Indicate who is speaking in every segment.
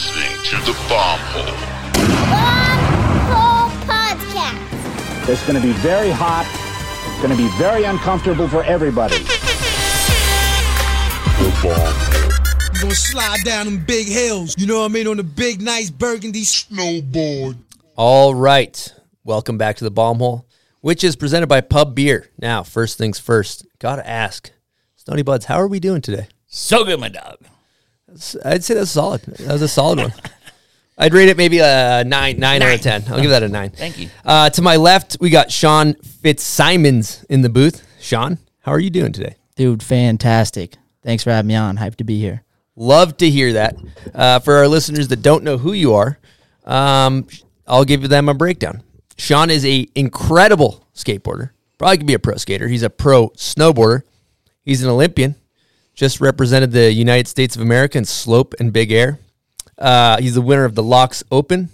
Speaker 1: listening to the Bomb Hole.
Speaker 2: Bomb Hole Podcast.
Speaker 3: It's going to be very hot. It's going to be very uncomfortable for everybody.
Speaker 1: The Bomb Hole.
Speaker 4: Gonna slide down them big hills, you know what I mean, on the big, nice burgundy snowboard.
Speaker 5: All right. Welcome back to the Bomb Hole, which is presented by Pub Beer. Now, first things first, gotta ask, Stony Buds, how are we doing today?
Speaker 6: So good, my dog.
Speaker 5: I'd say that's solid. That was a solid one. I'd rate it maybe a nine, nine, out of ten. I'll give that a nine.
Speaker 6: Thank you.
Speaker 5: Uh, to my left, we got Sean Fitzsimons in the booth. Sean, how are you doing today?
Speaker 7: Dude, fantastic. Thanks for having me on. Hyped to be here.
Speaker 5: Love to hear that. Uh, for our listeners that don't know who you are, um, I'll give them a breakdown. Sean is a incredible skateboarder. Probably could be a pro skater. He's a pro snowboarder. He's an Olympian. Just represented the United States of America in slope and big air. Uh, he's the winner of the Laax Open.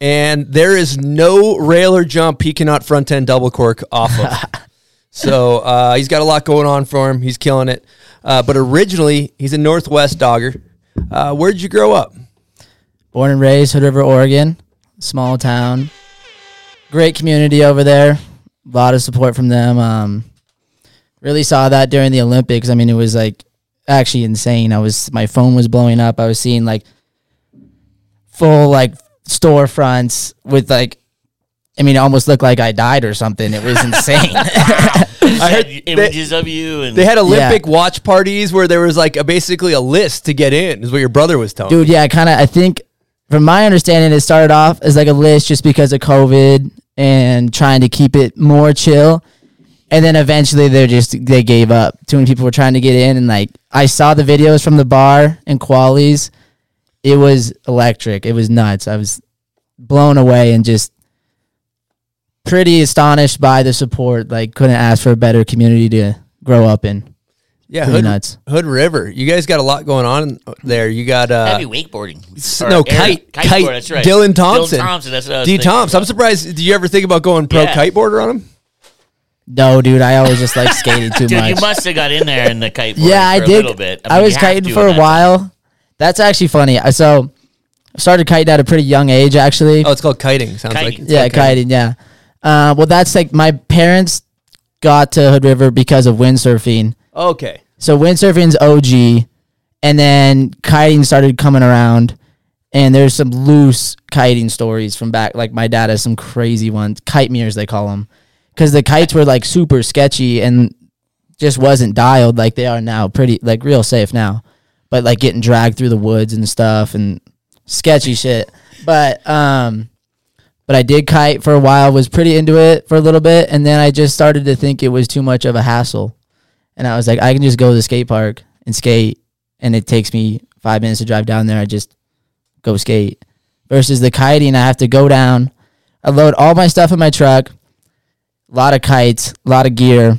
Speaker 5: And there is no rail or jump he cannot front ten double cork off of. so uh, he's got a lot going on for him. He's killing it. Uh, but originally, he's a Northwest dogger. Uh, where'd you grow up?
Speaker 7: Born and raised Hood River, Oregon. Small town. Great community over there. A lot of support from them. Um, really saw that during the Olympics. I mean, it was like actually insane. I was my phone was blowing up. I was seeing like full like storefronts with like I mean, it almost looked like I died or something. It was insane.
Speaker 6: I
Speaker 5: heard
Speaker 6: images of you and
Speaker 5: They had Olympic watch parties where there was like a, basically a list to get in, is what your brother was telling me.
Speaker 7: Dude, yeah, I kind of. I think, from my understanding, it started off as like a list just because of COVID and trying to keep it more chill, and then eventually they just they gave up. Too many people were trying to get in, and like I saw the videos from the bar and Qualies, it was electric. It was nuts. I was blown away and just pretty astonished by the support. Like, couldn't ask for a better community to grow up in.
Speaker 5: yeah,
Speaker 7: pretty
Speaker 5: Hood,
Speaker 7: nuts.
Speaker 5: Hood River. You guys got a lot going on there. You got uh,
Speaker 6: heavy wakeboarding.
Speaker 5: s-
Speaker 6: Or
Speaker 5: no
Speaker 6: air-
Speaker 5: kite, kite,
Speaker 6: kiteboard, that's right.
Speaker 5: Dylan Thompson.
Speaker 6: Dylan Thompson. That's what I was
Speaker 5: D
Speaker 6: thinking
Speaker 5: Thompson. I'm surprised. Did you ever think about going pro
Speaker 6: Yeah.
Speaker 5: kiteboarder on him?
Speaker 7: No, dude, I always just like skated too
Speaker 6: Dude,
Speaker 7: much.
Speaker 6: you must have got in there in the kite.
Speaker 7: yeah, I did.
Speaker 6: A little bit.
Speaker 7: I,
Speaker 6: mean,
Speaker 7: was kiting for a
Speaker 6: that
Speaker 7: while. That's actually funny. I- So I started kiting at a pretty young age, actually.
Speaker 5: Oh, it's called kiting. Sounds
Speaker 6: Kiting.
Speaker 5: like it's
Speaker 7: yeah,
Speaker 5: called
Speaker 7: kiting. Yeah. Uh, well, that's like my parents got to Hood River because of windsurfing.
Speaker 5: Okay.
Speaker 7: So windsurfing's OG, and then kiting started coming around. And there's some loose kiting stories from back. Like my dad has some crazy ones, kite mirrors they call them, because the kites were like super sketchy and just wasn't dialed like they are now. Pretty like real safe now, but like getting dragged through the woods and stuff and sketchy shit. But um, but I did kite for a while. Was pretty into it for a little bit, and then I just started to think it was too much of a hassle. And I was like, I can just go to the skate park and skate, and it takes me five minutes to drive down there. I just go skate. Versus the kiting, I have to go down. I load all my stuff in my truck, a lot of kites, a lot of gear,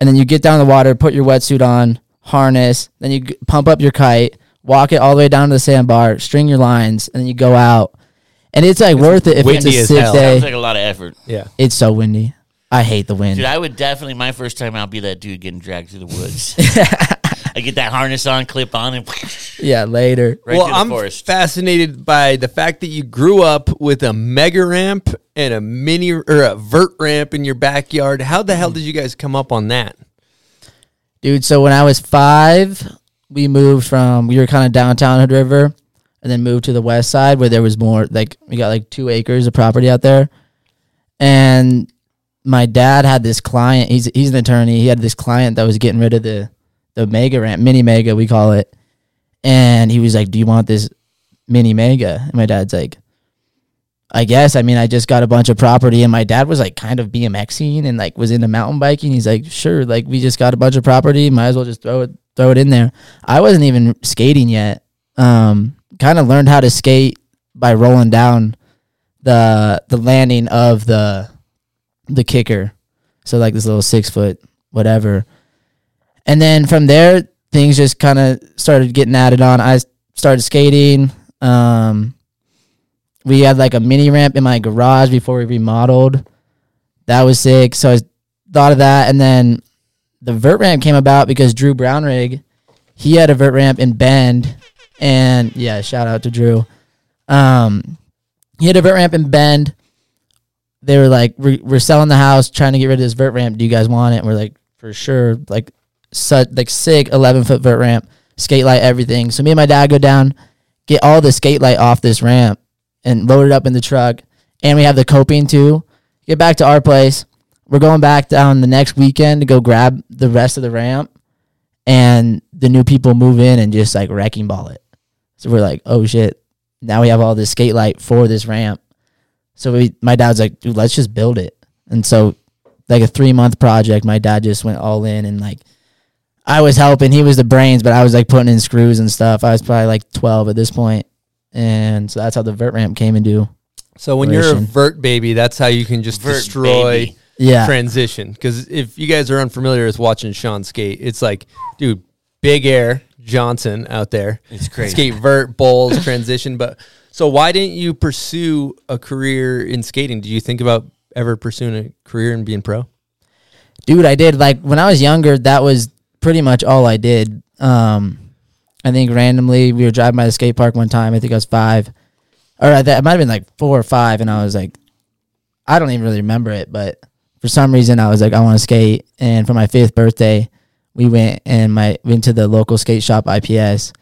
Speaker 7: and then you get down the water, put your wetsuit on, harness, then you g- pump up your kite, walk it all the way down to the sandbar, string your lines, and then you go out. And it's like worth it if it's
Speaker 5: windy
Speaker 7: a
Speaker 5: as
Speaker 7: sick
Speaker 5: hell.
Speaker 7: day.
Speaker 6: Sounds like a lot of effort.
Speaker 5: Yeah.
Speaker 7: It's so windy. I hate the wind.
Speaker 6: Dude, I would definitely my first time out be that dude getting dragged through the woods. I get that harness on, clip on, and
Speaker 7: yeah, later.
Speaker 6: right
Speaker 5: well, I'm
Speaker 6: forest.
Speaker 5: fascinated by the fact that you grew up with a mega ramp and a mini or a vert ramp in your backyard. How the hell mm-hmm. did you guys come up on that?
Speaker 7: Dude, so when I was five, we moved from we were kind of downtown Hood River, and then moved to the west side where there was more like we got like two acres of property out there, and my dad had this client. He's he's an attorney. He had this client that was getting rid of the the mega ramp, mini mega we call it, and he was like, "Do you want this mini mega?" And my dad's like. I guess. I mean, I just got a bunch of property, and my dad was like kind of BMXing and like was into mountain biking. He's like, sure, like we just got a bunch of property, might as well just throw it throw it in there. I wasn't even skating yet. Um, kind of learned how to skate by rolling down the the landing of the the kicker. So like this little six foot whatever, and then from there things just kind of started getting added on. I started skating. Um, we had like a mini ramp in my garage before we remodeled. That was sick. So I thought of that, and then the vert ramp came about because Drew Brownrig, he had a vert ramp in Bend, and yeah, shout out to Drew. Um, he had a vert ramp in Bend. They were like, we're, we're selling the house, trying to get rid of this vert ramp. Do you guys want it? And we're like, for sure. Like, such like sick eleven foot vert ramp, Skatelite, everything. So me and my dad go down, get all the Skatelite off this ramp, and load it up in the truck. And we have the coping too. Get back to our place. We're going back down the next weekend to go grab the rest of the ramp, and the new people move in and just like wrecking ball it. So we're like, oh shit! Now we have all this Skatelite for this ramp. So we, my dad's like, dude, let's just build it. And so, like a three month project, my dad just went all in and like, I was helping. He was the brains, but I was like putting in screws and stuff. I was probably like twelve at this point, and so that's how the vert ramp came into.
Speaker 5: So when you're a
Speaker 7: Fruition.
Speaker 5: vert baby, that's how you can just
Speaker 6: Vert
Speaker 5: destroy
Speaker 6: baby.
Speaker 7: Yeah,
Speaker 5: transition. Because if you guys are unfamiliar with watching Sean skate, it's like, dude, big air Johnson out there.
Speaker 6: It's crazy.
Speaker 5: Skate vert bowls transition. But so why didn't you pursue a career in skating? Did you think about ever pursuing a career and being pro?
Speaker 7: dude, I did like when I was younger. That was pretty much all I did. Um, I think randomly we were driving by the skate park one time. I think I was five, or I th- it might have been like four or five, and I was like, I don't even really remember it, but for some reason I was like, I want to skate. And for my fifth birthday, we went and my went to the local skate shop IPS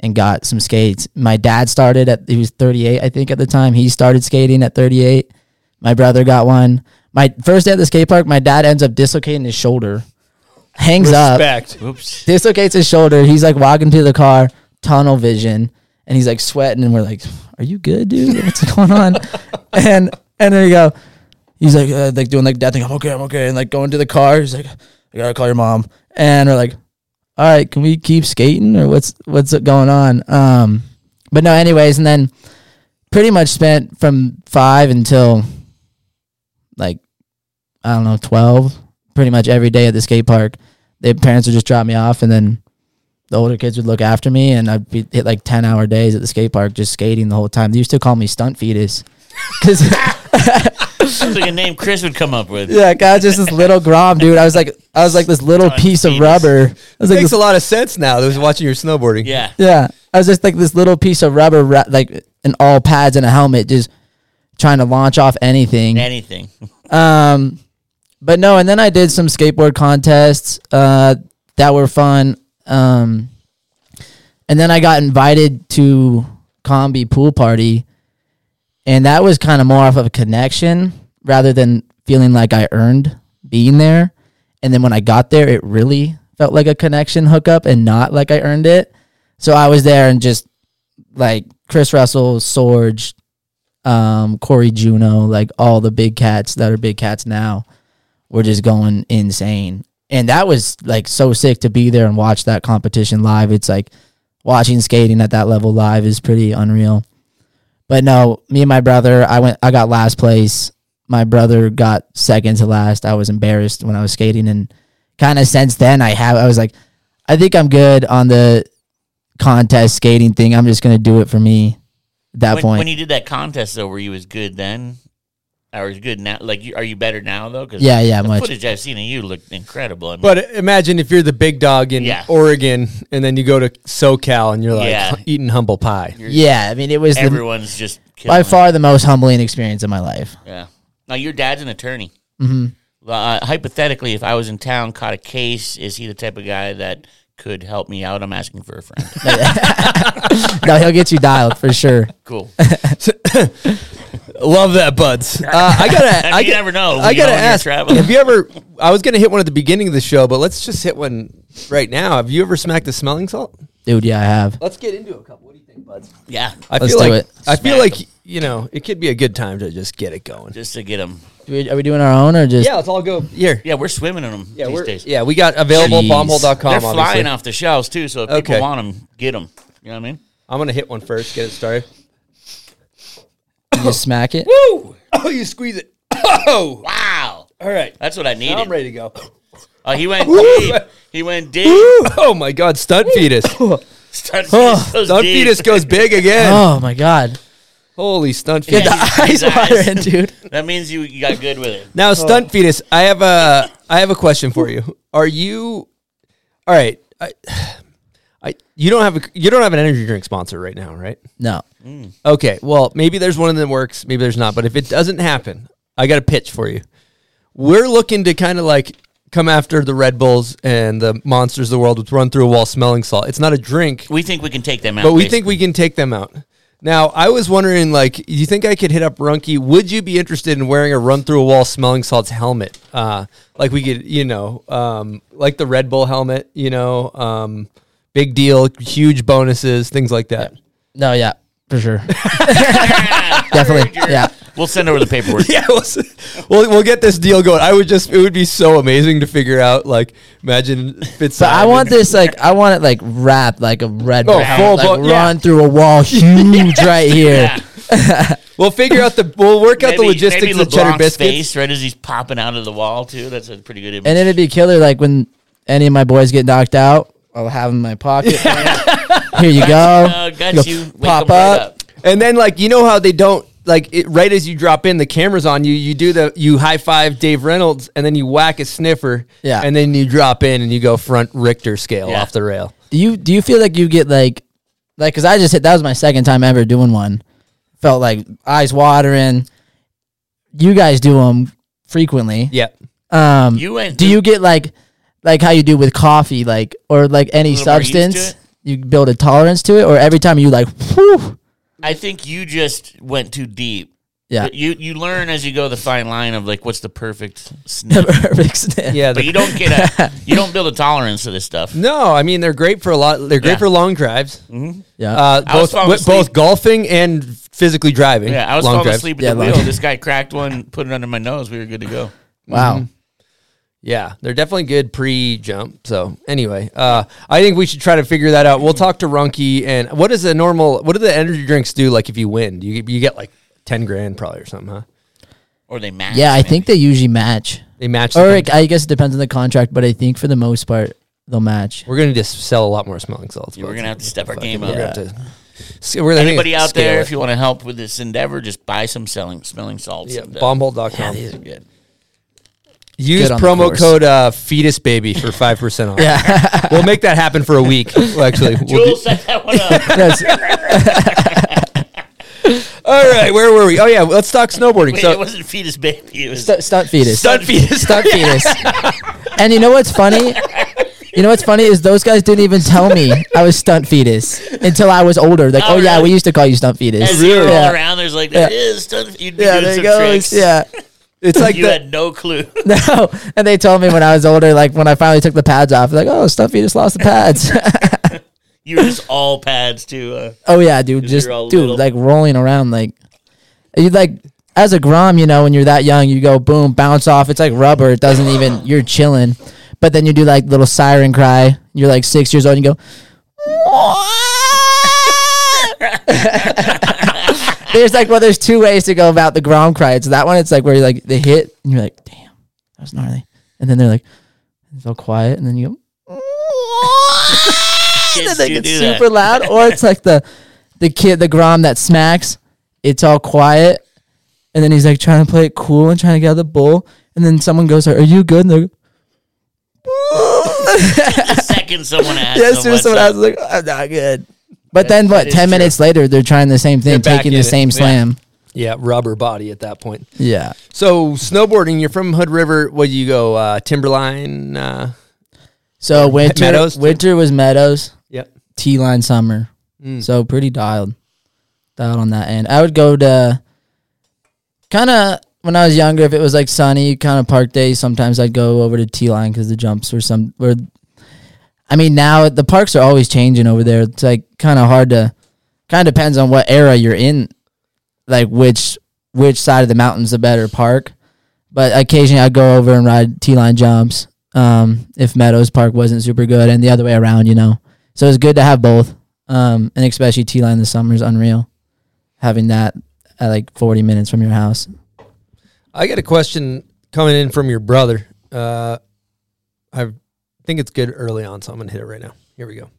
Speaker 7: and got some skates. My dad started at he was 38, I think at the time. He started skating at 38. My brother got one. My first day at the skate park, my dad ends up dislocating his shoulder. Hangs up,
Speaker 6: Oops.
Speaker 7: dislocates his shoulder. He's like walking to the car, tunnel vision, and he's like sweating. And we're like, "Are you good, dude? What's going on?" and and there you go. He's like, uh, like doing like that thing. I'm okay. I'm okay. And like going to the car. He's like, I gotta call your mom. And we're like, all right, can we keep skating or what's what's going on? Um, but no, anyways, and then pretty much spent from five until like I don't know twelve, pretty much every day at the skate park. The parents would just drop me off, and then the older kids would look after me, and I'd be hit like ten hour days at the skate park just skating the whole time. They used to call me stunt fetus because
Speaker 6: Sounds like a name Chris would come up with.
Speaker 7: yeah, God, just this little grom, dude. I was like, I was like this little
Speaker 6: Stunt
Speaker 7: piece of
Speaker 6: fetus.
Speaker 7: rubber. I was like,
Speaker 5: Makes
Speaker 7: this,
Speaker 5: a lot of sense now. That was watching your snowboarding.
Speaker 6: Yeah.
Speaker 7: yeah, I was just like this little piece of rubber, ra- like in all pads and a helmet, just trying to launch off anything.
Speaker 6: Anything.
Speaker 7: Um, but no, and then I did some skateboard contests uh, that were fun. Um, and then I got invited to Combi pool party, and that was kind of more off of a connection rather than feeling like I earned being there. And then when I got there, it really felt like a connection hookup and not like I earned it. So I was there and just like Chris Russell, Sorge, um, Cory Juneau, like all the big cats that are big cats now, were just going insane. And that was like so sick to be there and watch that competition live. It's like watching skating at that level live is pretty unreal. But no, me and my brother, I went I got last place. My brother got second to last. I was embarrassed when I was skating and kind of since then I have I was like I think I'm good on the contest skating thing. I'm just going to do it for me at that
Speaker 6: When,
Speaker 7: point.
Speaker 6: when you did that contest, though, were you as good then? Or as good now? Like, you, are you better now, though? Cause
Speaker 7: Yeah, yeah,
Speaker 6: the
Speaker 7: much.
Speaker 6: footage I've seen of you looked incredible. I mean,
Speaker 5: But imagine if you're the big dog in
Speaker 6: Yeah.
Speaker 5: Oregon and then you go to SoCal and you're like
Speaker 6: Yeah.
Speaker 5: eating humble pie.
Speaker 6: you're-
Speaker 7: yeah, I mean it was the,
Speaker 6: everyone's just killing
Speaker 7: by far the most humbling experience of my life.
Speaker 6: Yeah. Now, your dad's an attorney.
Speaker 7: hmm
Speaker 6: Uh, hypothetically, if I was in town, caught a case, is he the type of guy that could help me out? I'm asking for a friend.
Speaker 7: no, he'll get you dialed for sure.
Speaker 6: cool.
Speaker 5: Love that, buds. Uh, I gotta.
Speaker 6: I mean,
Speaker 5: I
Speaker 6: you never know.
Speaker 5: I gotta
Speaker 6: know,
Speaker 5: ask. Have you ever? I was gonna hit one at the beginning of the show, but let's just hit one right now. Have you ever smacked a smelling salt?
Speaker 7: Dude, yeah, I have.
Speaker 5: Let's get into a couple. What do you think, buds?
Speaker 6: Yeah.
Speaker 5: I
Speaker 7: Let's
Speaker 5: feel
Speaker 7: do
Speaker 5: like
Speaker 7: it.
Speaker 5: I feel
Speaker 6: Smack
Speaker 5: like you know it could be a good time to just get it going.
Speaker 6: Just to get them.
Speaker 7: Do we, are we doing our own or just?
Speaker 5: Yeah, let's all go here.
Speaker 6: Yeah, we're swimming in them
Speaker 5: Yeah,
Speaker 6: these
Speaker 5: we're,
Speaker 6: days.
Speaker 5: yeah, we got available
Speaker 7: Jeez.
Speaker 5: bombhole.com.
Speaker 6: They're flying
Speaker 5: obviously.
Speaker 6: off the shelves, too, so if
Speaker 5: Okay.
Speaker 6: people want them, get them. You know what I mean?
Speaker 5: I'm gonna hit one first. Get it started.
Speaker 7: You just smack it.
Speaker 5: Woo! Oh, you squeeze it. Oh,
Speaker 6: Wow.
Speaker 5: all right.
Speaker 6: That's what I
Speaker 5: Now
Speaker 6: needed.
Speaker 5: I'm ready to go.
Speaker 6: Oh, he went deep. He went deep.
Speaker 5: Oh my God, stunt fetus.
Speaker 6: Starts,
Speaker 7: Oh,
Speaker 6: goes
Speaker 5: Stunt
Speaker 6: deep.
Speaker 5: fetus goes big again.
Speaker 7: Oh my god,
Speaker 5: Holy stunt fetus.
Speaker 7: get the
Speaker 6: his eyes.
Speaker 7: water in, dude.
Speaker 6: That means you, you got good with it.
Speaker 5: Now, oh. stunt fetus, I have a I have a question for you. Are you all right? I, I you don't have a you don't have an energy drink sponsor right now, right?
Speaker 7: No.
Speaker 5: Okay, well maybe there's one in the works, maybe there's not. But if it doesn't happen, I got a pitch for you. We're looking to kind of like come after the Red Bulls and the monsters of the world with run through a wall smelling salt. It's not a drink,
Speaker 6: We think we can take them out.
Speaker 5: but we
Speaker 6: basically.
Speaker 5: think we can take them out. Now, I was wondering, like, you think I could hit up Runky? Would you be interested in wearing a run through a wall smelling salts helmet? Uh, like we could, you know, um, like the Red Bull helmet, you know, um, big deal, huge bonuses, things like that.
Speaker 7: No, yeah, for sure. Definitely. Yeah.
Speaker 6: We'll send over the paperwork.
Speaker 5: Yeah, we'll, s- we'll we'll get this deal going. I would just, it would be so amazing to figure out. Like, imagine if it's.
Speaker 7: But I want this like I want it like wrapped like a red
Speaker 5: Oh,
Speaker 7: Bull,
Speaker 5: full
Speaker 7: like
Speaker 5: blown- yeah.
Speaker 7: run through a wall, huge right here.
Speaker 6: Yeah.
Speaker 5: We'll figure out the. We'll work out the logistics
Speaker 6: maybe
Speaker 5: of cheddar
Speaker 6: LeBlanc's
Speaker 5: biscuits.
Speaker 6: face right as he's popping out of the wall too. That's a pretty good image.
Speaker 7: And it'd be killer like when any of my boys get knocked out, I'll have them in my pocket. Here you go.
Speaker 6: got
Speaker 7: Go
Speaker 6: you.
Speaker 7: Pop
Speaker 6: him right
Speaker 7: up.
Speaker 5: And then, like, you know how they don't like it, right as you drop in, the camera's on you. You do the you high five Dave Reynolds, and then you whack a sniffer.
Speaker 7: Yeah.
Speaker 5: and then you drop in and you go front Richter scale
Speaker 6: Yeah.
Speaker 5: off the rail.
Speaker 7: Do you do you feel like you get like like because I just hit that was my second time ever doing one. Felt like eyes watering. You guys do them frequently.
Speaker 5: Yeah.
Speaker 7: Um,
Speaker 6: You went
Speaker 7: do you get like like how you do with coffee, like or like any
Speaker 6: little more used to
Speaker 7: substance?
Speaker 6: it?
Speaker 7: You build a tolerance to it, or every time you like, whew,
Speaker 6: I think you just went too deep.
Speaker 7: yeah,
Speaker 6: You you learn as you go the fine line of like what's the perfect sniff.
Speaker 7: perfect sniff.
Speaker 5: Yeah,
Speaker 6: but you don't get a you don't build a tolerance to this stuff.
Speaker 5: No, I mean they're great for a lot. They're great
Speaker 6: Yeah.
Speaker 5: for long drives.
Speaker 7: yeah.
Speaker 5: Uh,
Speaker 6: I was
Speaker 5: both
Speaker 6: falling
Speaker 5: wi- both golfing and physically driving.
Speaker 6: Yeah, I was
Speaker 5: long
Speaker 6: falling
Speaker 5: drives.
Speaker 6: asleep at
Speaker 7: Yeah,
Speaker 6: the
Speaker 7: long-
Speaker 6: wheel. This guy cracked one, put it under my nose. We were good to go.
Speaker 7: wow.
Speaker 5: Yeah, they're definitely good pre-jump. So anyway, uh, I think we should try to figure that out. We'll talk to Runky and what is a normal? What do the energy drinks do? Like if you win, you you get like ten grand probably or something, huh?
Speaker 6: Or they match.
Speaker 7: Yeah, I
Speaker 6: maybe.
Speaker 7: think they usually match,
Speaker 5: They match. the
Speaker 7: or it, I guess it depends on the contract, but I think for the most part they'll match.
Speaker 5: we're gonna just sell a lot more smelling salts.
Speaker 6: Yeah, we're gonna have to step our
Speaker 5: fucking-
Speaker 6: game
Speaker 5: we're
Speaker 6: up.
Speaker 5: gonna have to- So
Speaker 6: Anybody out there,
Speaker 5: it.
Speaker 6: if you want to help with this endeavor, just buy some selling smelling salts.
Speaker 5: yeah,
Speaker 6: and, uh,
Speaker 5: bombhole.com.
Speaker 6: these are good.
Speaker 5: Use
Speaker 7: Good on the
Speaker 5: promo code uh, fetus baby for five percent off.
Speaker 7: Yeah,
Speaker 5: we'll make that happen for a week. Well, actually, we'll do-
Speaker 6: Jules set that one up.
Speaker 5: All right. Where were we? Oh yeah, let's talk snowboarding.
Speaker 6: Wait,
Speaker 5: so
Speaker 6: it wasn't fetus baby. It was
Speaker 7: stu- stunt fetus.
Speaker 5: stunt fetus.
Speaker 7: stunt fetus. and you know what's funny? You know what's funny is those guys didn't even tell me I was stunt fetus until I was older. Like,
Speaker 6: Oh,
Speaker 7: oh, yeah,
Speaker 6: really?
Speaker 7: we used to call you stunt fetus.
Speaker 6: As you roll
Speaker 7: Yeah.
Speaker 6: around, there's like there is stuff. You'd be
Speaker 7: Yeah,
Speaker 6: doing
Speaker 7: there
Speaker 6: some
Speaker 7: goes.
Speaker 6: tricks.
Speaker 7: Yeah.
Speaker 5: It's like
Speaker 6: you
Speaker 5: the,
Speaker 6: had no clue.
Speaker 7: No, and they told me when I was older, like when I finally took the pads off, like, oh, stunt just lost the pads.
Speaker 6: you were just all pads too. Uh,
Speaker 7: oh yeah, dude, just dude,
Speaker 6: little.
Speaker 7: like rolling around, like you like as a grom, you know, when you're that young, you go boom, bounce off. It's like rubber. It doesn't even. You're chilling, but then you do like little siren cry. You're like six years old, and you go. there's like well, there's two ways to go about the grom cry. It's that one. It's like where you like they hit, and you're like, damn, that was gnarly, and then they're like, it's all quiet, and then you go. and then it gets
Speaker 6: do that.
Speaker 7: super loud, or it's like the the kid, the grom that smacks. It's all quiet, and then he's like trying to play it cool and trying to get out of the bowl, and then someone goes, "Are you good?" And they're
Speaker 6: The second someone asks,
Speaker 7: yeah, as soon as someone is like, "I'm not good." But then, what? Ten minutes later, they're trying the same thing,
Speaker 5: They're back
Speaker 7: taking
Speaker 5: in
Speaker 7: the
Speaker 5: it.
Speaker 7: same
Speaker 5: Yeah.
Speaker 7: slam.
Speaker 5: yeah rubber body at that point.
Speaker 7: Yeah.
Speaker 5: So snowboarding, you're from Hood River. What do you go? Uh, Timberline. Uh,
Speaker 7: So winter,
Speaker 5: Meadows, too?
Speaker 7: winter was Meadows.
Speaker 5: yep.
Speaker 7: T line summer.
Speaker 5: Mm.
Speaker 7: So pretty dialed, dialed on that end. I would go to kind of when I was younger. If it was like sunny, kind of park days, sometimes I'd go over to T line because the jumps were some. Were, I mean, now the parks are always changing over there. It's like kind of hard to. Kind of depends on what era you're in, like which which side of the mountain's the better park. But occasionally I'd go over and ride T line jumps. Um, if Meadows Park wasn't super good, and the other way around, you know. So it's good to have both. Um, and especially T line in the summer is unreal. Having that at like 40 minutes from your house.
Speaker 5: I got a question coming in from your brother. Uh, I think it's good early on, so I'm gonna hit it right now. Here we go.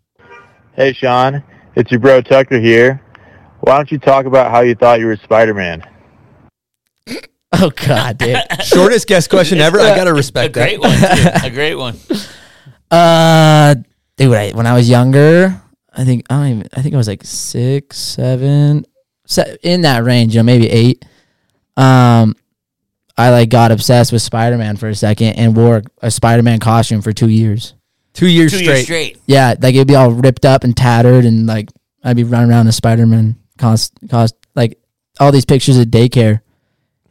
Speaker 8: Hey, Sean. It's your bro Tucker here. Why don't you talk about how you thought you were Spider-Man?
Speaker 7: Oh God, dude.
Speaker 5: Shortest guest question ever. I gotta respect that.
Speaker 6: a
Speaker 5: respect
Speaker 6: great
Speaker 5: that.
Speaker 6: one, too. a great one.
Speaker 7: uh, dude, I, when I was younger, I think I don't even. I think I was like six, seven, se- in that range. You know, maybe eight. Um, I like got obsessed with Spider Man for a second and wore a Spider Man costume for two years.
Speaker 5: Two years
Speaker 6: Two
Speaker 5: straight.
Speaker 6: years straight.
Speaker 7: Yeah, like it'd be all ripped up and tattered, and like I'd be running around in Spider Man cost cost like all these pictures of daycare,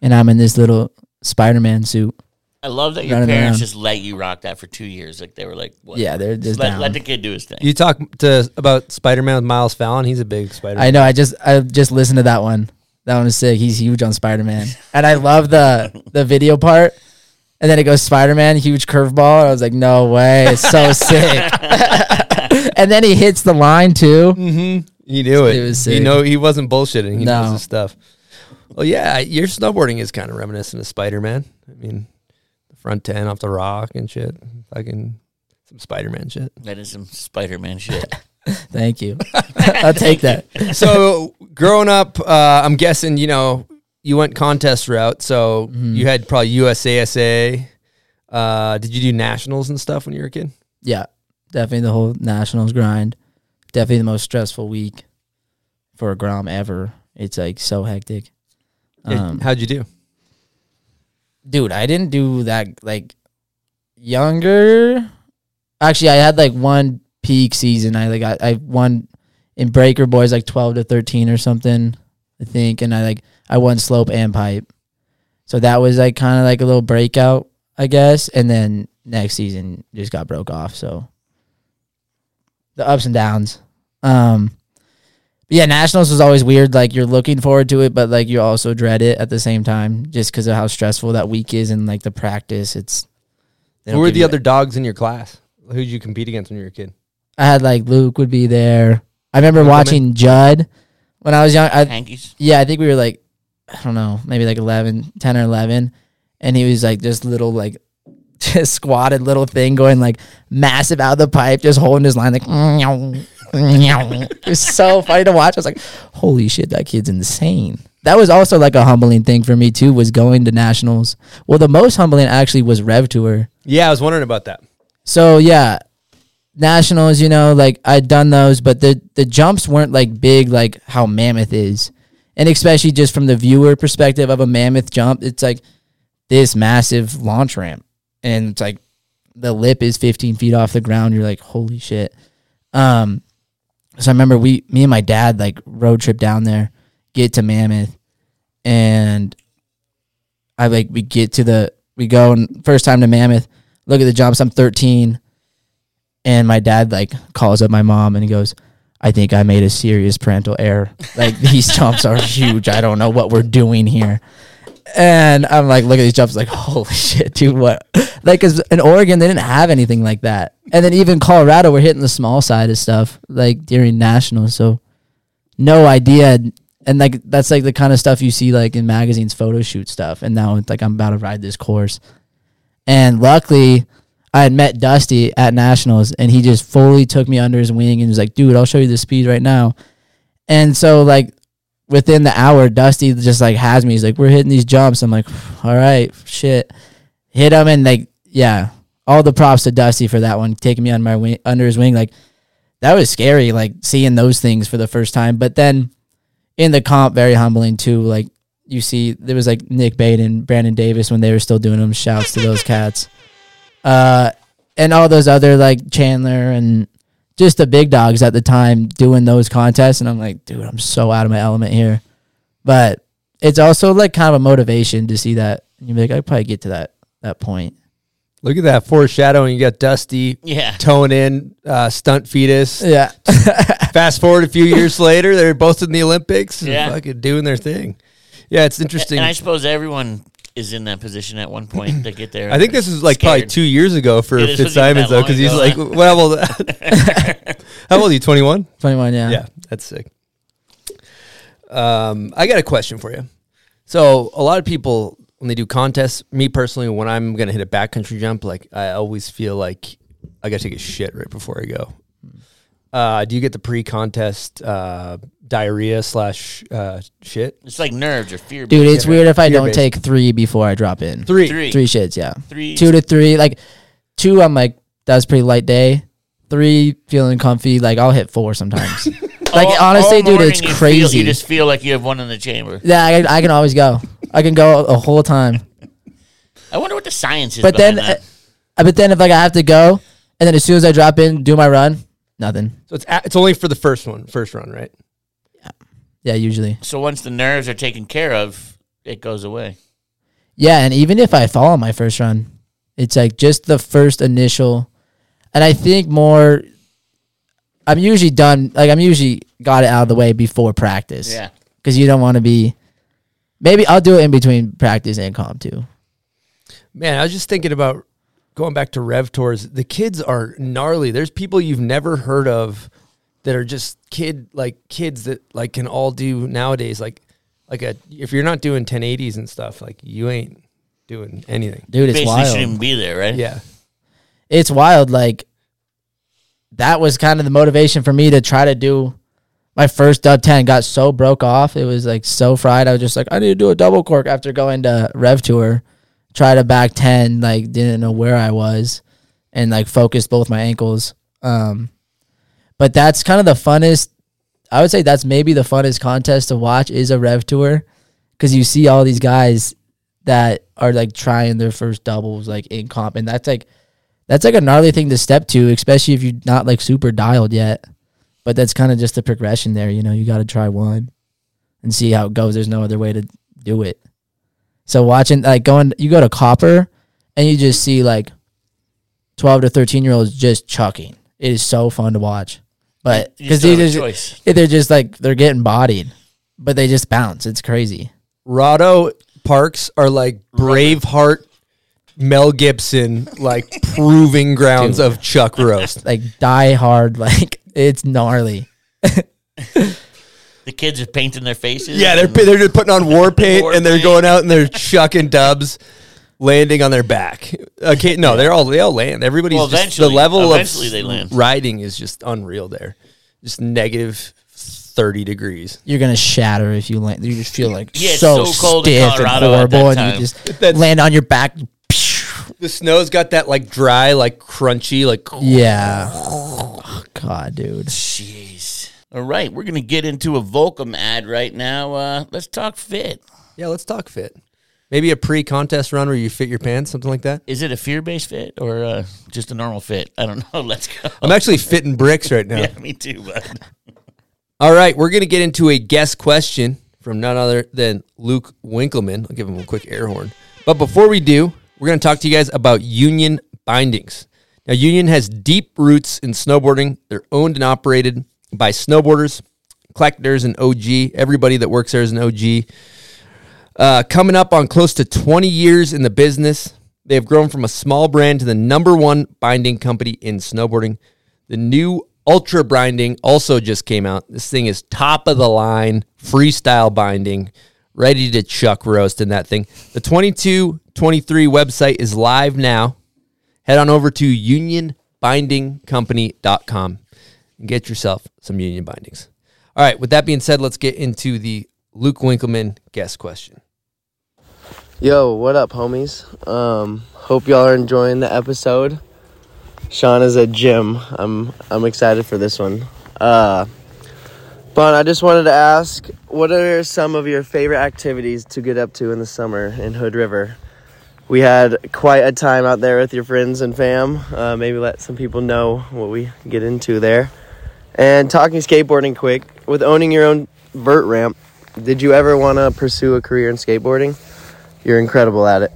Speaker 7: and I'm in this little Spider Man suit.
Speaker 6: I love that your
Speaker 7: Running
Speaker 6: parents
Speaker 7: around.
Speaker 6: just let you rock that for two years. Like they were like, what?
Speaker 7: Yeah, they're just
Speaker 6: let,
Speaker 7: down.
Speaker 6: let the kid do his thing.
Speaker 5: You talk to about Spider Man with Miles Fallon. He's a big Spider.
Speaker 7: I know. I just I just listened to that one. That one is sick. He's huge on Spider Man, and I love the the video part. And then it goes Spider Man, huge curveball. I was like, no way, it's so sick. and then he hits the line too. Mm-hmm.
Speaker 5: He knew it.
Speaker 7: It was
Speaker 5: You know, he wasn't bullshitting. He knows his stuff. Well, yeah, your snowboarding is kind of reminiscent of Spider Man. I mean, the front ten off the rock and shit. Fucking some Spider Man shit.
Speaker 6: that is some Spider Man shit.
Speaker 7: Thank you. I'll take that.
Speaker 5: so growing up, uh, I'm guessing you know you went contest route. So
Speaker 7: Mm-hmm.
Speaker 5: you had probably USASA. Uh, did you do nationals and stuff when you were a kid?
Speaker 7: Yeah, definitely the whole nationals grind. Definitely the most stressful week for a Grom ever. It's like so hectic. Um,
Speaker 5: How'd you do?
Speaker 7: dude, I didn't do that like younger. Actually, I had like one peak season. I like I, I won in Breaker Boys like twelve to thirteen or something, I think, and I like I won slope and pipe. So that was like kind of like a little breakout, I guess. And then next season just got broke off. So the ups and downs. Um, but yeah, nationals was always weird. Like you're looking forward to it, but like you also dread it at the same time, just because of how stressful that week is and like the practice. It's
Speaker 5: Who were the other dogs in your class? Who did you compete against when you were a kid?
Speaker 7: I had like Luke would be there. I remember
Speaker 5: Luke
Speaker 7: watching Judd when I was young. I,
Speaker 6: Henkes.
Speaker 7: yeah, I think we were like, I don't know, maybe like 11, 10 or 11. And he was like this little, like, just squatted little thing going like massive out of the pipe, just holding his line, like, it was so funny to watch. I was like, holy shit, that kid's insane. That was also like a humbling thing for me too, was going to nationals. Well, the most humbling actually was Rev Tour.
Speaker 5: Yeah, I was wondering about that.
Speaker 7: So yeah, nationals, you know, like I'd done those, but the the jumps weren't like big like how mammoth is. And especially just from the viewer perspective of a mammoth jump, it's like this massive launch ramp. And it's like the lip is 15 feet off the ground. You're like, holy shit. Um so I remember we me and my dad like road trip down there, get to Mammoth, and I like we get to the we go and first time to Mammoth, look at the jumps. I'm 13, and my dad like calls up my mom and he goes, "I think I made a serious parental error. Like these jumps are huge. I don't know what we're doing here." And I'm like, look at these jumps, like, holy shit, dude, what? Like, cause in Oregon, they didn't have anything like that. And then even Colorado, we're hitting the small side of stuff, like during nationals. So, no idea. And like, that's like the kind of stuff you see like in magazines, photo shoot stuff. And now it's like, I'm about to ride this course. And luckily, I had met Dusty at nationals and he just fully took me under his wing and was like, dude, I'll show you the speed right now. And so, like, within the hour, Dusty just like has me. He's like, "We're hitting these jumps." I'm like, "All right, shit." Hit him and like, yeah, all the props to Dusty for that one, taking me on my wing, under his wing. Like, that was scary, like seeing those things for the first time. But then in the comp, very humbling too. Like you see, there was like Nik Baden, Brandon Davis when they were still doing them. Shouts to those cats. Uh, and all those other like Chandler and just the big dogs at the time doing those contests and I'm like, dude, I'm so out of my element here. But it's also like kind of a motivation to see that. And you're like, I probably get to that that point.
Speaker 5: Look at that foreshadowing. You got Dusty
Speaker 6: Yeah.
Speaker 5: tone in, uh, stunt fetus.
Speaker 7: Yeah.
Speaker 5: Fast forward a few years later, they're both in the Olympics, and
Speaker 6: Yeah.
Speaker 5: fucking doing their thing. Yeah, it's interesting.
Speaker 6: And I suppose everyone is in that position at one point to get there.
Speaker 5: I think this is like probably two years ago for
Speaker 6: It is-
Speaker 5: Fitzsimons though, because he's
Speaker 6: ago,
Speaker 5: like,
Speaker 6: huh?
Speaker 5: well, well how old are you? Twenty one.
Speaker 7: 21, yeah.
Speaker 5: Yeah, that's sick. Um, I got a question for you. So a lot of people when they do contests, me personally, when I'm gonna hit a backcountry jump, like I always feel like I gotta take a shit right before I go. Uh, do you get the pre-contest uh, diarrhea slash uh, shit?
Speaker 6: it's like nerves or fear.
Speaker 7: Dude, it's weird if I don't
Speaker 5: based.
Speaker 7: take three before I drop in.
Speaker 5: Three.
Speaker 6: Three.
Speaker 7: Three shits, yeah.
Speaker 6: Three.
Speaker 7: Two to three. Like two, I'm like, that that's pretty light day. three, feeling comfy. Like I'll hit four sometimes. like
Speaker 6: All-
Speaker 7: honestly,
Speaker 6: all
Speaker 7: dude,
Speaker 6: morning
Speaker 7: it's
Speaker 6: you feel-
Speaker 7: crazy.
Speaker 6: you just feel like you have one in the chamber.
Speaker 7: yeah, I, I can always go. I can go a whole time.
Speaker 6: I wonder what the science is.
Speaker 7: But then,
Speaker 6: behind that.
Speaker 7: uh, but then if like I have to go, and then as soon as I drop in, do my run, nothing.
Speaker 5: So it's a- it's only for the first one, first run, right?
Speaker 7: Yeah, usually.
Speaker 6: so once the nerves are taken care of, it goes away.
Speaker 7: Yeah, and even if I fall on my first run, it's like just the first initial, and I think more. I'm usually done. Like I'm usually got it out of the way before practice.
Speaker 6: Yeah.
Speaker 7: because you don't want to be. Maybe I'll do it in between practice and comp too.
Speaker 5: Man, I was just thinking about going back to Rev Tours. The kids are gnarly. There's people you've never heard of that are just kid like kids that like can all do nowadays. Like like a if you're not doing 1080s and stuff, like you ain't doing anything.
Speaker 7: Dude, it's
Speaker 6: Basically,
Speaker 7: wild.
Speaker 6: shouldn't even be there, right?
Speaker 5: Yeah.
Speaker 7: it's wild. Like that was kind of the motivation for me to try to do my first dub ten. Got so broke off, it was like so fried. I was just like, I need to do a double cork after going to Rev Tour. Try to back ten, like didn't know where I was, and like focused both my ankles. Um, but that's kind of the funnest. I would say that's maybe the funnest contest to watch is a Rev Tour, because you see all these guys that are like trying their first doubles like in comp, and that's like that's like a gnarly thing to step to, especially if you're not like super dialed yet. But that's kind of just the progression there. You know, you got to try one and see how it goes. There's no other way to do it. So watching like going, you go to Copper and you just see like 12 to 13 year olds just chucking. It is so fun to watch. But because
Speaker 6: just don't have a
Speaker 7: they're,
Speaker 6: choice.
Speaker 7: they're just like, they're getting bodied, but they just bounce. It's crazy.
Speaker 5: Rado parks are like Braveheart, Mel Gibson, like proving grounds
Speaker 7: Dude.
Speaker 5: of Chuck roast.
Speaker 7: Like die hard. Like it's gnarly.
Speaker 6: The kids are painting their faces.
Speaker 5: Yeah, they're they're just putting on war paint
Speaker 6: War
Speaker 5: and they're
Speaker 6: paint.
Speaker 5: going out and they're chucking dubs, landing on their back. Okay, no, they're all they all land. Everybody's
Speaker 6: Well,
Speaker 5: just the
Speaker 6: eventually-
Speaker 5: level
Speaker 6: eventually
Speaker 5: of
Speaker 6: they land.
Speaker 5: riding is just unreal there. Just negative thirty degrees.
Speaker 7: you're gonna shatter if you land. You just feel like
Speaker 6: Yeah,
Speaker 7: so,
Speaker 6: so cold in
Speaker 7: stiff and
Speaker 6: Colorado at
Speaker 7: horrible,
Speaker 6: that
Speaker 7: and you just
Speaker 5: That's-
Speaker 7: land on your back.
Speaker 5: The snow's got that like dry, like crunchy, like
Speaker 7: Yeah. Oh, God, dude.
Speaker 6: Jeez. All right, we're gonna get into a Volcom ad right now. Uh, let's talk fit.
Speaker 5: yeah. Let's talk fit. Maybe a pre-contest run where you fit your pants, something like that.
Speaker 6: Is it a fear-based fit or uh, just a normal fit? I don't know. Let's go.
Speaker 5: I'm actually fitting bricks right now.
Speaker 6: yeah, me too, bud.
Speaker 5: All right, we're going to get into a guest question from none other than Luke Winkelmann. I'll give him a quick air horn. But before we do, we're going to talk to you guys about Union Bindings. Now, Union has deep roots in snowboarding. They're owned and operated by snowboarders, collectors, and OG. Everybody that works there is an OG. Uh, coming up on close to 20 years in the business, they have grown from a small brand to the number one binding company in snowboarding. The new Ultra Binding also just came out. This thing is top of the line, freestyle binding, ready to chuck roast in that thing. The 22 23 website is live now. Head on over to unionbindingcompany.com and get yourself some union bindings. All right, with that being said, let's get into the Luke Winkelmann guest question.
Speaker 9: Yo, what up, homies? Um, hope y'all are enjoying the episode. Sean is at gym. I'm I'm excited for this one. Uh, but I just wanted to ask, what are some of your favorite activities to get up to in the summer in Hood River? We had quite a time out there with your friends and fam. Uh, maybe let some people know what we get into there. And talking skateboarding quick, with owning your own vert ramp, did you ever want to pursue a career in skateboarding? You're incredible at it.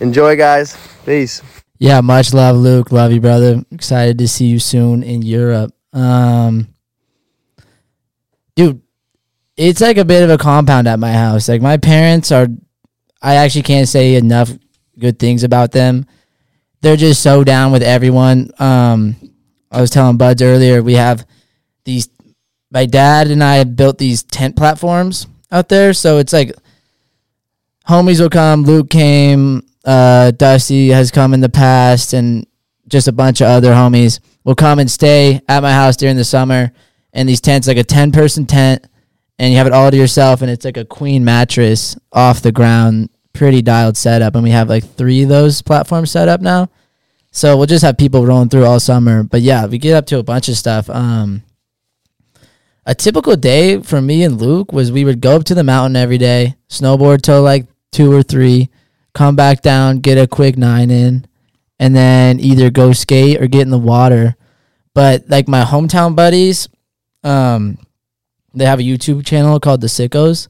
Speaker 9: Enjoy, guys. Peace.
Speaker 7: Yeah, much love, Luke. Love you, brother. Excited to see you soon in Europe. Um, dude, it's like a bit of a compound at my house. Like my parents are, I actually can't say enough good things about them. They're just so down with everyone. Um, I was telling Buds earlier, we have these. My dad and I have built these tent platforms out there, so it's like homies will come. Luke came. Uh, Dusty has come in the past, and just a bunch of other homies will come and stay at my house during the summer. And these tents, like a ten person tent, and you have it all to yourself, and it's like a queen mattress off the ground, pretty dialed setup. And we have like three of those platforms set up now. So we'll just have people rolling through all summer. But yeah, we get up to a bunch of stuff. Um, a typical day for me and Luke was we would go up to the mountain every day, snowboard till like two or three, come back down, get a quick nine in, and then either go skate or get in the water. But like my hometown buddies, um, they have a YouTube channel called The Sickos,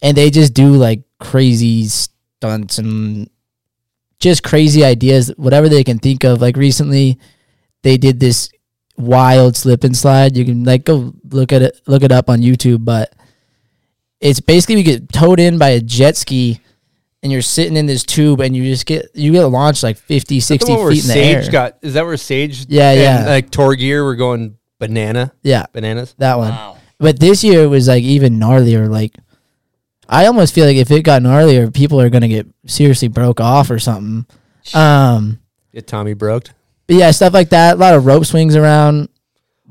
Speaker 7: and they just do like crazy stunts and just crazy ideas, whatever they can think of. Like recently, they did this wild slip and slide. You can like go look at it, look it up on YouTube, but it's basically you get towed in by a jet ski and you're sitting in this tube and you just get you get launched like 50 60
Speaker 5: The where
Speaker 7: feet in the
Speaker 5: Sage
Speaker 7: air
Speaker 5: got is that where Sage?
Speaker 7: Yeah,
Speaker 5: and,
Speaker 7: yeah.
Speaker 5: Like Tour Gear we're going banana.
Speaker 7: yeah
Speaker 5: Bananas.
Speaker 7: that one
Speaker 6: Wow.
Speaker 7: but this year it was like even gnarlier like i almost feel like if it got gnarlier people are gonna get seriously broke off or something um
Speaker 5: Get Tommy broked.
Speaker 7: But yeah stuff like that a lot of rope swings around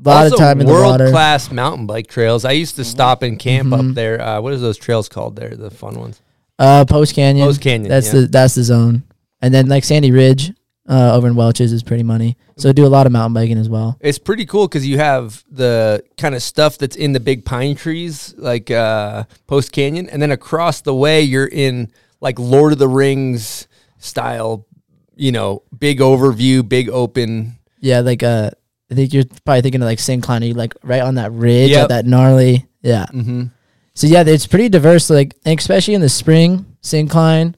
Speaker 7: a lot
Speaker 5: also,
Speaker 7: of time in the water Mm-hmm.
Speaker 5: class mountain bike trails. I used to stop and camp up there. Uh, are those trails called there? The fun ones.
Speaker 7: uh post canyon
Speaker 5: Post Canyon,
Speaker 7: that's
Speaker 5: yeah.
Speaker 7: the that's the zone and then like sandy ridge uh over in Welches is pretty money so do a lot of mountain biking as well
Speaker 5: It's pretty cool because you have the kind of stuff that's in the big pine trees, like uh, Post Canyon, and then across the way you're in like Lord of the Rings style. You know, big overview, big open.
Speaker 7: Yeah, like uh, I think you're probably thinking of like Syncline, you like right on that ridge,
Speaker 5: Yep.
Speaker 7: at that gnarly. Yeah.
Speaker 5: Mm-hmm.
Speaker 7: So yeah, it's pretty diverse. Like, especially in the spring, Syncline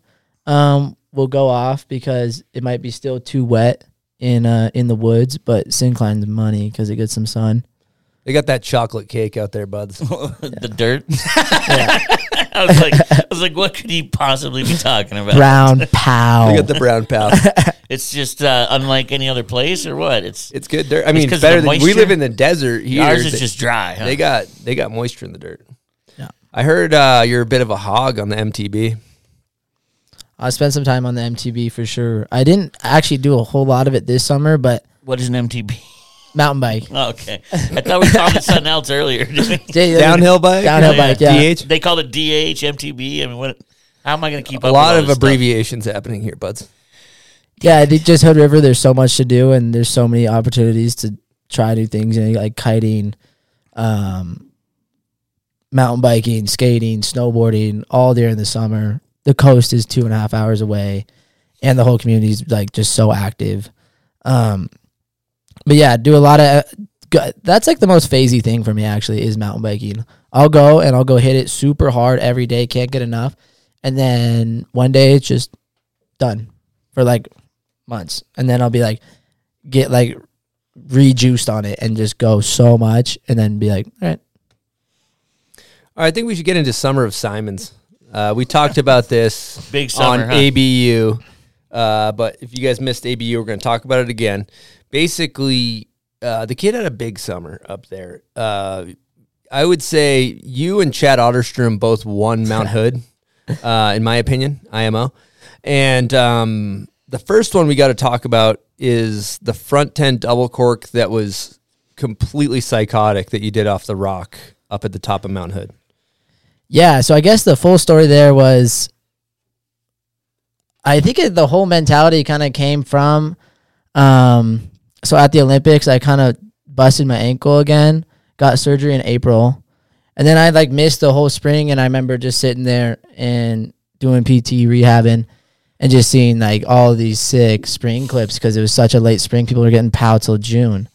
Speaker 7: um, will go off because it might be still too wet in uh in the woods, but Syncline's money because it gets some sun.
Speaker 5: They got that chocolate cake out there, buds.
Speaker 6: the dirt. I was like, I was like, what could he possibly be talking about?
Speaker 7: Brown pow.
Speaker 5: They got the brown pal.
Speaker 6: It's just uh, unlike any other place, or what? It's
Speaker 5: It's good dirt. I mean,
Speaker 6: of
Speaker 5: better than we live in the desert here.
Speaker 6: ours is
Speaker 5: They-
Speaker 6: just dry. Huh?
Speaker 5: They got they got moisture in the dirt.
Speaker 7: Yeah.
Speaker 5: I heard uh, you're a bit of a hog on the MTB.
Speaker 7: I spent some time on the MTB for sure. I didn't actually do a whole lot of it this summer, but
Speaker 6: what is an MTB?
Speaker 7: Mountain bike.
Speaker 6: Okay, I thought we called it something else earlier.
Speaker 7: Yeah,
Speaker 5: Downhill bike.
Speaker 7: Downhill
Speaker 6: Yeah,
Speaker 7: bike, yeah.
Speaker 5: DH.
Speaker 6: they called it DH, MTB. I mean, what? How am I going to keep
Speaker 5: A
Speaker 6: up?
Speaker 5: lot
Speaker 6: with all
Speaker 5: of
Speaker 6: this stuff?
Speaker 5: abbreviations happening here, buds.
Speaker 7: Yeah, I think just Hood River. There's so much to do, and there's so many opportunities to try new things, you know, like kiting, um, mountain biking, skating, snowboarding, all during the summer. The coast is two and a half hours away, and the whole community is like just so active. Um, but yeah, do a lot of. That's like the most phasey thing for me actually is mountain biking. I'll go and I'll go hit it super hard every day, can't get enough, and then one day it's just done for like months, and then I'll be like, get like rejuiced on it and just go so much, and then be like, all right,
Speaker 5: All right, I think we should get into Summer of Simons. Uh, we talked about this
Speaker 6: Big summer,
Speaker 5: on
Speaker 6: huh?
Speaker 5: ABU, uh, but if you guys missed ABU, we're going to talk about it again. Basically, uh, the kid had a big summer up there. Uh, I would say you and Chad Otterstrom both won Mount Hood, uh, in my opinion, IMO. And um, the first one we got to talk about is the front 10 double cork that was completely psychotic that you did off the rock up at the top of Mount Hood.
Speaker 7: Yeah, so I guess the full story there was I think it, the whole mentality kind of came from um so at the Olympics I kind of busted my ankle again, got surgery in April. And then I like missed the whole spring and I remember just sitting there and doing PT rehabbing and just seeing like all these sick spring clips because it was such a late spring. People were getting POW till June.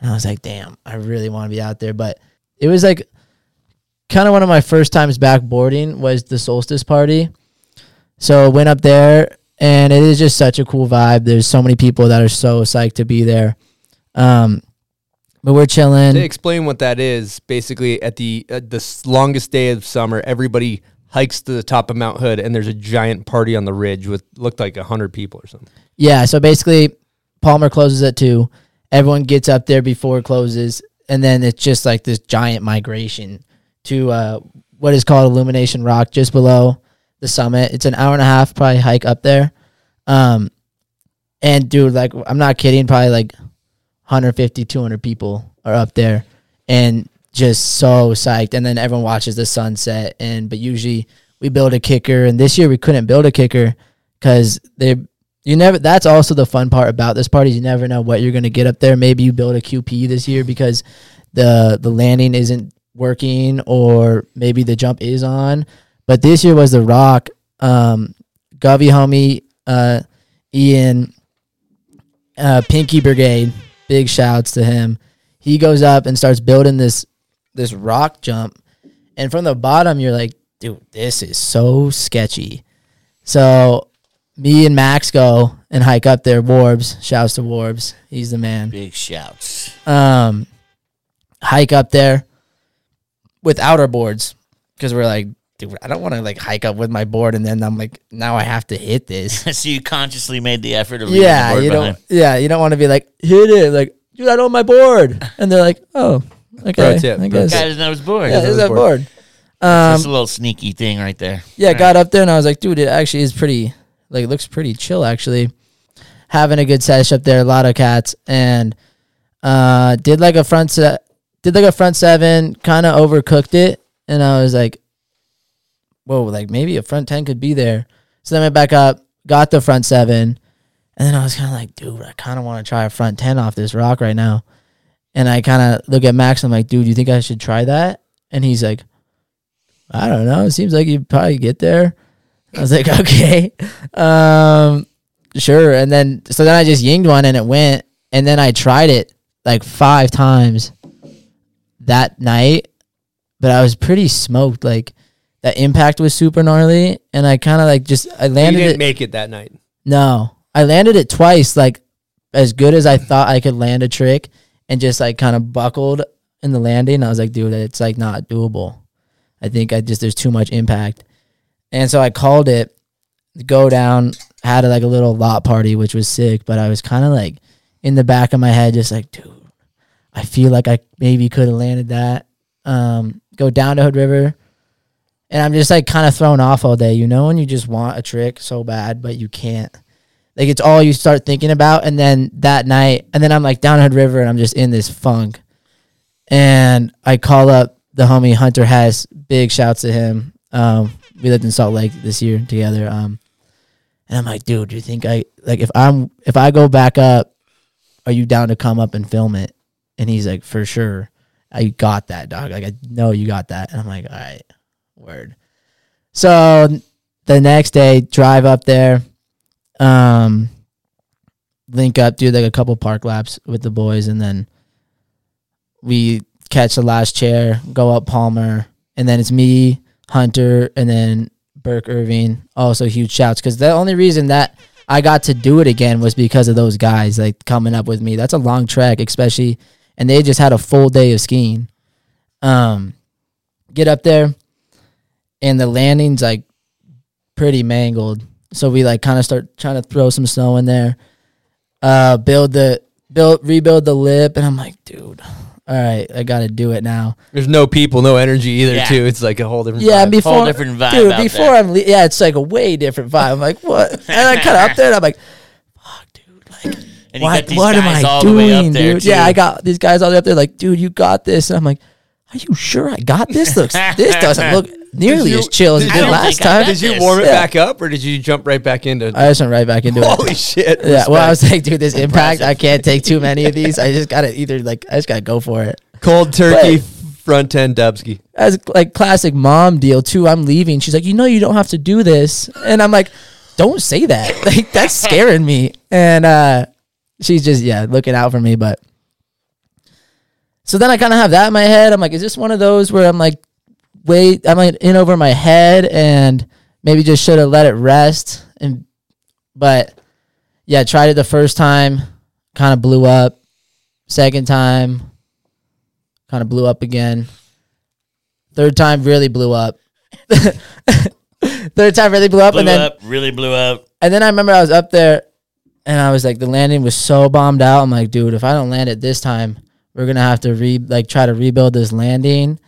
Speaker 7: And I was like, damn, I really want to be out there. But it was like kind of one of my first times back boarding was the solstice party. So went up there and it is just such a cool vibe. There's so many people that are so psyched to be there. Um, but we're chilling.
Speaker 5: To explain what that is, basically at the the longest day of summer, everybody hikes to the top of Mount Hood, and there's a giant party on the ridge with looked like hundred people or something.
Speaker 7: Yeah, so basically, Palmer closes at two. Everyone gets up there before it closes, and then it's just like this giant migration to uh, what is called Illumination Rock, just below the summit. It's an hour and a half probably hike up there. Um, and dude, like I'm not kidding, probably like 150, 200 people are up there, and just so psyched. And then everyone watches the sunset. And but usually we build a kicker, and this year we couldn't build a kicker because they you never. That's also the fun part about this party. is You never know what you're gonna get up there. Maybe you build a QP this year because the the landing isn't working, or maybe the jump is on. But this year was the rock. Um, Govy homie, uh, Ian, uh, Pinky Brigade. Big shouts to him. He goes up and starts building this this rock jump, and from the bottom, you're like, dude, this is so sketchy. So me and Max go and hike up there. Warbs, shouts to Warbs. He's the man.
Speaker 6: Big shouts.
Speaker 7: Um, hike up there without our boards because we're like, dude, I don't want to like hike up with my board and then I'm like, now I have to hit this.
Speaker 6: so you consciously made the effort of
Speaker 7: yeah,
Speaker 6: the board
Speaker 7: you don't. Yeah, you don't want to be like hit it. Like, dude, I don't my board, and they're like, oh, okay,
Speaker 5: tip,
Speaker 7: I
Speaker 5: pro
Speaker 7: guess.
Speaker 6: Guy doesn't know his board.
Speaker 7: Yeah, there's that
Speaker 5: board.
Speaker 7: board. Um,
Speaker 6: Just a little sneaky thing right there.
Speaker 7: Yeah, got up there and I was like, dude, it actually is pretty, like, it looks pretty chill actually. Having a good sesh up there, a lot of cats, and uh, did like a front set, did like a front seven, kind of overcooked it, and I was like, whoa, like maybe a front ten could be there. So then I went back up, got the front seven, and then I was kind of like, dude, I kind of want to try a front ten off this rock right now. And I kind of look at Max, I'm like, dude, do you think I should try that? And he's like, I don't know. It seems like you'd probably get there. I was like, okay, um, sure. And then so then I just yinged one and it went. And then I tried it like five times that night, but I was pretty smoked. Like that impact was super gnarly, and I kind of like just I
Speaker 5: You
Speaker 7: landed
Speaker 5: didn't
Speaker 7: it.
Speaker 5: make it that night.
Speaker 7: No, I landed it twice, like as good as I thought I could land a trick, and just like kind of buckled in the landing. I was like, dude, it's like not doable. I think I just there's too much impact, and so I called it. Go down, had like a little lot party, which was sick. But I was kind of like in the back of my head, just like, dude, I feel like I maybe could have landed that. Um, go down to Hood River, and I'm just like kind of thrown off all day. You know, when you just want a trick so bad, but you can't. Like it's all you start thinking about, and then that night, and then I'm like down Hood River, and I'm just in this funk. And I call up the homie Hunter Hess. Big shouts to him. Um, we lived in Salt Lake this year together. Um, and I'm like, dude, do you think I like if I'm if I go back up, are you down to come up and film it? And he's like, for sure. I got that, dog. Like I know you got that. And I'm like, all right, word. So the next day, drive up there, um, link up, do like a couple park laps with the boys, and then we catch the last chair, go up Palmer, and then it's me, Hunter, and then Burke Irving. Also huge shouts because the only reason that I got to do it again was because of those guys like coming up with me. That's a long trek, especially, and they just had a full day of skiing. Um, get up there, and the landing's like pretty mangled. So we like kind of start trying to throw some snow in there. Uh, build the build rebuild the lip, and I'm like, dude, all right, I got to do it now.
Speaker 5: There's no people, no energy either.
Speaker 6: Yeah.
Speaker 5: Too. It's like a whole different.
Speaker 7: Yeah,
Speaker 5: vibe.
Speaker 7: before
Speaker 6: Whole different vibe
Speaker 7: dude.
Speaker 6: out
Speaker 7: before
Speaker 6: there.
Speaker 7: I'm, le- yeah, it's like a way different vibe. I'm like, what? And I cut up there, and I'm like, fuck, dude, like,
Speaker 6: And
Speaker 7: what?
Speaker 6: these
Speaker 7: What am I
Speaker 6: all the way up
Speaker 7: doing,
Speaker 6: there,
Speaker 7: dude? Yeah. I got these guys all the way up there, like, dude, you got this. And I'm like, are you sure I got this? Looks, this doesn't look nearly
Speaker 5: you-
Speaker 7: as chill as it
Speaker 5: did
Speaker 7: did last time.
Speaker 5: Did you warm it
Speaker 7: Yeah.
Speaker 5: back up, or did you jump right back into? It?
Speaker 7: I just went right back into it.
Speaker 5: Holy shit!
Speaker 7: Yeah, well, I was
Speaker 5: respect.
Speaker 7: like, dude, this impact, I can't take too many of these. I just gotta either like, I just gotta go for it.
Speaker 5: cold turkey
Speaker 7: But-
Speaker 5: front end Dubsky.
Speaker 7: as like classic mom deal too. I'm leaving. She's like, you know, you don't have to do this, and I'm like, don't say that. Like that's scaring me. And uh, she's just yeah looking out for me. But so then I kind of have that in my head. I'm like, is this one of those where I'm like, wait, I'm like in over my head and maybe just should have let it rest. And but yeah, tried it the first time, kind of blew up. Second time, kind of blew up again. Third time really blew up. Third time really blew up,
Speaker 6: blew
Speaker 7: and then
Speaker 6: up, really blew up.
Speaker 7: and then I remember I was up there, and I was like, the landing was so bombed out. I'm like, dude, if I don't land it this time, we're gonna have to re like try to rebuild this landing.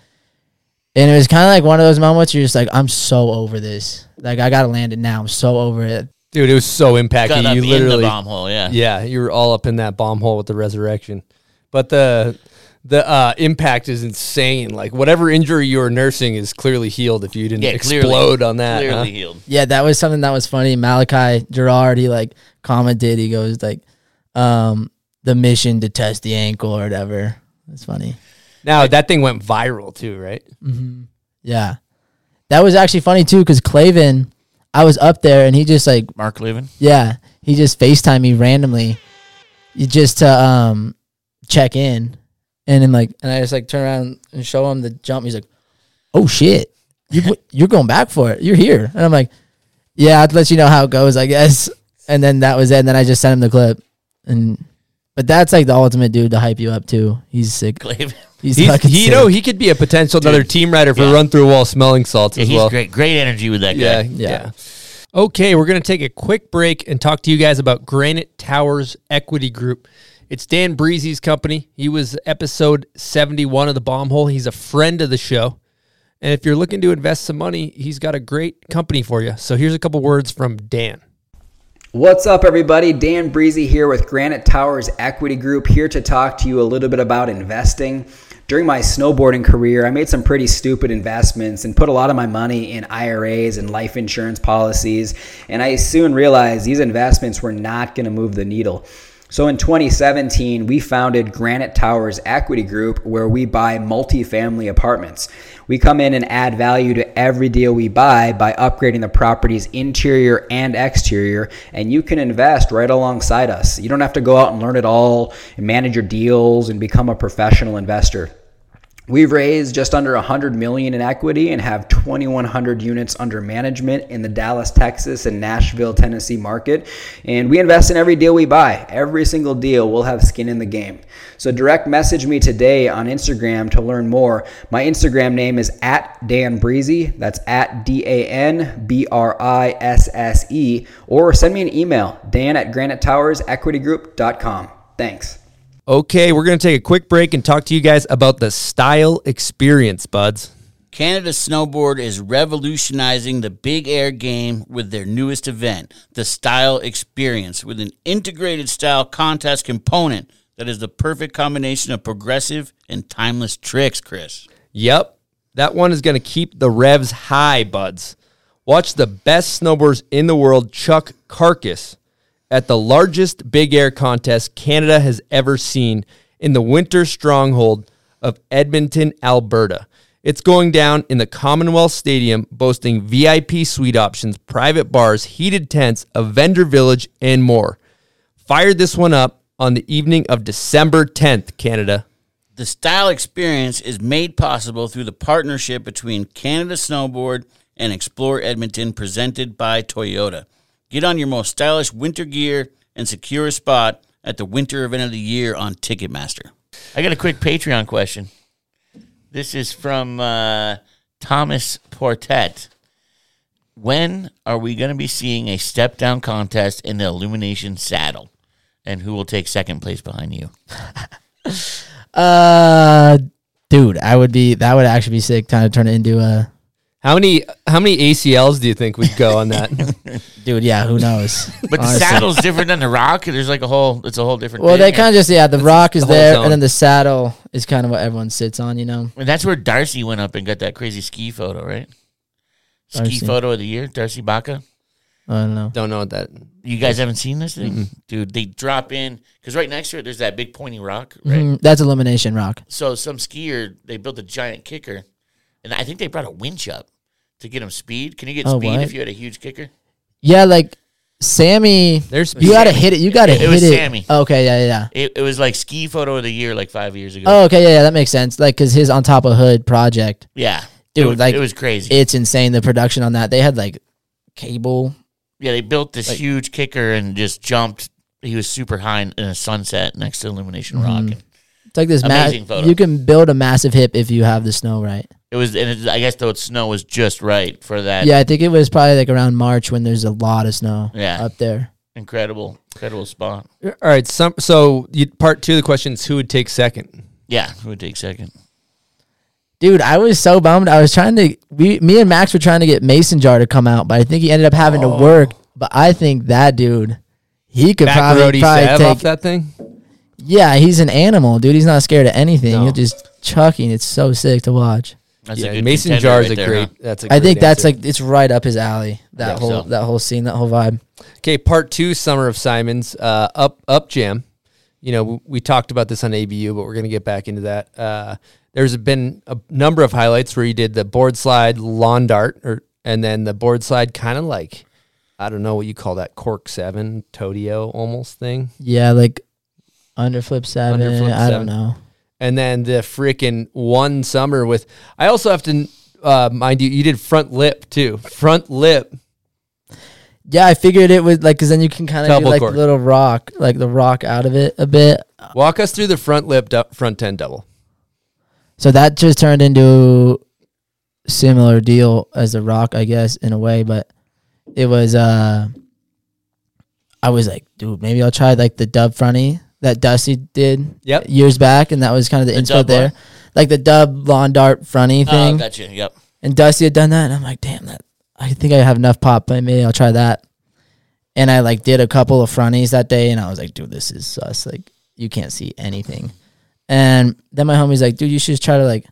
Speaker 7: And it was kind of like one of those moments you're just like, I'm so over this. Like I gotta land it now. I'm so over it.
Speaker 5: Dude, it was so impactful.
Speaker 6: Got up
Speaker 5: You
Speaker 6: in
Speaker 5: literally,
Speaker 6: the bomb hole, yeah.
Speaker 5: yeah, you were all up in that bomb hole with the resurrection. But the the uh, impact is insane. Like whatever injury you were nursing is clearly healed if you didn't
Speaker 6: Yeah,
Speaker 5: explode
Speaker 6: clearly,
Speaker 5: on that.
Speaker 6: Clearly
Speaker 5: huh?
Speaker 6: healed.
Speaker 7: Yeah, that was something that was funny. Malachi Gerard, he like commented. He goes like, um, "The mission to test the ankle or whatever." It's funny.
Speaker 5: Now that thing went viral too, right?
Speaker 7: Yeah, that was actually funny too because Clavin, I was up there and he just like,
Speaker 6: Mark Clavin.
Speaker 7: yeah, he just Facetime me randomly, you just to um check in, and then like, and I just like turn around and show him the jump. He's like, "Oh shit, you you're going back for it. You're here," and I'm like, "Yeah, I'd let you know how it goes, I guess." And then that was it. And then I just sent him the clip, and but that's like the ultimate dude to hype you up too. He's sick.
Speaker 6: Clavin.
Speaker 7: He's,
Speaker 5: He's,
Speaker 7: fucking
Speaker 5: he, you know, he could be a potential another team rider for
Speaker 6: yeah.
Speaker 5: run through a wall smelling salts
Speaker 6: Yeah,
Speaker 5: as
Speaker 6: he's
Speaker 5: well.
Speaker 6: great. Great energy with that guy.
Speaker 5: Yeah,
Speaker 7: Yeah.
Speaker 5: yeah. Okay, we're going to take a quick break and talk to you guys about Granite Towers Equity Group. It's Dan Breezy's company. He was episode 71 of the Bomb Hole. He's a friend of the show. And if you're looking to invest some money, he's got a great company for you. So here's a couple words from Dan.
Speaker 10: What's up, everybody? Dan Breezy here with Granite Towers Equity Group, here to talk to you a little bit about investing. During my snowboarding career, I made some pretty stupid investments and put a lot of my money in IRAs and life insurance policies. And I soon realized these investments were not going to move the needle. So in 2017, we founded Granite Towers Equity Group, where we buy multifamily apartments. We come in and add value to every deal we buy by upgrading the property's interior and exterior, and you can invest right alongside us. You don't have to go out and learn it all and manage your deals and become a professional investor. We've raised just under 100 million in equity and have 2100 units under management in the Dallas, Texas and Nashville, Tennessee market. And we invest in every deal we buy. Every single deal we'll have skin in the game. So direct message me today on Instagram to learn more. My Instagram name is at Dan Breezy. That's at D A N B R I S S E. Or send me an email, Dan at granitetowersequitygroup.com. Thanks.
Speaker 5: Okay, we're going to take a quick break and talk to you guys about the style experience, buds.
Speaker 6: Canada Snowboard is revolutionizing the big air game with their newest event, the Style Experience, with an integrated style contest component that is the perfect combination of progressive and timeless tricks, Chris.
Speaker 5: Yep. That one is going to keep the revs high, buds. Watch the best snowboarders in the world chuck carcass at the largest big air contest Canada has ever seen in the winter stronghold of Edmonton, Alberta. It's going down in the Commonwealth Stadium, boasting VIP suite options, private bars, heated tents, a vendor village, and more. Fire this one up on the evening of December 10th, Canada.
Speaker 6: The style experience is made possible through the partnership between Canada Snowboard and Explore Edmonton, presented by Toyota. Get on your most stylish winter gear and secure a spot at the winter event of the year on Ticketmaster. I got a quick Patreon question. This is from uh, Thomas Portet. When are we going to be seeing a step down contest in the Illumination saddle? And who will take second place behind you?
Speaker 7: Uh, dude, I would be. That would actually be sick. Kind of turn it into a.
Speaker 5: How many how many ACLs do you think would go on that?
Speaker 7: Dude, yeah, who knows?
Speaker 6: But the
Speaker 7: Honestly.
Speaker 6: saddle's different than the rock. There's like a whole. It's a whole different.
Speaker 7: Well, they kind of just yeah. The rock is
Speaker 5: the whole
Speaker 7: there,
Speaker 5: zone.
Speaker 7: and then the saddle is kind of what everyone sits on. You know.
Speaker 6: And that's where Darcy went up and got that crazy ski photo, right? Ski photo of the year, Darcy Baca.
Speaker 7: I don't know.
Speaker 5: Don't know what that.
Speaker 6: You guys haven't seen this thing, dude? They drop in because right next to it, there's that big pointy rock, right?
Speaker 7: Mhm, That's Illumination Rock.
Speaker 6: So some skier they built a giant kicker, and I think they brought a winch up to get him speed. Can you get
Speaker 7: Oh,
Speaker 6: speed
Speaker 7: what?
Speaker 6: if you had a huge kicker?
Speaker 7: Yeah, like Sammy.
Speaker 5: There's
Speaker 7: You gotta hit it. You gotta hit
Speaker 6: It- it
Speaker 7: hit
Speaker 6: was
Speaker 7: it.
Speaker 6: Sammy.
Speaker 7: Okay, yeah, yeah, yeah.
Speaker 6: It, it was like ski photo of the year like five years ago.
Speaker 7: Oh, okay, yeah, yeah, that makes sense. Like, cause his on top of hood project,
Speaker 6: yeah,
Speaker 7: dude,
Speaker 6: it was,
Speaker 7: like
Speaker 6: it was crazy.
Speaker 7: it's insane. The production on that, they had like cable.
Speaker 6: yeah, they built this
Speaker 7: like-
Speaker 6: huge kicker and just jumped. He was super high in a sunset next to Illumination
Speaker 7: Mm-hmm.
Speaker 6: Rock.
Speaker 7: It's like this. Ma-
Speaker 6: Amazing photo.
Speaker 7: you can build a massive hip if you have the snow right.
Speaker 6: It was, and it, I guess the snow was just right for that.
Speaker 7: Yeah, I think it was probably like around March when there's a lot of snow.
Speaker 6: Yeah.
Speaker 7: up there.
Speaker 6: incredible, incredible spot.
Speaker 5: All right. Some so you, part two of the question is who would take second.
Speaker 6: Yeah, who would take second?
Speaker 7: Dude, I was so bummed. I was trying to we me and Max were trying to get Mason Jar to come out, but I think he ended up having to oh. work. But I think that dude, he could
Speaker 5: Back
Speaker 7: probably, probably
Speaker 5: Sav
Speaker 7: take.
Speaker 5: off that thing.
Speaker 7: Yeah, he's an animal, dude. He's not scared of anything.
Speaker 6: No.
Speaker 7: He'll just chucking. It's so sick to watch.
Speaker 6: That's
Speaker 5: yeah,
Speaker 6: a good
Speaker 5: Mason
Speaker 6: contender
Speaker 5: Jar is
Speaker 6: right
Speaker 5: a
Speaker 6: there,
Speaker 5: great.
Speaker 6: huh?
Speaker 5: That's a
Speaker 7: I
Speaker 5: great I
Speaker 7: think that's
Speaker 5: answer.
Speaker 7: like it's right up his alley. That
Speaker 6: Yeah,
Speaker 7: whole
Speaker 6: so.
Speaker 7: that whole scene, that whole vibe.
Speaker 5: Okay, part two, Summer of Simons, uh, up up jam. You know, we, we talked about this on ABU, but we're gonna get back into that. Uh, there's been a number of highlights where you did the board slide, lawn dart, or and then the board slide, kind of like I don't know what you call that, cork seven, todio almost thing,
Speaker 7: Yeah, like underflip seven.
Speaker 5: Underflip
Speaker 7: I
Speaker 5: seven.
Speaker 7: don't know.
Speaker 5: And then the freaking one summer with. I also have to uh, mind you, you did front lip too, front lip.
Speaker 7: Yeah, I figured it would like because then you can kind of do like the little rock, like the rock out of it a bit.
Speaker 5: Walk us through the front lip, du- front ten double.
Speaker 7: So that just turned into similar deal as the rock, I guess, in a way. But it was uh I was like, dude, maybe I'll try like the dub fronty that Dusty did
Speaker 5: Yep.
Speaker 7: years back, and that was kind of the,
Speaker 6: The
Speaker 7: inspo
Speaker 6: dub
Speaker 7: there.
Speaker 6: what?
Speaker 7: Like the dub lawn dart fronty
Speaker 6: Oh,
Speaker 7: thing.
Speaker 6: gotcha. Yep.
Speaker 7: And Dusty had done that, and I'm like, damn that. I think I have enough pop, but maybe I'll try that. And I like did a couple of fronties that day, and I was like, dude, this is sus. Like you can't see anything. And then my homie's like, dude, you should just try to like,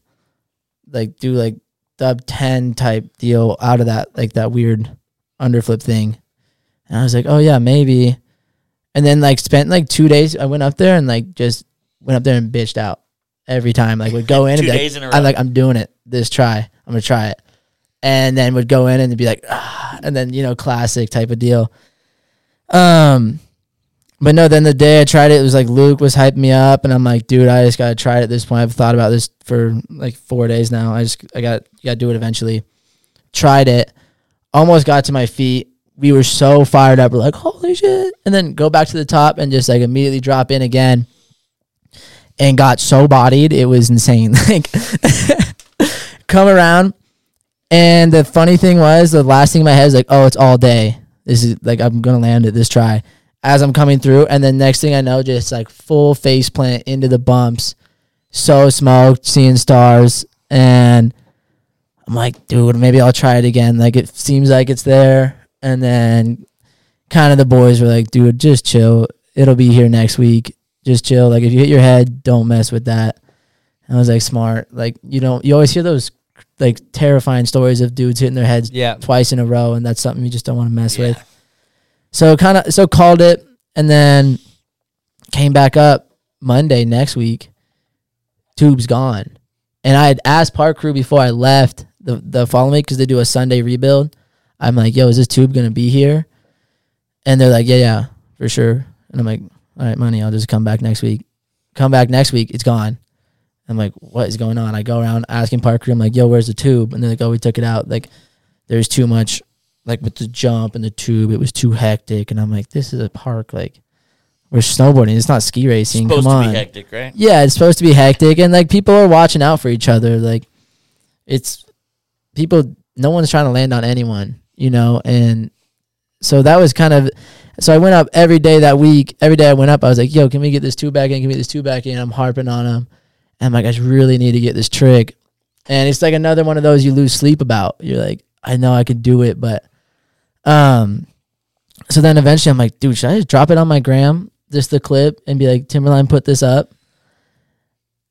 Speaker 7: like do like dub ten type deal out of that like that weird underflip thing. And I was like, oh yeah, maybe. And then like spent like two days. I went up there and like just went up there and bitched out every time. Like would go in and
Speaker 6: Two
Speaker 7: be like,
Speaker 6: days in a
Speaker 7: I'm like, I'm doing it. This try. I'm gonna try it. And then would go in and be like, ah, and then you know, classic type of deal. Um, but no, then the day I tried it, it was like Luke was hyping me up, and I'm like, dude, I just gotta try it at this point. I've thought about this for like four days now. I just I got got to do it eventually. Tried it, almost got to my feet. We were so fired up. We're like, holy shit! And then go back to the top and just like immediately drop in again, and got so bodied, it was insane. Like, come around, and the funny thing was, the last thing in my head is like, oh, it's all day. This is like I'm gonna land it this try. As I'm coming through, and then next thing I know, just like full face plant into the bumps, so smoked, seeing stars, and I'm like, dude, maybe I'll try it again. Like it seems like it's there, and then kind of the boys were like, dude, just chill. It'll be here next week. Just chill. Like if you hit your head, don't mess with that. And I was like, smart. Like you don't. You always hear those like terrifying stories of dudes hitting their heads
Speaker 5: Yeah.
Speaker 7: twice in a row, and that's something you just don't want to mess with. So kind of so called it, and then came back up Monday next week. Tube's gone, and I had asked Park Crew before I left the the following week because they do a Sunday rebuild. I'm like, yo, is this tube gonna be here? And they're like, yeah, yeah, for sure. And I'm like, all right, money, I'll just come back next week. Come back next week, it's gone. I'm like, what is going on? I go around asking Park Crew, I'm like, yo, where's the tube? And they're like, oh, we took it out. Like, there's too much, like with the jump and the tube, it was too hectic. And I'm like, this is a park, like, we're snowboarding. It's not ski racing.
Speaker 6: Supposed
Speaker 7: Come
Speaker 6: to
Speaker 7: on.
Speaker 6: be hectic, right?
Speaker 7: Yeah, it's supposed to be hectic, and like people are watching out for each other. Like, it's people. No one's trying to land on anyone, you know. And so that was kind of. So I went up every day that week. Every day I went up, I was like, "Yo, can we get this two back in? Can we get this two back in?" I'm harping on him, and I'm like, "I really need to get this trick." And it's like another one of those you lose sleep about. You're like, "I know I could do it, but," um. So then eventually I'm like, dude, should I just drop it on my gram, just the clip, and be like, Timberline put this up?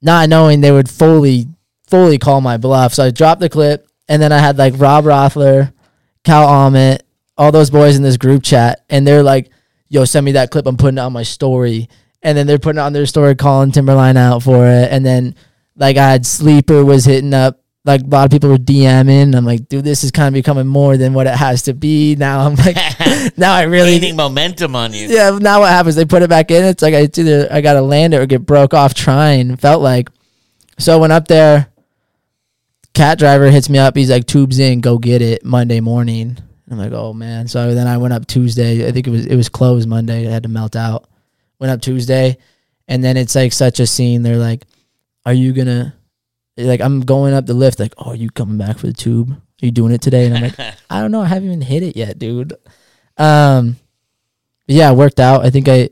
Speaker 7: Not knowing they would fully, fully call my bluff. So I dropped the clip, and then I had like Rob Rothler, Cal Ahmet, all those boys in this group chat, and they're like, yo, send me that clip. I'm putting it on my story. And then they're putting it on their story, calling Timberline out for it. And then like I had Sleeper was hitting up. Like a lot of people were DMing. I'm like, dude, this is kind of becoming more than what it has to be. Now I'm like, now I really
Speaker 6: Gaining momentum on you.
Speaker 7: yeah. Now what happens? They put it back in. It's like I it's either I got to land it or get broke off trying. Felt like. So I went up there. Cat driver hits me up. He's like, "Tubes in, go get it Monday morning." I'm like, "Oh man!" So then I went up Tuesday. I think it was it was closed Monday. I had to melt out. Went up Tuesday, and then it's like such a scene. They're like, "Are you gonna?" Like I'm going up the lift. Like, "Oh, are you coming back for the tube? Are you doing it today?" And I'm like, "I don't know. I haven't even hit it yet, dude." Um, yeah, it worked out. I think I,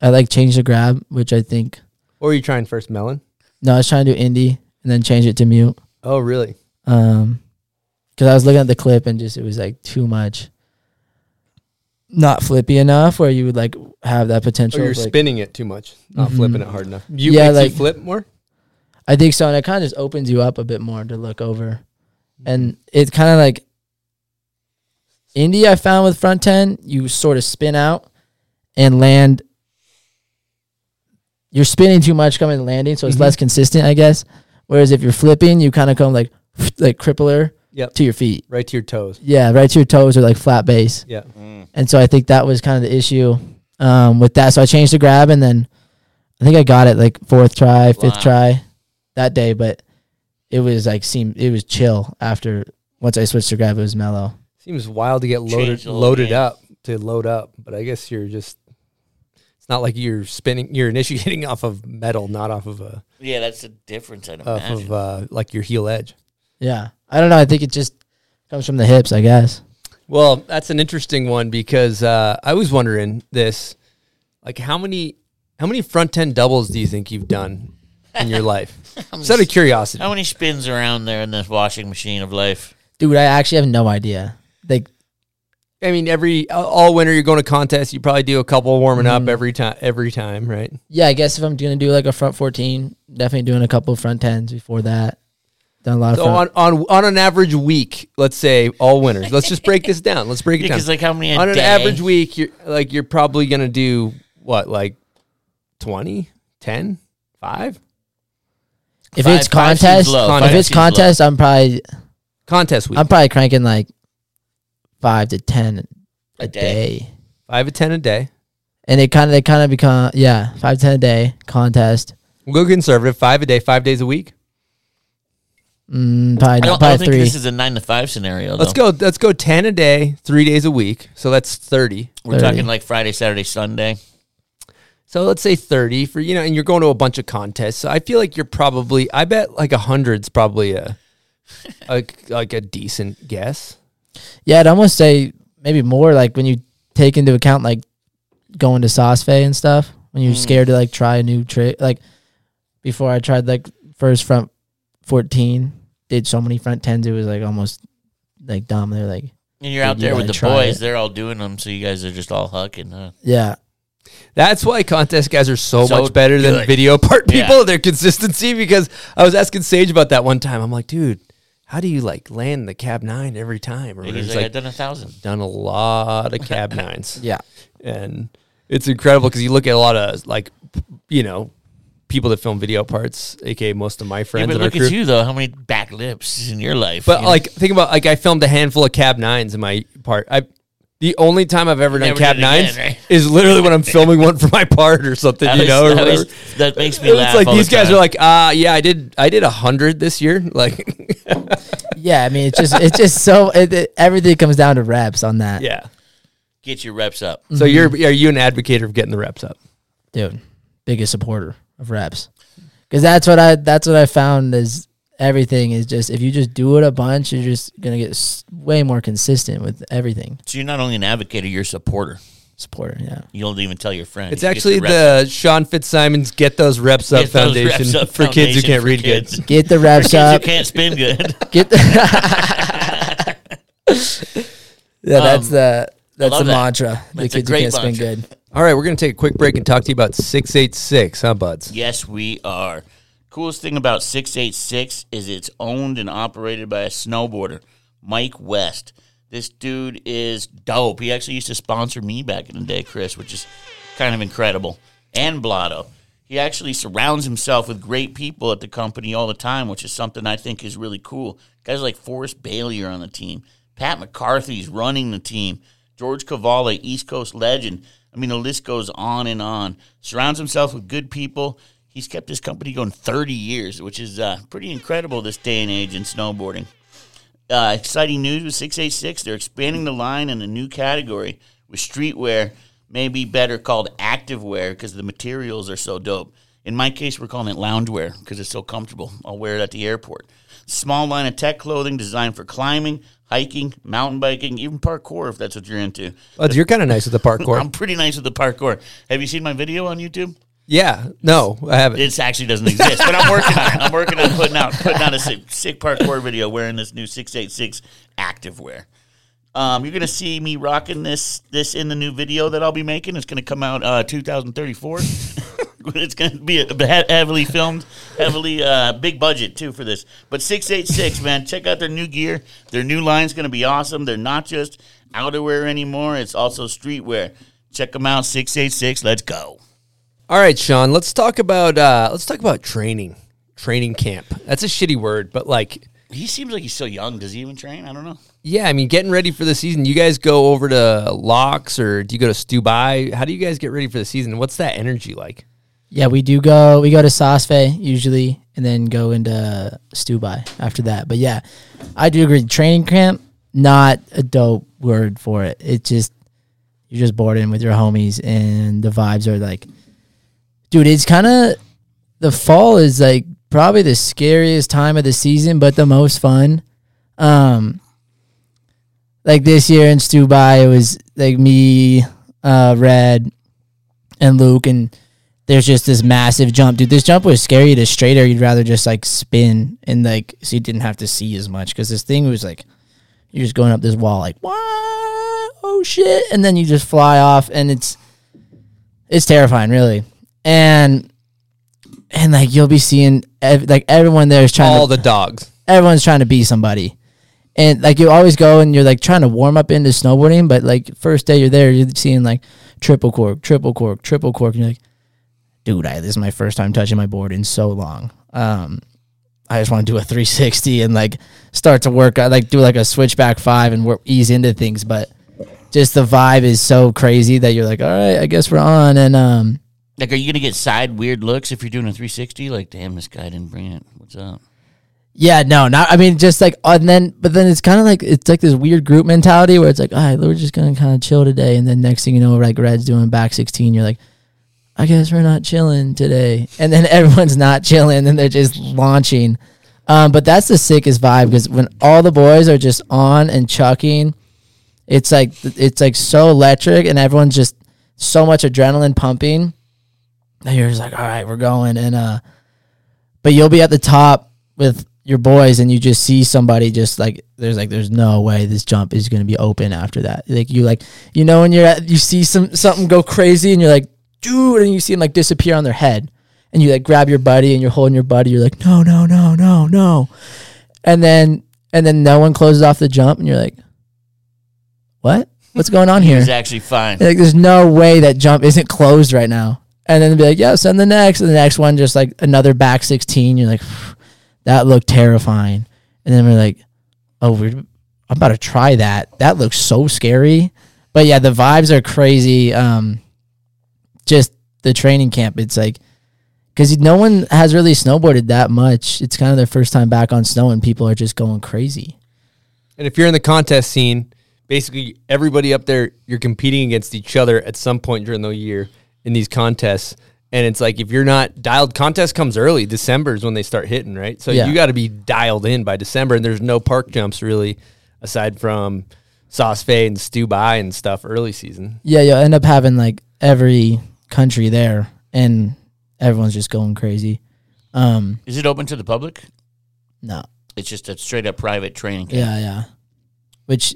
Speaker 7: I like changed the grab, which I think
Speaker 5: Or you trying first melon?
Speaker 7: no, I was trying to do indie and then change it to mute.
Speaker 5: Oh, really?
Speaker 7: Um, because I was looking at the clip and just it was like too much. not flippy enough where you would like have that potential.
Speaker 5: you're
Speaker 7: of, like,
Speaker 5: spinning it too much, not
Speaker 7: Mhm.
Speaker 5: flipping it hard enough. You
Speaker 7: Yeah, like-
Speaker 5: you flip more.
Speaker 7: I think so, and it kind of just opens you up a bit more to look over, and it's kind of like indie. I found with front ten, you sort of spin out and land. You're spinning too much coming and landing, so it's
Speaker 5: Mhm.
Speaker 7: less consistent, I guess. Whereas if you're flipping, you kind of come like like crippler
Speaker 5: Yep.
Speaker 7: to your feet.
Speaker 5: Right to your toes.
Speaker 7: Yeah, right to your toes or like flat base.
Speaker 5: Yeah.
Speaker 7: And so I think that was kind of the issue um, with that. So I changed the grab, and then I think I got it like fourth try, fifth
Speaker 6: Wow.
Speaker 7: try that day. But it was like seemed it was chill after once I switched to grab. It was mellow.
Speaker 5: Seems wild to get loaded
Speaker 6: Changed the whole
Speaker 5: loaded
Speaker 6: game.
Speaker 5: up to load up, but I guess you're just. It's not like you're spinning. You're initiating off of metal, not off of a
Speaker 6: Yeah, that's the difference. I'd
Speaker 5: off
Speaker 6: imagine.
Speaker 5: of uh, like your heel edge.
Speaker 7: Yeah, I don't know. I think it just comes from the hips, I guess.
Speaker 5: Well, that's an interesting one because uh, I was wondering this, like how many how many front end doubles do you think you've done in your life? Just out of curiosity.
Speaker 6: How many spins around there in this washing machine of life?
Speaker 7: Dude, I actually have no idea. Like,
Speaker 5: I mean, every all winter you're going to contests. You probably do a couple warming
Speaker 7: Mm-hmm.
Speaker 5: up every time. Every time, right?
Speaker 7: yeah, I guess if I'm gonna do like a front fourteen, definitely doing a couple of front tens before that. Done a lot of
Speaker 5: So
Speaker 7: front.
Speaker 5: on, on on an average week, let's say all winners. Let's just break this down. Let's break it down.
Speaker 6: Because like how many a
Speaker 5: on an average week, you're like you're probably gonna do what, like 20, 10, 5?
Speaker 7: if
Speaker 6: Five-
Speaker 7: it's
Speaker 6: five
Speaker 7: contest, if it's
Speaker 6: seems low.
Speaker 7: contest, I'm probably
Speaker 5: Contest week.
Speaker 7: I'm probably cranking like five to ten a,
Speaker 6: A day.
Speaker 7: day.
Speaker 5: Five to ten a day.
Speaker 7: and it kind of they kind of become yeah five to ten a day contest.
Speaker 5: We'll go conservative. Five a day, five days a week.
Speaker 7: Mm, probably
Speaker 6: I don't, I don't
Speaker 7: probably
Speaker 6: think
Speaker 7: three.
Speaker 6: this is a nine to five scenario.
Speaker 5: Let's go. Let's go ten a day, three days a week. So that's thirty.
Speaker 6: We're
Speaker 7: 30.
Speaker 6: talking like Friday, Saturday, Sunday.
Speaker 5: So let's say thirty for you know, and you're going to a bunch of contests. So I feel like you're probably. I bet like a hundred's probably a, a like a decent guess.
Speaker 7: Yeah, I'd almost say maybe more like when you take into account like going to Saas-Fee and stuff when
Speaker 6: Mm.
Speaker 7: you're scared to like try a new trick. Like before I tried like first front fourteen, did so many front tens it was like almost like dumb. They're like
Speaker 6: And you're out
Speaker 7: Dude, you
Speaker 6: there with the boys.
Speaker 7: it.
Speaker 6: They're all doing them, so you guys are just all hucking. Huh?
Speaker 7: yeah.
Speaker 5: That's why contest guys are so,
Speaker 6: So
Speaker 5: much better than video part
Speaker 6: Yeah.
Speaker 5: people. Their consistency because I was asking Sage about that one time. I'm like, dude, how do you like land the cab nine every time? Or
Speaker 6: He's
Speaker 5: he's
Speaker 6: like,
Speaker 5: like,
Speaker 6: I've done a thousand.
Speaker 5: done a lot of cab nines.
Speaker 7: Yeah.
Speaker 5: and it's incredible because you look at a lot of like you know people that film video parts aka most of my
Speaker 6: Yeah,
Speaker 5: friends
Speaker 6: but
Speaker 5: in our
Speaker 6: look
Speaker 5: crew
Speaker 6: at you though. How many back lips in your life?
Speaker 5: but
Speaker 6: you know?
Speaker 5: like think about like i filmed a handful of cab nines in my part i the only time i've ever done
Speaker 6: Never
Speaker 5: cab
Speaker 6: did it again,
Speaker 5: nines
Speaker 6: right?
Speaker 5: is literally when i'm filming one for my part or something
Speaker 6: That
Speaker 5: you
Speaker 6: was-
Speaker 5: know or
Speaker 6: that,
Speaker 5: whatever
Speaker 6: was- that makes me
Speaker 5: it's
Speaker 6: laugh.
Speaker 5: like
Speaker 6: all
Speaker 5: these
Speaker 6: the
Speaker 5: guys
Speaker 6: time.
Speaker 5: are like uh yeah i did i did a hundred this year like
Speaker 7: Yeah, I mean it's just it's just so it, it- everything comes down to reps on that.
Speaker 5: yeah
Speaker 6: get your reps up.
Speaker 5: so you're are you an advocate of getting the reps up
Speaker 7: dude, biggest supporter of reps. Because that's what I that's what I found is everything is just if you just do it a bunch, you're just gonna get s- way more consistent with everything.
Speaker 6: So you're not only an advocate, you're a supporter.
Speaker 7: Supporter, yeah.
Speaker 6: You don't even tell your friends.
Speaker 5: it's
Speaker 6: You get
Speaker 5: actually
Speaker 6: your reps
Speaker 5: the Sean Fitzsimons' Get Those Reps Up
Speaker 6: Get those
Speaker 5: Foundation
Speaker 6: reps up
Speaker 5: for kids who
Speaker 6: foundation
Speaker 5: can't
Speaker 6: for
Speaker 5: read
Speaker 6: kids.
Speaker 5: good.
Speaker 7: Get the
Speaker 6: For
Speaker 7: reps
Speaker 6: kids who
Speaker 7: up.
Speaker 6: can't spin good.
Speaker 7: Get the yeah. That's
Speaker 6: Um,
Speaker 7: the that's
Speaker 6: love
Speaker 7: the
Speaker 6: that.
Speaker 7: mantra. The
Speaker 6: That's a
Speaker 7: kids who
Speaker 6: great
Speaker 7: can't spin
Speaker 6: mantra.
Speaker 7: good.
Speaker 5: All right, we're going to take a quick break and talk to you about 686, huh, buds?
Speaker 6: Yes, we are. Coolest thing about 686 is it's owned and operated by a snowboarder, Mike West. This dude is dope. He actually used to sponsor me back in the day, Chris, which is kind of incredible. And Blotto. He actually surrounds himself with great people at the company all the time, which is something I think is really cool. Guys like Forrest Bailey are on the team. Pat McCarthy's running the team. George Cavalli, East Coast legend. I mean, the list goes on and on. Surrounds himself with good people. He's kept his company going 30 years, which is uh, pretty incredible this day and age in snowboarding. Uh, exciting news with 686. They're expanding the line in a new category with streetwear, maybe better called activewear because the materials are so dope. In my case, we're calling it loungewear because it's so comfortable. I'll wear it at the airport. Small line of tech clothing designed for climbing, hiking, mountain biking, even parkour if that's what you're into.
Speaker 5: Buds, you're kind of nice with the parkour.
Speaker 6: I'm pretty nice with the parkour. Have you seen my video on YouTube?
Speaker 5: Yeah, no, I haven't.
Speaker 6: It actually doesn't exist, but I'm working on it. I'm working on putting out putting out a sick, sick parkour video wearing this new 686 activewear. Um, you're gonna see me rocking this this in the new video that I'll be making. It's gonna come out uh, 2034. it's gonna be a, he- heavily filmed, heavily uh, big budget too for this. But 686, man, check out their new gear. Their new line's gonna be awesome. They're not just outerwear anymore; it's also streetwear. Check them out. 686. Let's go.
Speaker 5: All right, Sean. Let's talk about uh, let's talk about training, training camp. That's a shitty word, but like,
Speaker 6: He seems like he's so young. Does he even train? I don't know.
Speaker 5: yeah, I mean, getting ready for the season. You guys go over to Laax or do you go to Stubai? How do you guys get ready for the season? What's that energy like?
Speaker 7: Yeah, we do go. We go to Saas-Fee usually, and then go into Stubai after that. But yeah, I do agree. Training camp, not a dope word for it. It just you're just bored in with your homies, and the vibes are like, dude. It's kind of the fall is like probably the scariest time of the season, but the most fun. Um, like this year in Stubai, it was like me, uh, Red, and Luke, and there's just this massive jump, dude. This jump was scary to straighter. You'd rather just like spin and like so you didn't have to see as much because this thing was like you're just going up this wall like what? Oh shit! And then you just fly off, and it's it's terrifying, really. And and like you'll be seeing ev- like everyone there is trying
Speaker 5: All
Speaker 7: to
Speaker 5: the dogs.
Speaker 7: everyone's trying to be somebody. And like you always go and you're like trying to warm up into snowboarding, but like first day you're there, you're seeing like triple cork, triple cork, triple cork, and you're like, dude, I, this is my first time touching my board in so long. Um, I just want to do a 360 and like start to work, I like do like a switchback five and work ease into things, but just the vibe is so crazy that you're like, all right, I guess we're on. And um,
Speaker 6: Like, are you gonna get side weird looks if you're doing a 360? Like, damn, this guy didn't bring it. What's up?
Speaker 7: Yeah, no, not. I mean, just like, and then, but then it's kind of like it's like this weird group mentality where it's like, all right, we're just gonna kind of chill today, and then next thing you know, like Red's doing back sixteen, you're like, I guess we're not chilling today, and then everyone's not chilling, and they're just launching. Um, but that's the sickest vibe because when all the boys are just on and chucking, it's like it's like so electric, and everyone's just so much adrenaline pumping. And you're just like, all right, we're going, and uh, but you'll be at the top with your boys and you just see somebody just like there's like there's no way this jump is going to be open after that like you like you know when you're at you see some something go crazy and you're like dude and you see them like disappear on their head and you like grab your buddy and you're holding your buddy you're like no no no no no and then and then no one closes off the jump and you're like what what's going on
Speaker 6: He
Speaker 7: here
Speaker 6: was actually fine.
Speaker 7: like there's no way that jump isn't closed right now. And then be like, yeah, send the next. And the next one just like another back 16. You're like, that looked terrifying. And then we're like, oh, we're I'm about to try that. That looks so scary. But yeah, the vibes are crazy. Um, just the training camp. It's like because no one has really snowboarded that much. It's kind of their first time back on snow, and people are just going crazy.
Speaker 5: And if you're in the contest scene, basically everybody up there, you're competing against each other at some point during the year in these contests. And it's like if you're not dialed, contest comes early. December is when they start hitting, right? So
Speaker 7: Yeah.
Speaker 5: you got to be dialed in by December. And there's no park jumps really, aside from Saas-Fee and Stubai and stuff early season.
Speaker 7: Yeah, you'll end up having like every country there, and everyone's just going crazy. Um,
Speaker 6: Is it open to the public?
Speaker 7: no,
Speaker 6: It's just a straight up private training camp.
Speaker 7: yeah, yeah, which,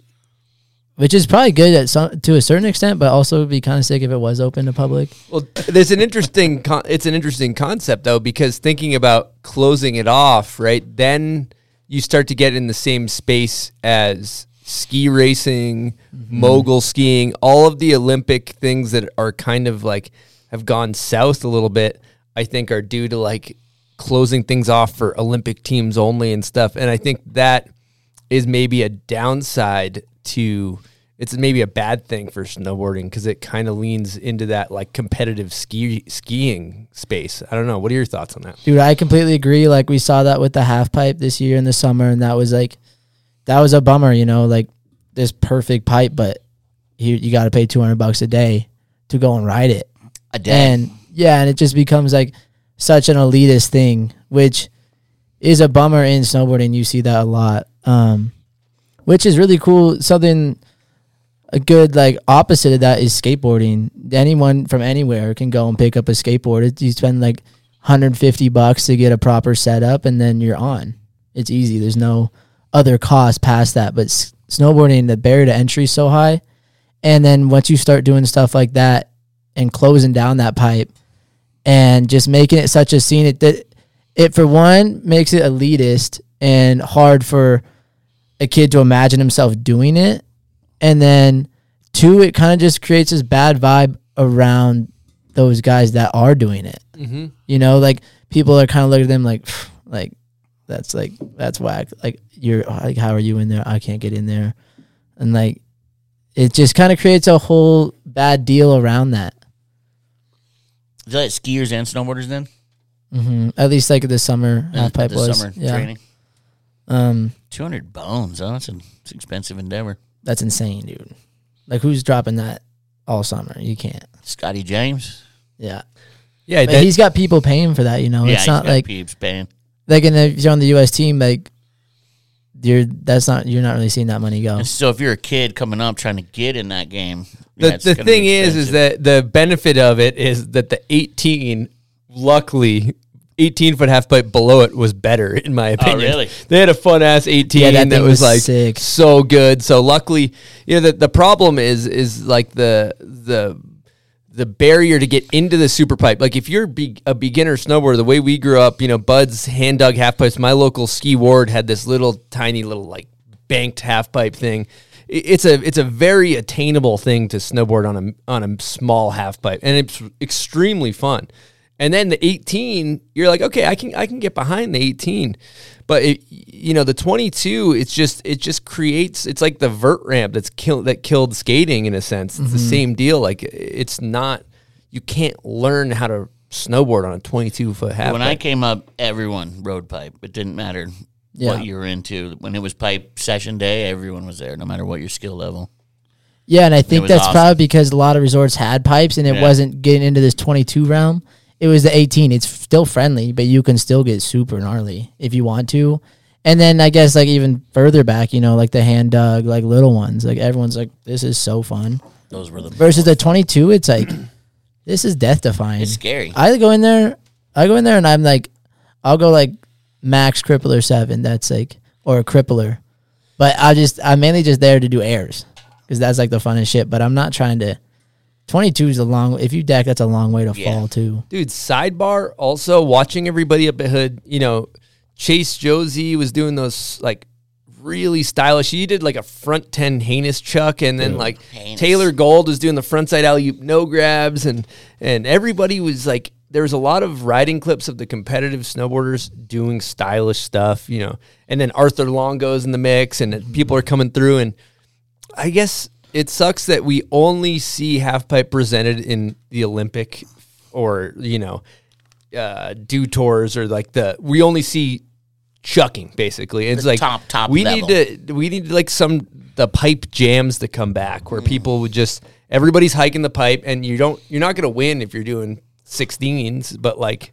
Speaker 7: which is probably good at some to a certain extent, but also would be kind of sick if it was open to public.
Speaker 5: Well, there's an interesting. Con- it's an interesting concept though, because thinking about closing it off, right? Then you start to get in the same space as ski racing, mm-hmm. mogul skiing, all of the Olympic things that are kind of like have gone south a little bit. I think are due to like closing things off for Olympic teams only and stuff. And I think that is maybe a downside to it's maybe a bad thing for snowboarding because it kind of leans into that like competitive ski skiing space. I don't know. What are your thoughts on that?
Speaker 7: Dude, I completely agree. Like we saw that with the half pipe this year in the summer, and that was like, that was a bummer. You know, like this perfect pipe, but you you got to pay two hundred bucks a day to go and ride it.
Speaker 6: A day.
Speaker 7: And yeah, and it just becomes like such an elitist thing, which is a bummer in snowboarding. You see that a lot, um, which is really cool. Something a good like opposite of that is skateboarding. Anyone from anywhere can go and pick up a skateboard. It, you spend like 150 bucks to get a proper setup, and then you're on. It's easy. There's no other cost past that. But s- snowboarding, the barrier to entry is so high. And then once you start doing stuff like that and closing down that pipe and just making it such a scene, it that it for one makes it elitist and hard for a kid to imagine himself doing it. And then two, it kind of just creates this bad vibe around those guys that are doing it.
Speaker 5: Mhm.
Speaker 7: You know, like people are kind of looking at them like, like that's like that's whack. Like you're like, how are you in there? I can't get in there, and like it just kind of creates a whole bad deal around that.
Speaker 6: Is that skiers and snowboarders then?
Speaker 7: hmm At least like the summer half pipe was.
Speaker 6: summer
Speaker 7: yeah.
Speaker 6: training.
Speaker 7: Um,
Speaker 6: Two hundred bones. Oh, that's an it's an expensive endeavor.
Speaker 7: that's insane, dude. Like who's dropping that all summer? You can't.
Speaker 6: Scotty James.
Speaker 7: Yeah.
Speaker 5: Yeah,
Speaker 7: But
Speaker 5: that-
Speaker 7: he's got people paying for that. You know,
Speaker 6: yeah,
Speaker 7: it's
Speaker 6: he's
Speaker 7: not
Speaker 6: got
Speaker 7: like
Speaker 6: peeps paying.
Speaker 7: like and if you're on the U.S. team, like you're that's not you're not really seeing that money go.
Speaker 6: And so if you're a kid coming up trying to get in that game,
Speaker 5: the,
Speaker 6: yeah,
Speaker 5: the thing is is that the benefit of it is that the 18 luckily 18 foot half pipe below it was better in my oh, opinion.
Speaker 6: Oh, really?
Speaker 5: they had a fun ass 18
Speaker 7: Yeah, that
Speaker 5: that, was,
Speaker 7: was
Speaker 5: like
Speaker 7: sick.
Speaker 5: so good. So luckily you know the, the problem is is like the the the barrier to get into the super pipe. Like if you're be- a beginner snowboarder the way we grew up you know bud's hand dug half pipes. My local ski ward had this little tiny little like banked half pipe thing. It's a it's a very attainable thing to snowboard on a on a small half pipe and it's extremely fun and then the 18 you're like okay i can i can get behind the 18 but it, you know the 22 it's just it just creates it's like the vert ramp that's killed that killed skating in a sense it's the
Speaker 7: Mhm.
Speaker 5: same deal like it's not you can't learn how to snowboard on a 22 foot half
Speaker 6: when I came up, everyone rode pipe. It didn't matter
Speaker 7: Yeah.
Speaker 6: what you were into. When it was pipe session day, everyone was there, no matter what your skill level.
Speaker 7: Yeah, and I think
Speaker 6: was
Speaker 7: that's
Speaker 6: awesome.
Speaker 7: probably because a lot of resorts had pipes and it
Speaker 6: Yeah.
Speaker 7: wasn't getting into this 22 realm. It was the 18. It's still friendly, but you can still get super gnarly if you want to. And then I guess like even further back, you know, like the hand dug, like little ones, like everyone's like, this is so fun.
Speaker 6: Those were the
Speaker 7: Versus the 22, it's like, this is death defying.
Speaker 6: It's scary.
Speaker 7: I go in there, I go in there and I'm like, I'll go like max crippler seven. That's like, or a crippler. But I just, I'm mainly just there to do airs because that's like the funnest shit. But I'm not trying to. 22 is a long. If you deck, that's a long way to fall too.
Speaker 5: Dude, sidebar also watching everybody up at Hood, you know, Chase Josey was doing those like really stylish. He did like a front 10 heinous chuck and then
Speaker 6: Dude,
Speaker 5: like
Speaker 6: heinous.
Speaker 5: Taylor Gold was doing the front side alley oop no grabs and and everybody was like there was a lot of riding clips of the competitive snowboarders doing stylish stuff, you know. And then Arthur Longo's in the mix and people are coming through and I guess it sucks that we only see half pipe presented in the Olympic or you know uh, Dew Tours or like the we only see chucking basically. It's
Speaker 6: The
Speaker 5: like
Speaker 6: top- top
Speaker 5: We
Speaker 6: level.
Speaker 5: need to we need like some the pipe jams to come back
Speaker 6: Mm.
Speaker 5: where people would just everybody's hiking the pipe and you don't you're not gonna win if you're doing 16s, but like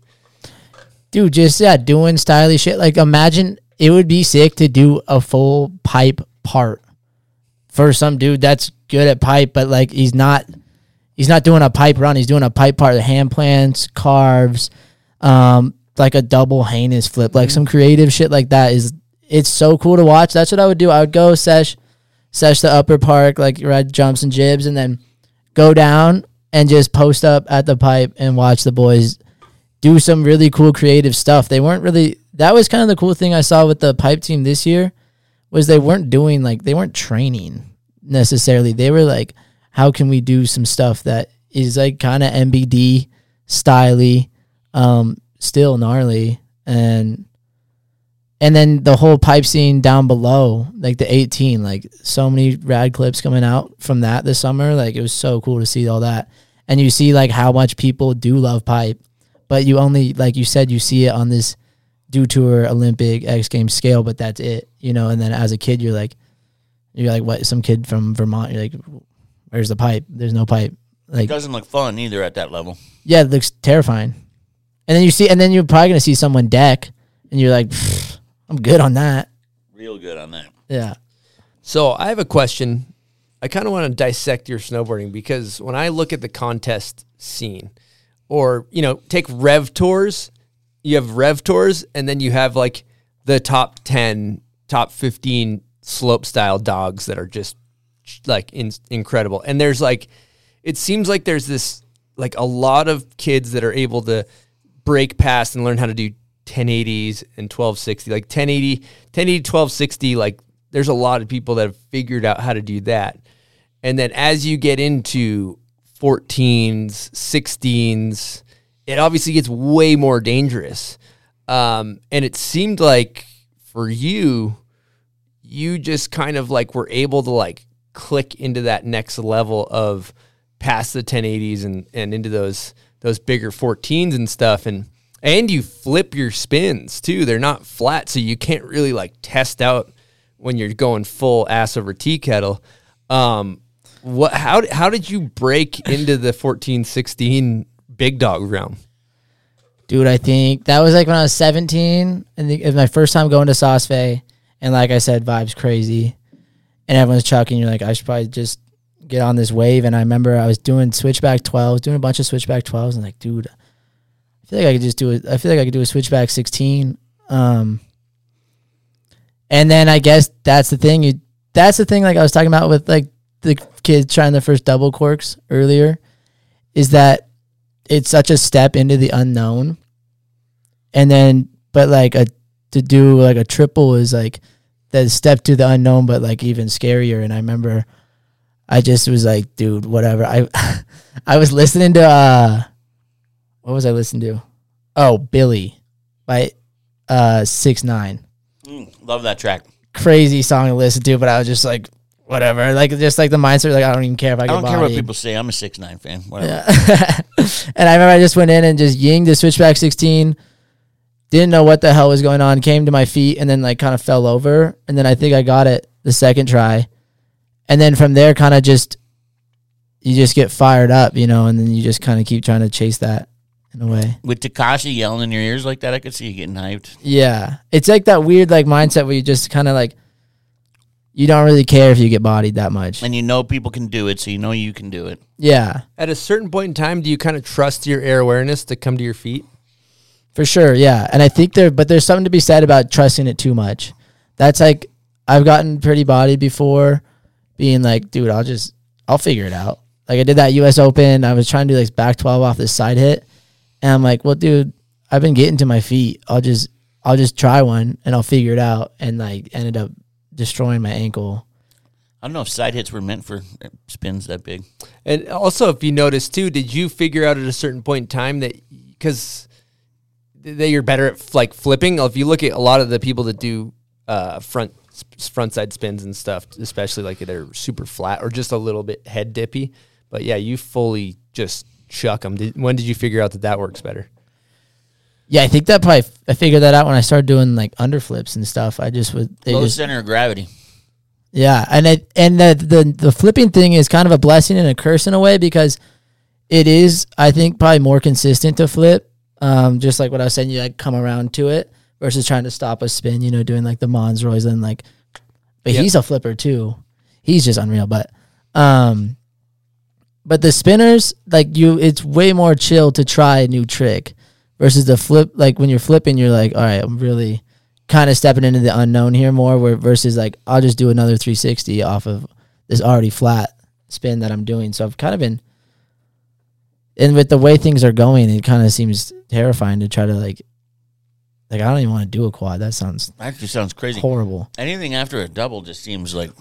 Speaker 7: Dude, just yeah, doing stylish shit. Like imagine it would be sick to do a full pipe part for some dude that's good at pipe, but like he's not he's not doing a pipe run, he's doing a pipe part, the hand plants, carves, um, like a double heinous flip, like some creative shit like that is it's so cool to watch. That's what I would do. I would go sesh sesh the upper park, like ride jumps and jibs, and then go down and just post up at the pipe and watch the boys do some really cool creative stuff. They weren't really that was kind of the cool thing I saw with the pipe team this year was they weren't doing like they weren't training necessarily. They were like how can we do some stuff that is like kind of MBD styly um still gnarly and and then the whole pipe scene down below like the 18 like so many rad clips coming out from that this summer like it was so cool to see all that and you see like how much people do love pipe but you only like you said you see it on this Dew Tour olympic x games scale but that's it you know and then as a kid you're like you're like what some kid from vermont you're like where's the pipe there's no pipe
Speaker 6: It
Speaker 7: like
Speaker 6: doesn't look fun either at that level.
Speaker 7: yeah it looks terrifying and then you see and then you're probably gonna see someone deck and you're like i'm good on that
Speaker 6: Real good on that.
Speaker 7: yeah
Speaker 5: So I have a question. I kind of want to dissect your snowboarding because when I look at the contest scene, or you know, take Rev Tours, you have Rev Tours, and then you have like the top ten, top fifteen slope style dogs that are just like in, incredible. And there's like, it seems like there's this like a lot of kids that are able to break past and learn how to do 1080s and 1260 like 1080 1080 1260 like there's a lot of people that have figured out how to do that and then as you get into 14s 16s it obviously gets way more dangerous. Um, and it seemed like for you you just kind of like were able to like click into that next level of past the 1080s and and into those those bigger 14s and stuff. And and you flip your spins too. They're not flat so you can't really like test out when you're going full ass over tea kettle um what how how did you break into the 14 16 big dog realm
Speaker 7: Dude, I think that was like when I was 17 and the, it was my first time going to Saas-Fee. And like I said, vibes crazy. And everyone's chucking. You're like, I should probably just get on this wave. And I remember I was doing switchback 12s, doing a bunch of switchback 12s. And like, dude, I feel like I could just do it. I feel like I could do a switchback 16. Um, and then I guess that's the thing. You that's the thing. Like I was talking about with like the kids trying their first double corks earlier, is that it's such a step into the unknown. And then, but like a to do like a triple is like the step to the unknown, but like even scarier. And I remember, I just was like, dude, whatever. I I was listening to uh, what was I listening to? Oh, Billy, by uh 6ix9ine.
Speaker 6: Mm, love that track.
Speaker 7: Crazy song to listen to, but I was just like, whatever. Like just like the mindset, like I don't even care if I
Speaker 6: I don't care what people say. I'm a 6ix9ine fan. Whatever.
Speaker 7: Yeah. and I remember I just went in and just yinged the switchback 16. Didn't know what the hell was going on. Came to my feet and then like kind of fell over. And then I think I got it the second try. And then from there, kind of just you just get fired up, you know, and then you just kind of keep trying to chase that in a way.
Speaker 6: With Takashi yelling in your ears like that, I could see you getting hyped.
Speaker 7: Yeah, it's like that weird like mindset where you just kind of like you don't really care if you get bodied that much.
Speaker 6: And you know people can do it, so you know you can do it.
Speaker 7: Yeah,
Speaker 5: at a certain point in time do you kind of trust your air awareness to come to your feet
Speaker 7: For sure, yeah. And I think there but there's something to be said about trusting it too much. That's like I've gotten pretty bodied before being like, dude, I'll just I'll figure it out. Like I did that US Open, I was trying to do like back 12 off this side hit. And I'm like, well, dude, I've been getting to my feet. I'll just I'll just try one and I'll figure it out and like ended up destroying my ankle.
Speaker 6: I don't know if side hits were meant for spins that big.
Speaker 5: And also, if you notice too, did you figure out at a certain point in time that because that you're better at like flipping? If you look at a lot of the people that do uh, front front side spins and stuff, especially like they're super flat or just a little bit head dippy. But yeah, you fully just chuck them. Did, when did you figure out that that works better?
Speaker 7: Yeah, I think that probably I figured that out when I started doing like underflips and stuff. I just would they
Speaker 6: Low
Speaker 7: just
Speaker 6: center of gravity.
Speaker 7: Yeah, and it and the, the the flipping thing is kind of a blessing and a curse in a way because it is I think probably more consistent to flip. Um, just like what I was saying, you like come around to it versus trying to stop a spin. You know, doing like the Mons Roy's and like, but
Speaker 5: Yep.
Speaker 7: he's a flipper too. He's just unreal. But um, but the spinners like you, it's way more chill to try a new trick versus the flip. Like when you're flipping, you're like, all right, I'm really kind of stepping into the unknown here more. Where versus like I'll just do another 360 off of this already flat spin that I'm doing. So I've kind of been, and with the way things are going, it kind of seems terrifying to try to like, like I don't even want to do a quad. That sounds
Speaker 6: Actually, sounds crazy.
Speaker 7: horrible.
Speaker 6: Anything after a double just seems like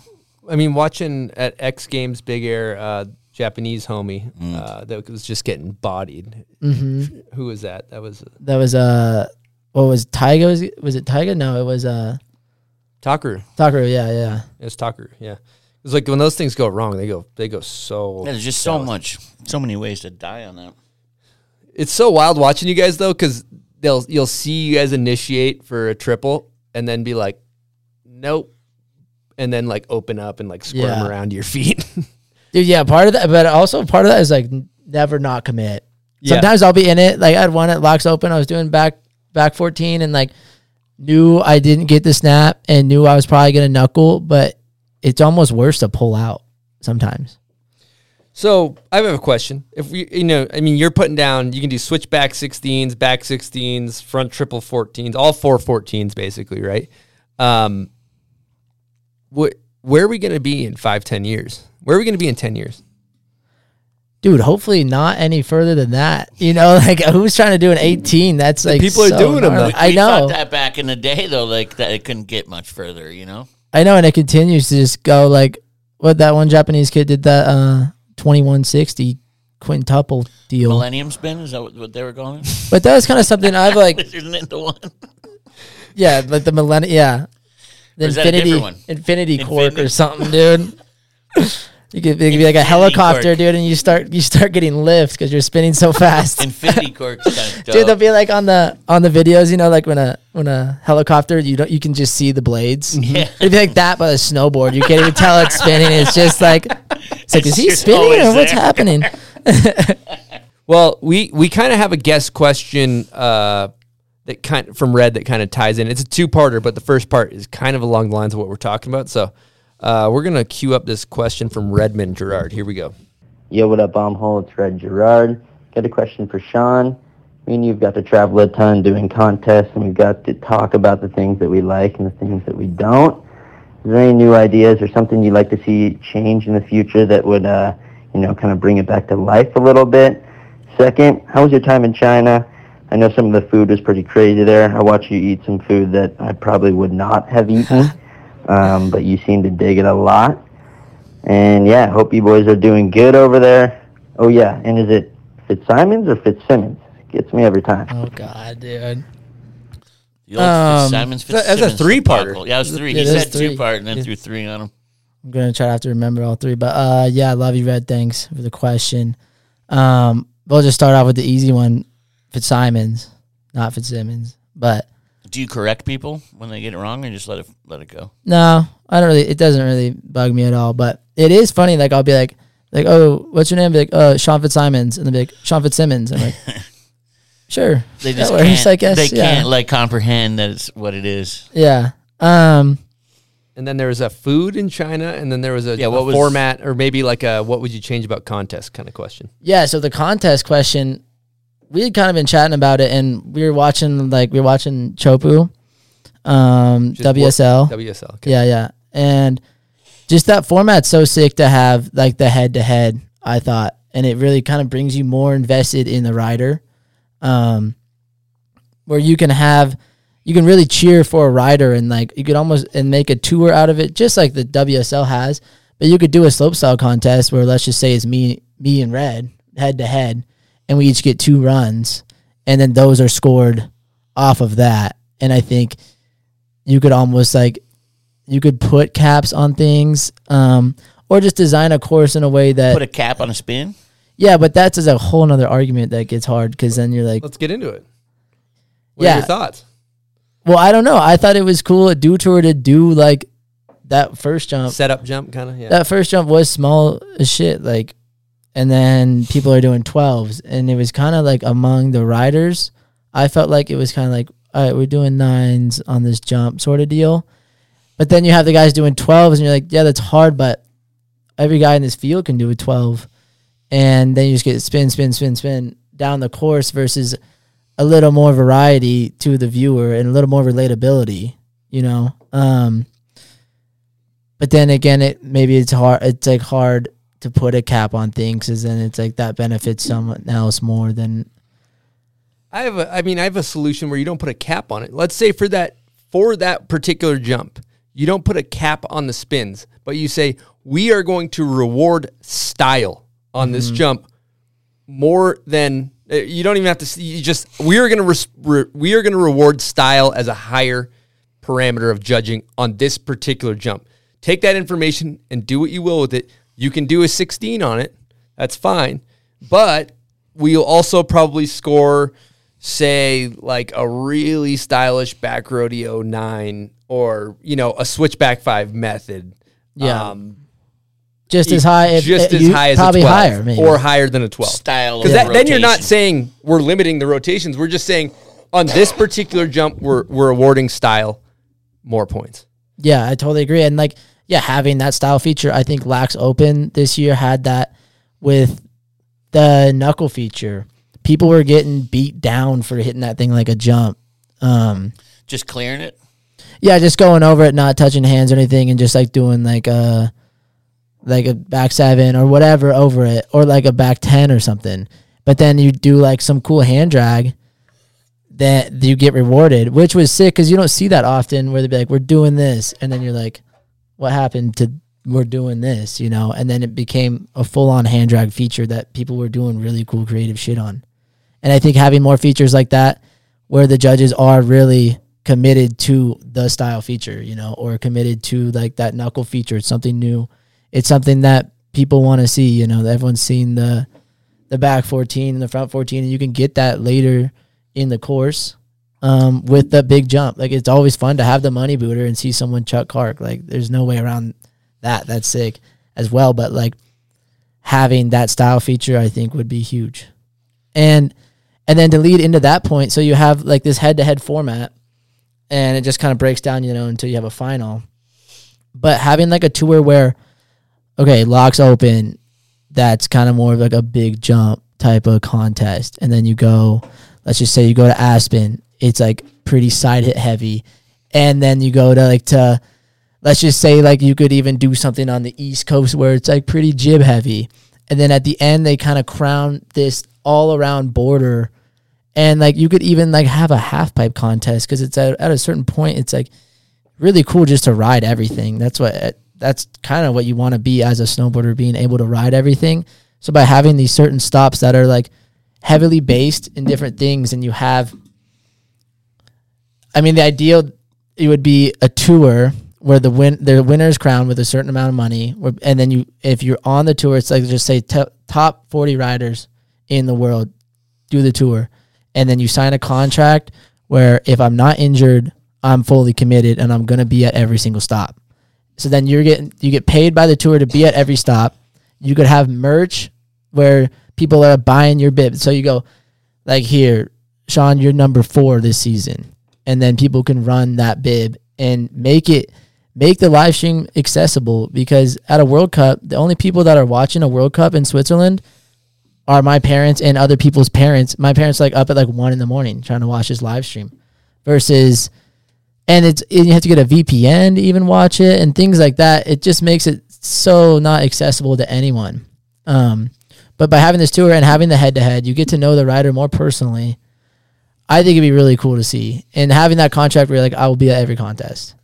Speaker 5: I mean, watching at X Games Big Air, uh, Japanese homie uh, that was just getting bodied.
Speaker 7: hmm
Speaker 5: Who was that? That was uh,
Speaker 7: That was uh, what was Taiga? Was, was it Taiga? No, it was uh,
Speaker 5: Takeru.
Speaker 7: Takeru. Yeah, yeah.
Speaker 5: It was Takeru. Yeah, it's like when those things go wrong, they go they go so.
Speaker 6: Yeah, there's just so
Speaker 5: south.
Speaker 6: much, so many ways to die on that.
Speaker 5: It's so wild watching you guys though, because they'll you'll see you guys initiate for a triple and then be like, nope, and then like open up and like squirm
Speaker 7: Yeah.
Speaker 5: around your feet.
Speaker 7: Dude, yeah, part of that, but also part of that is like never not commit.
Speaker 5: Yeah.
Speaker 7: Sometimes I'll be in it. Like I had one at Laax Open. I was doing back back fourteen and like knew I didn't get the snap and knew I was probably gonna knuckle, but it's almost worse to pull out sometimes.
Speaker 5: So I have a question. If we, you know, I mean, you're putting down, you can do switchback 16s, back 16s, front triple 14s, all four 14s basically, right? Um, what where are we going to be in five, ten years? Where are we going to be in ten years?
Speaker 7: Dude, hopefully not any further than that. You know, like who's trying to do an 18? That's like
Speaker 5: people are
Speaker 7: so
Speaker 5: doing 'em,
Speaker 7: gnarly.
Speaker 5: though.
Speaker 7: I know.
Speaker 6: thought that back in the day, though, like that it couldn't get much further. You know,
Speaker 7: I know, and it continues to just go like what that one Japanese kid did that uh 2160 quintuple deal.
Speaker 6: Millennium Spin is that what, what they were calling? it?
Speaker 7: But that was kind of something I've like
Speaker 6: Isn't it the one?
Speaker 7: yeah, like the millennium yeah. The
Speaker 6: Or is that a
Speaker 7: infinity
Speaker 6: different one?
Speaker 7: infinity cork
Speaker 6: Infinity-
Speaker 7: or something, dude. You could, it could be like a helicopter,
Speaker 6: cork.
Speaker 7: dude, and you start you start getting lift because you're spinning so fast.
Speaker 6: Infinity Cork's kind of.
Speaker 7: Dude, they'll be like on the on the videos, you know, like when a when a helicopter, you don't you can just see the blades.
Speaker 6: Yeah.
Speaker 7: It'd be like that, but a snowboard. You can't even tell it's spinning. It's just like, it's like,
Speaker 6: It's
Speaker 7: is he spinning or what's
Speaker 6: there.
Speaker 7: happening?
Speaker 5: Well, we we kind of have a guest question uh, that kind from Red that kind of ties in. It's a two parter, but the first part is kind of along the lines of what we're talking about. So uh, we're gonna queue up this question from Redmond Gerard. Here we go.
Speaker 11: Yo, what up, Bomb Hole? It's Red Gerard. Got a question for Sean. Me and you've got to travel a ton doing contests, and we've got to talk about the things that we like and the things that we don't. Is there any new ideas or something you'd like to see change in the future that would, uh, you know, kind of bring it back to life a little bit? Second, how was your time in China? I know some of the food was pretty crazy there. I watched you eat some food that I probably would not have eaten, um, but you seem to dig it a lot. And yeah, hope you boys are doing good over there. Oh yeah, and is it Fitzsimons or Fitzsimmons? Gets me every time.
Speaker 7: Oh God, dude.
Speaker 6: The old
Speaker 7: Um,
Speaker 6: Simons
Speaker 5: that's a three-parter.
Speaker 6: debacle. Yeah, it was three.
Speaker 7: Yeah,
Speaker 6: he said
Speaker 7: three.
Speaker 6: two part and then
Speaker 7: Yeah.
Speaker 6: threw three on him.
Speaker 7: I'm gonna try to have to remember all three, but uh, yeah, I love you, Red. Thanks for the question. Um, we'll just start off with the easy one, Fitzsimons, not Fitzsimmons, but
Speaker 6: Do you correct people when they get it wrong, or just let it let it go?
Speaker 7: No, I don't really. It doesn't really bug me at all. But it is funny. Like I'll be like, like, oh, what's your name? Be like, uh, Sean Fitzsimons, and they'll be like, Sean Fitzsimmons. I'm like, sure.
Speaker 6: They just
Speaker 7: works,
Speaker 6: can't.
Speaker 7: I guess.
Speaker 6: they
Speaker 7: yeah.
Speaker 6: can't like comprehend that it's what it is.
Speaker 7: Yeah. Um.
Speaker 5: And then there was a food in China, and then there was a,
Speaker 6: Yeah,
Speaker 5: a
Speaker 6: what was-
Speaker 5: format, or maybe like a what would you change about contest kind of question.
Speaker 7: Yeah. So the contest question, we had kind of been chatting about it, and we were watching like we were watching Teahupo'o, um,
Speaker 5: Just
Speaker 7: WSL.
Speaker 5: work- WSL. Okay.
Speaker 7: Yeah, yeah. And just that format's so sick to have like the head to head, I thought. And it really kind of brings you more invested in the rider. Um where you can have you can really cheer for a rider and like you could almost and make a tour out of it just like the WSL has. But you could do a slopestyle contest where let's just say it's me me and red head to head and we each get two runs and then those are scored off of that. And I think you could almost like you could put caps on things um or just design a course in a way that
Speaker 6: Put a cap on a spin.
Speaker 7: yeah but that's just a whole nother argument that gets hard because then you're like
Speaker 5: Let's get into it. What
Speaker 7: Yeah.
Speaker 5: are your thoughts?
Speaker 7: well i don't know i thought it was cool at Dew Tour to do like that first jump
Speaker 5: Setup jump, kind of. Yeah.
Speaker 7: that first jump was small as shit like and then people are doing 12s and it was kind of like among the riders i felt like it was kind of like all right we're doing nines on this jump sort of deal. But then you have the guys doing 12s and you're like yeah that's hard but every guy in this field can do a 12 and then you just get spin spin spin spin down the course versus a little more variety to the viewer and a little more relatability you know? Um but then again, it maybe it's hard. It's like hard to put a cap on things, because then it's like that benefits someone else more than
Speaker 5: I have a, I mean, I have a solution where you don't put a cap on it. Let's say for that for that particular jump, you don't put a cap on the spins, but you say we are going to reward style on this jump more than uh, you don't even have to see. You just we are going to re, we are going to reward style as a higher parameter of judging on this particular jump. Take that information and do what you will with it. You can do a 16 on it. That's fine. But we'll also probably score, say, like a really stylish back rodeo nine or, you know, a switchback five method.
Speaker 7: Yeah.
Speaker 5: Um,
Speaker 7: just as high. if-
Speaker 5: just
Speaker 7: uh,
Speaker 5: as high as
Speaker 7: probably
Speaker 5: a 12
Speaker 7: higher, maybe.
Speaker 5: or higher than a 12
Speaker 6: Style
Speaker 5: because
Speaker 6: of
Speaker 5: then you're not saying we're limiting the rotations we're just saying on this particular jump we're, we're awarding style more points
Speaker 7: Yeah, I totally agree. And like, yeah, having that style feature, I think Laax Open this year had that with the knuckle feature. People were getting beat down for hitting that thing like a jump. Um,
Speaker 6: Just clearing it.
Speaker 7: Yeah, just going over it, not touching hands or anything, and just like doing like a like a back seven or whatever over it, or like a back ten or something. But then you do like some cool hand drag that you get rewarded, which was sick because you don't see that often. Where they'd be like, "We're doing this," and then you're like, "What happened to we're doing this?" You know, and then it became a full on hand drag feature that people were doing really cool creative shit on. And I think having more features like that, where the judges are really committed to the style feature, you know, or committed to like that knuckle feature. It's something new. It's something that people want to see. You know, everyone's seen the the back 14 and the front 14, and you can get that later in the course um, with the big jump. Like it's always fun to have the money booter and see someone chuck Kark. Like there's no way around that. That's sick as well. But like having that style feature, I think would be huge. And and then to lead into that point, so you have like this head to head format, and it just kind of breaks down, you know, until you have a final. But having like a tour where, okay, Laax Open, that's kind of more of like a big jump type of contest, and then you go, let's just say you go to Aspen, it's like pretty side hit heavy, and then you go to like to, let's just say like you could even do something on the East Coast where it's like pretty jib heavy, and then at the end they kind of crown this all around border. And like you could even like have a half pipe contest because it's at, at a certain point it's like really cool just to ride everything. That's what eh, that's kind of what you want to be as a snowboarder being able to ride everything. So by having these certain stops that are like heavily based in different things and you have i mean the ideal it would be a tour where the win the winner's crowned with a certain amount of money and then you if you're on the tour it's like just say t- top 40 riders in the world do the tour and then you sign a contract where if I'm not injured, I'm fully committed and I'm gonna be at every single stop. So then you're getting you get paid by the tour to be at every stop. You could have merch where people are buying your bib. So you go like here, Sean, you're number four this season, and then people can run that bib and make it make the live stream accessible because at a World Cup, the only people that are watching a World Cup in Switzerland are my parents and other people's parents. My parents like up at like one in the morning trying to watch this live stream, versus, and it's and you have to get a VPN to even watch it and things like that. It just makes it so not accessible to anyone. Um, but by having this tour and having the head to head, you get to know the rider more personally. I think it'd be really cool to see, and having that contract where you're like I will be at every contest.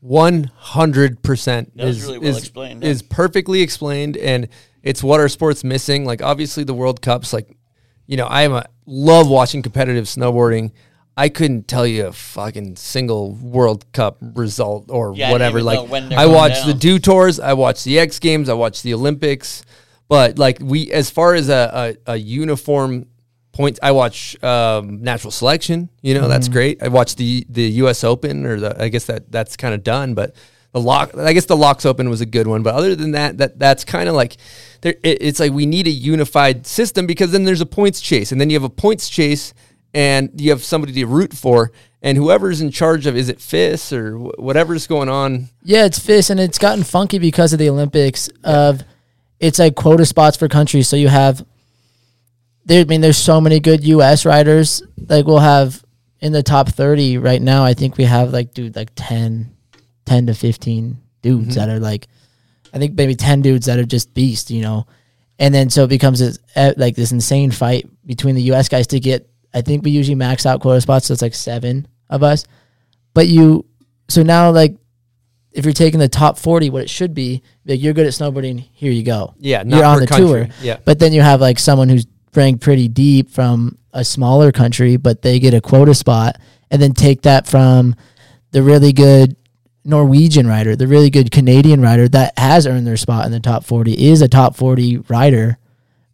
Speaker 5: One hundred percent
Speaker 6: That was
Speaker 5: is
Speaker 6: really well
Speaker 5: is,
Speaker 6: explained,
Speaker 5: is perfectly explained, and it's what our sport's missing. Like obviously the World Cups, like you know, I am a love watching competitive snowboarding. I couldn't tell you a fucking single World Cup result or
Speaker 6: Yeah,
Speaker 5: whatever. Like I
Speaker 6: going
Speaker 5: watched the
Speaker 6: down.
Speaker 5: Dew Tours, I watched the X Games, I watched the Olympics, but like we, as far as a a, a uniform points, I watch um, natural selection. You know, that's
Speaker 6: Mm-hmm.
Speaker 7: Mhm.
Speaker 5: great. I watched the the U.S. Open, or the I guess that that's kind of done, but. The lock, I guess the Laax Open was a good one, but other than that, that that's kind of like, there. It, it's like we need a unified system because then there's a points chase, and then you have a points chase, and you have somebody to root for, and whoever's in charge of is it FIS or wh- whatever's going on.
Speaker 7: Yeah, it's FIS, and it's gotten funky because of the Olympics. Of it's like quota spots for countries. So you have there. I mean, there's so many good U.S. riders. Like we'll have in the top thirty right now. I think we have like dude like 10, 10 to fifteen dudes
Speaker 5: Mhm.
Speaker 7: that are like, I think maybe ten dudes that are just beast. You know, and then so it becomes this like this insane fight between the U.S. guys to get. I think we usually max out quota spots, so it's like seven of us. But you, so now like if you're taking the top 40, what it should be, like you're good at snowboarding, here you go.
Speaker 5: Yeah, not
Speaker 7: you're on the
Speaker 5: country.
Speaker 7: tour.
Speaker 5: Yeah.
Speaker 7: But then you have like someone who's ranked pretty deep from a smaller country, but they get a quota spot and then take that from the really good Norwegian rider, the really good Canadian rider that has earned their spot in the top 40, is a top 40 rider,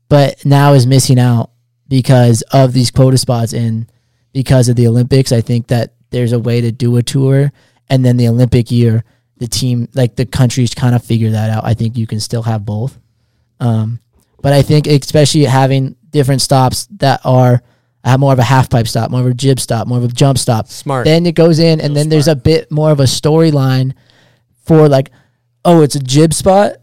Speaker 7: but now is missing out because of these quota spots and because of the Olympics. I think that there's a way to do a tour and then the Olympic year, the team, like the countries kind of figure that out. I think you can still have both. Um, but I think especially having different stops that are have more of a half pipe stop, more of a jib stop, more of a jump stop.
Speaker 5: Smart.
Speaker 7: Then it goes in, and then there's a bit more of a storyline for like, oh, it's a jib spot.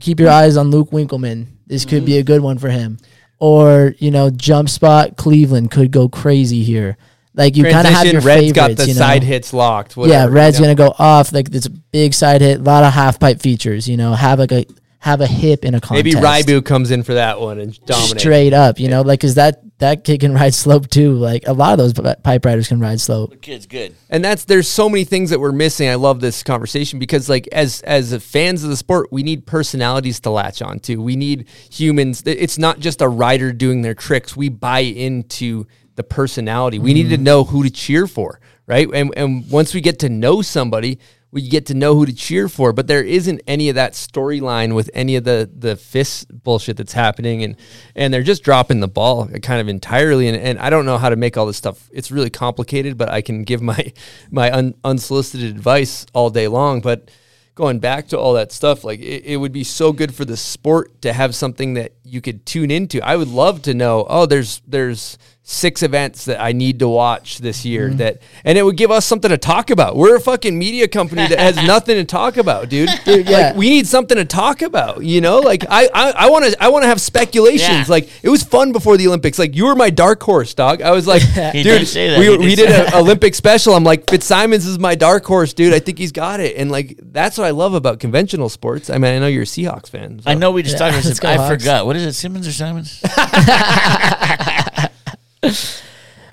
Speaker 7: Keep your eyes on Luke Winkelmann. This could be a good one for him. Or you know, jump spot Kleveland could go crazy here. Like you kind of have your
Speaker 5: Red's
Speaker 7: favorites.
Speaker 5: got the
Speaker 7: you know?
Speaker 5: side hits locked.
Speaker 7: yeah, Red's
Speaker 5: you know?
Speaker 7: gonna go off. Like this big side hit, a lot of half pipe features. You know, have like a have a hip in a contest.
Speaker 5: Maybe Raibu comes in for that one and dominates.
Speaker 7: straight up. You know, like because that that kid can ride slope too. Like a lot of those pi- pipe riders can ride slope.
Speaker 6: Kid's good.
Speaker 5: and that's there's so many things that we're missing. I love this conversation because like as as fans of the sport, we need personalities to latch on to. We need humans. It's not just a rider doing their tricks. We buy into the personality. We need to mm-hmm. know who to cheer for, right? And and once we get to know somebody, we get to know who to cheer for. But there isn't any of that storyline with any of the the FIS bullshit that's happening, and and they're just dropping the ball kind of entirely. And, and I don't know how to make all this stuff. It's really complicated, but I can give my my un, unsolicited advice all day long. But going back to all that stuff, like it, it would be so good for the sport to have something that you could tune into. I would love to know. Oh, there's there's six events that I need to watch this year mm-hmm. that and it would give us something to talk about. We're a fucking media company that has nothing to talk about, dude.
Speaker 7: yeah.
Speaker 5: Like we need something to talk about, you know? Like I I want to I want to have speculations.
Speaker 6: Yeah.
Speaker 5: Like it was fun before the Olympics. Like you were my dark horse, dog. I was like, dude,
Speaker 6: say that.
Speaker 5: we we
Speaker 6: did
Speaker 5: an Olympic special. I'm like Fitzsimons is my dark horse, dude. I think he's got it. And like that's what I love about conventional sports. I mean, I know you're a Seahawks fan. so-
Speaker 6: I know we just
Speaker 7: Yeah,
Speaker 6: talked about this. I
Speaker 7: Hawks.
Speaker 6: forgot. What is it? Simmons or Simons?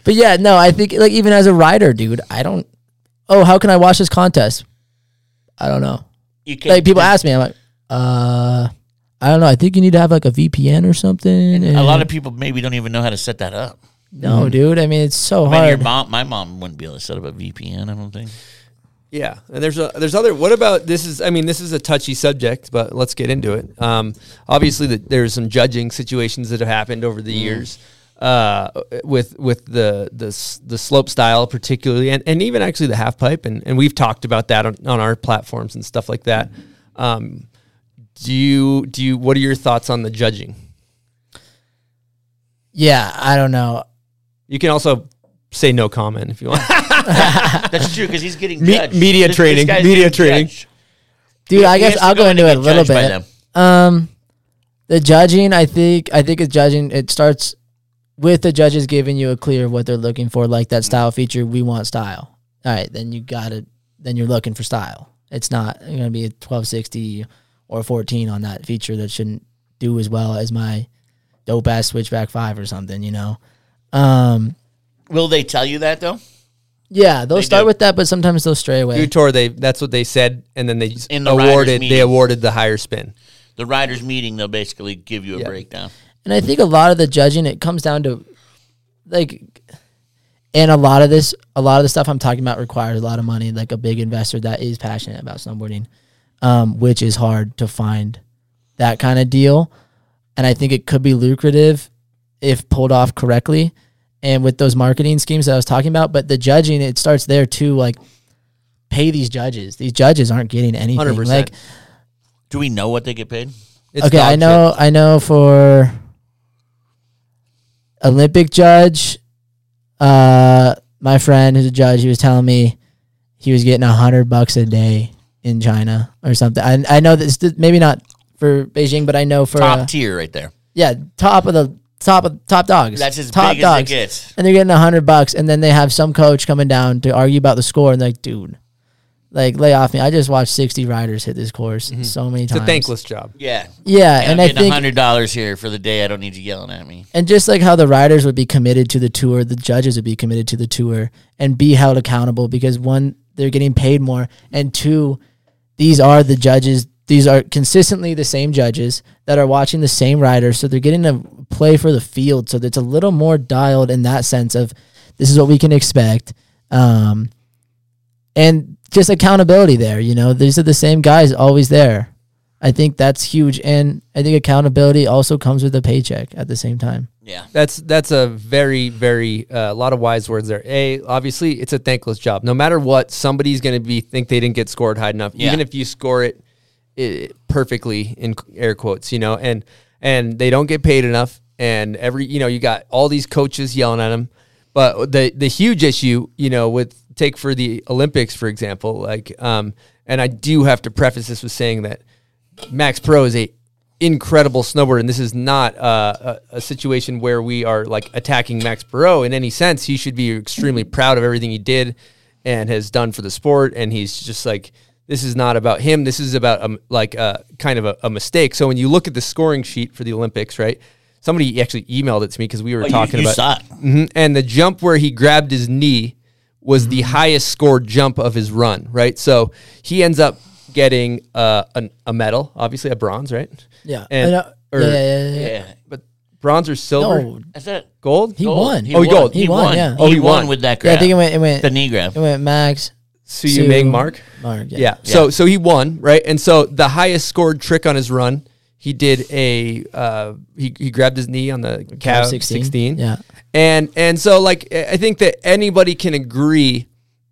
Speaker 7: But yeah, no, I think like even as a rider, dude, I don't. Oh, how can I watch this contest? I don't know.
Speaker 6: You can't.
Speaker 7: Like people ask me, I'm like, uh, I don't know. I think you need to have like a VPN or something.
Speaker 6: A lot of people maybe don't even know how to set that up.
Speaker 7: no, dude. I mean, it's so
Speaker 6: I mean, your
Speaker 7: hard.
Speaker 6: mom, my mom wouldn't be able to set up a VPN. I don't think.
Speaker 5: Yeah, and there's a, there's other. What about this? Is I mean, this is a touchy subject, but let's get into it. Um, obviously, the, there's some judging situations that have happened over the years uh, with with the the the slope style, particularly, and, and even actually the half pipe, and, and we've talked about that on, on our platforms and stuff like that. Um, do you do you? What are your thoughts on the judging?
Speaker 7: yeah, I don't know.
Speaker 5: You can also say no comment if you want.
Speaker 6: That's true because he's getting
Speaker 5: Me-
Speaker 6: judged.
Speaker 5: media
Speaker 6: This- this
Speaker 5: training,
Speaker 6: guy's
Speaker 5: media training.
Speaker 6: judged.
Speaker 7: Dude,
Speaker 6: He-
Speaker 7: I guess I'll
Speaker 6: go
Speaker 7: go into it a little bit. Um, the judging, I think, I think it's judging. It starts with the judges giving you a clear of what they're looking for, like that style feature. We want style. All right, then you got to Then you're looking for style. It's not going to be a 1260 or 14 on that feature that shouldn't do as well as my dope ass switchback five or something. You know. Um,
Speaker 6: Will they tell you that though?
Speaker 7: yeah, they'll
Speaker 6: They
Speaker 7: start
Speaker 6: do.
Speaker 7: with that, but sometimes they'll stray away.
Speaker 5: You tour, they that's what they said, and then they
Speaker 6: In the riders'
Speaker 5: awarded they
Speaker 6: meeting.
Speaker 5: awarded the higher spin.
Speaker 6: The riders meeting, they'll basically give you a
Speaker 5: Yeah.
Speaker 6: breakdown.
Speaker 7: And I think a lot of the judging it comes down to like and a lot of this a lot of the stuff I'm talking about requires a lot of money, like a big investor that is passionate about snowboarding. Um, which is hard to find that kind of deal. And I think it could be lucrative if pulled off correctly and with those marketing schemes that I was talking about. But the judging, it starts there too, like pay these judges. These judges aren't getting anything.
Speaker 5: 100%.
Speaker 7: Like
Speaker 6: Do we know what they get paid?
Speaker 5: It's
Speaker 7: okay,
Speaker 5: dog
Speaker 7: I
Speaker 5: shit.
Speaker 7: know. I know for Olympic judge, uh, my friend who's a judge, he was telling me he was getting a hundred bucks a day in China or something. I I know this maybe not for Beijing, but I know for
Speaker 6: Top
Speaker 7: uh,
Speaker 6: tier right there.
Speaker 7: yeah, top of the top of top dogs.
Speaker 6: That's as
Speaker 7: top
Speaker 6: big as it gets.
Speaker 7: and they're getting a hundred bucks, and then they have some coach coming down to argue about the score, and they're like, dude. Like lay off me! I just watched sixty riders hit this course so many times.
Speaker 5: It's a thankless job.
Speaker 6: Yeah.
Speaker 7: Yeah,
Speaker 6: And,
Speaker 7: and,
Speaker 6: I'm
Speaker 7: I think
Speaker 6: hundred dollars here for the day. I don't need you yelling at me.
Speaker 7: And just like how the riders would be committed to the tour, the judges would be committed to the tour and be held accountable because one, they're getting paid more, and two, these are the judges. These are consistently the same judges that are watching the same riders, so they're getting to play for the field. So it's a little more dialed in that sense of this is what we can expect, um, and just accountability there. You know, these are the same guys always there. I think that's huge, and I think accountability also comes with a paycheck at the same time.
Speaker 6: Yeah.
Speaker 5: That's that's a very very uh, a lot of wise words there. A obviously it's a thankless job. No matter what, somebody's going to be think they didn't get scored high enough.
Speaker 6: Yeah.
Speaker 5: Even if you score it, it perfectly in air quotes, you know, and and they don't get paid enough. And every you know you got all these coaches yelling at them. But the the huge issue, you know, with take for the Olympics for example, like um, and I do have to preface this with saying that Max Parrot is a incredible snowboarder, and this is not uh, a, a situation where we are like attacking Max Parrot in any sense. He should be extremely proud of everything he did and has done for the sport, and he's just like this is not about him. This is about um, like a kind of a, a mistake. So when you look at the scoring sheet for the Olympics, right? Somebody actually emailed it to me because we were
Speaker 6: Oh,
Speaker 5: talking
Speaker 6: you
Speaker 5: about
Speaker 6: saw it.
Speaker 5: Mhm. and the jump where he grabbed his knee was the highest scored jump of his run, right? So he ends up getting uh, an, a medal, obviously a bronze, right?
Speaker 7: Yeah.
Speaker 5: and
Speaker 7: I know-
Speaker 5: or,
Speaker 7: yeah, yeah, yeah,
Speaker 6: Yeah.
Speaker 5: but bronze or silver,
Speaker 7: No.
Speaker 6: Is that
Speaker 5: gold.
Speaker 7: He
Speaker 6: gold?
Speaker 7: won.
Speaker 6: He
Speaker 5: Oh,
Speaker 6: won.
Speaker 5: gold.
Speaker 7: He won, yeah.
Speaker 5: Oh,
Speaker 6: he,
Speaker 5: he
Speaker 6: won
Speaker 5: won.
Speaker 6: with that
Speaker 7: Yeah. I think it went. It went.
Speaker 6: the knee grab.
Speaker 7: It went Max.
Speaker 5: So you make Mark.
Speaker 7: Mark. Yeah.
Speaker 5: Yeah. So so he won, right? And so the highest scored trick on his run, he did a uh, he he grabbed his knee on the cab
Speaker 7: 16.
Speaker 5: 16.
Speaker 7: Yeah.
Speaker 5: And and so like I think that anybody can agree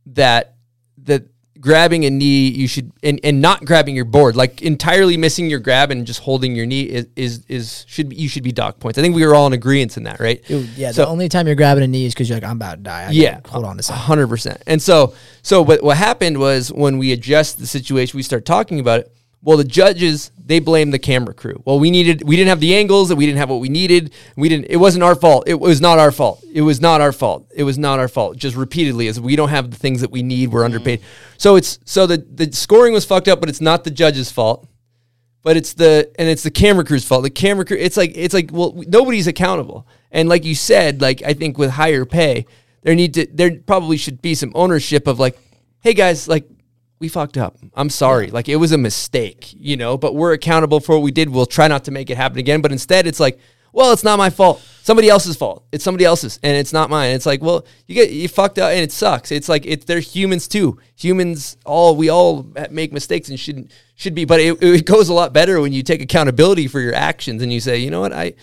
Speaker 5: that that grabbing a knee you should and, and not grabbing your board like entirely missing your grab and just holding your knee is is, is should be, you should be dock points. I think we were all in agreement in that, right?
Speaker 7: Dude, yeah.
Speaker 5: So-
Speaker 7: the only time you're grabbing a knee is because you're like, I'm about to die. I
Speaker 5: yeah,
Speaker 7: hold on to something.
Speaker 5: hundred percent. And so, so, but what happened was when we adjust the situation, we start talking about it. Well, the judges they blame the camera crew. Well, we needed, we didn't have the angles, and we didn't have what we needed. We didn't. It wasn't our fault. It was not our fault. It was not our fault. It was not our fault. Just repeatedly, as we don't have the things that we need. We're mm-hmm. underpaid. So it's so the the scoring was fucked up, but it's not the judges' fault but it's the and it's the camera crew's fault. The camera crew, it's like it's like well, nobody's accountable. And like you said, like I think with higher pay, there need to there probably should be some ownership of like, hey guys, like we fucked up. I'm sorry. Like it was a mistake, you know, but we're accountable for what we did. We'll try not to make it happen again. But instead, it's like, well, it's not my fault. Somebody else's fault. It's somebody else's, and it's not mine. It's like, well, you get you fucked up, and it sucks. It's like it's they're humans too. Humans, all we all make mistakes and shouldn't should be. But it, it goes a lot better when you take accountability for your actions and you say, you know what, I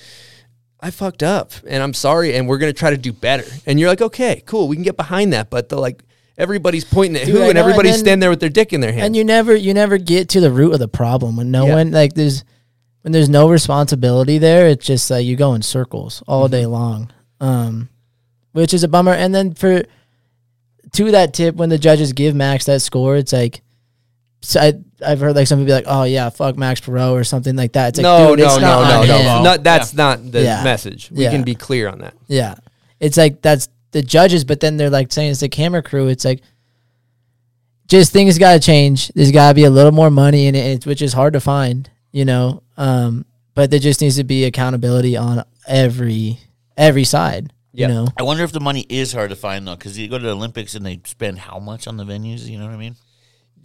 Speaker 5: I fucked up, and I'm sorry, and we're gonna try to do better. And you're like, okay, cool, we can get behind that. But the like. Everybody's pointing at
Speaker 7: Dude,
Speaker 5: who,
Speaker 7: I
Speaker 5: and
Speaker 7: know, and
Speaker 5: everybody's
Speaker 7: then-
Speaker 5: standing there with their dick in their hand.
Speaker 7: And you never, you never get to the root of the problem when no
Speaker 5: Yeah.
Speaker 7: one like there's when there's no responsibility there. It's just like you go in circles all day
Speaker 5: Mm-hmm.
Speaker 7: long, um, which is a bummer. And then for to that tip, when the judges give Max that score, it's like. So I, I've heard like some people be like, "Oh yeah, fuck Max Parrot" or something like that. It's like,
Speaker 5: no,
Speaker 7: dude,
Speaker 5: no,
Speaker 7: it's
Speaker 5: no,
Speaker 7: not
Speaker 5: no,
Speaker 7: on
Speaker 5: no,
Speaker 7: him.
Speaker 5: Not, that's not the
Speaker 7: Yeah.
Speaker 5: message. We
Speaker 7: Yeah.
Speaker 5: can be clear on that.
Speaker 7: Yeah. It's like that's the judges, but then they're like saying it's the camera crew. It's like just things got to change. There's got to be a little more money in it, which is hard to find, you know. Um, but there just needs to be accountability on every every side.
Speaker 5: Yeah.
Speaker 7: You know,
Speaker 6: I wonder if the money is hard to find though, because you go to the Olympics and they spend how much on the venues? You know what I mean?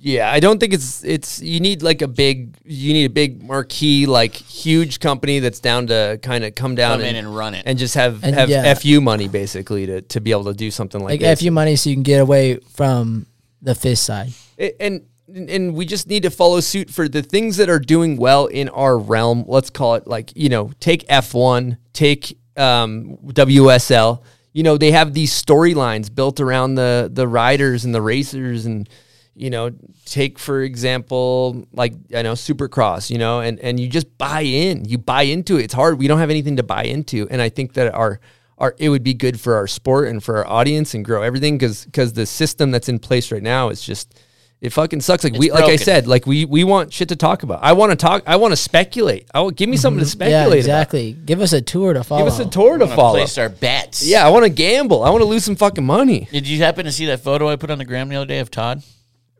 Speaker 5: Yeah, I don't think it's it's you need like a big you need a big marquee like huge company that's down to kind of come down
Speaker 6: Come in and run it.
Speaker 5: and just have
Speaker 7: And
Speaker 5: have
Speaker 7: yeah.
Speaker 5: fu money basically to to be able to do something like,
Speaker 7: like
Speaker 5: this.
Speaker 7: fu money, so you can get away from the FIS side.
Speaker 5: It- and and we just need to follow suit for the things that are doing well in our realm. Let's call it like you know, take F one, take um, WSL. You know, they have these storylines built around the the riders and the racers, and you know, take for example, like I know Supercross. You know, and and you just buy in. You buy into it. It's hard. We don't have anything to buy into, and I think that our our it would be good for our sport and for our audience and grow everything because because the system that's in place right now is just it fucking sucks. Like we, like I said, like we we want shit to talk about. I want to talk. I want to speculate. I want, give me something to speculate.
Speaker 7: Mm-hmm. Yeah,
Speaker 5: about.
Speaker 7: exactly. Give us a tour to follow.
Speaker 5: Give us a tour to
Speaker 6: Wanna
Speaker 5: follow.
Speaker 6: Place our bets.
Speaker 5: Yeah, I want to gamble. I want to lose some fucking money.
Speaker 6: Did you happen to see that photo I put on the gram the other day of Todd?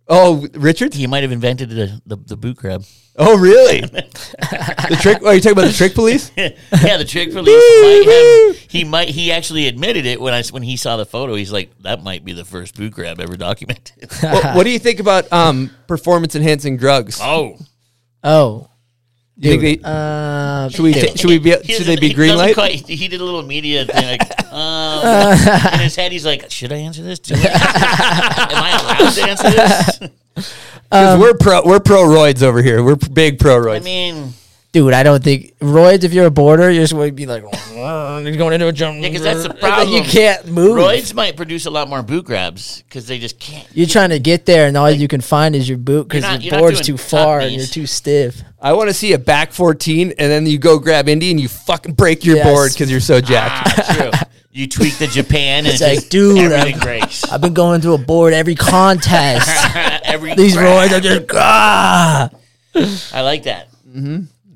Speaker 5: Oh, Richard.
Speaker 6: He might have invented the the, the boot grab.
Speaker 5: Oh, really? the trick? Are you talking about the trick police?
Speaker 6: yeah, the trick police might have. He might. He actually admitted it when I when he saw the photo. He's like, that might be the first boot grab ever documented.
Speaker 5: what, what do you think about um, performance enhancing drugs?
Speaker 6: oh,
Speaker 7: Oh,
Speaker 5: Do you think they,
Speaker 7: Uh,
Speaker 5: should we ta- should we be
Speaker 6: He
Speaker 5: should they
Speaker 6: doesn't-
Speaker 5: be
Speaker 6: he
Speaker 5: green
Speaker 6: doesn't
Speaker 5: light?
Speaker 6: quite- he did a little media thing. Like, um, in his head, he's like, should I answer this? Do I- Am I allowed to answer this?
Speaker 5: 'Cause we're pro we're pro roids over here. We're p- big pro roids.
Speaker 6: I mean,
Speaker 7: dude, I don't think roids. If you're a boarder, you're just going to be like, "Uh, you're going into a jump.
Speaker 6: yeah, because that's the
Speaker 7: Like,
Speaker 6: problem.
Speaker 7: You can't move.
Speaker 6: Roids might produce a lot more boot grabs because they just can't.
Speaker 7: You're trying to get there, and all you can find is your boot because
Speaker 6: You're
Speaker 7: your
Speaker 6: you're
Speaker 7: board's too far and you're too stiff.
Speaker 5: I want to see a back 14 and then you go grab Indy and you fucking break your
Speaker 7: Yes.
Speaker 5: board because you're so jacked.
Speaker 6: Ah, true. You tweak the Japan and
Speaker 7: It's
Speaker 6: it's
Speaker 7: like, dude, I'm-
Speaker 6: breaks.
Speaker 7: I've been going through a board every contest.
Speaker 6: Every
Speaker 7: These roids are just ah.
Speaker 6: I like that.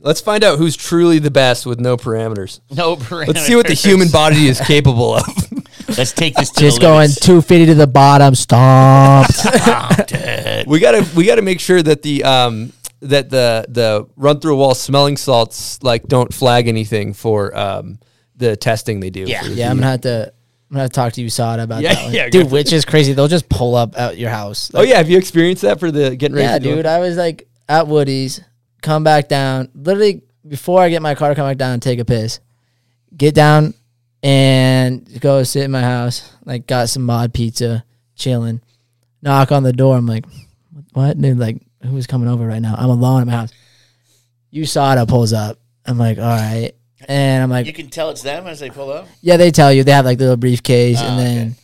Speaker 5: Let's find out who's truly the best with no parameters.
Speaker 6: No parameters.
Speaker 5: Let's see what the human body is capable of.
Speaker 6: Let's take this to
Speaker 7: Just
Speaker 6: the
Speaker 7: going
Speaker 6: limits.
Speaker 7: 250 to the bottom. Stomped.
Speaker 5: we gotta we gotta make sure that the um that the the run through a wall smelling salts like don't flag anything for um the testing they do.
Speaker 6: Yeah.
Speaker 5: for
Speaker 7: yeah,
Speaker 5: the-
Speaker 7: I'm gonna have to. I'm gonna have to talk to USADA about
Speaker 5: Yeah,
Speaker 7: that one.
Speaker 5: yeah, go
Speaker 7: dude,
Speaker 5: for
Speaker 7: which is crazy. They'll just pull up at your house.
Speaker 5: Oh yeah, have you experienced that for the getting ready?
Speaker 7: Yeah,
Speaker 5: for the-
Speaker 7: dude. I was like at Woody's, come back down. Literally before I get my car, come back down and take a piss. Get down and go sit in my house. Like got some mod pizza, chilling. Knock on the door. I'm like, what? Dude, like who's coming over right now? I'm alone in my house. USADA pulls up. I'm like, all right. And I'm like,
Speaker 6: You can tell it's them as they pull up.
Speaker 7: yeah, they tell you they have like the little briefcase,
Speaker 6: Oh,
Speaker 7: and then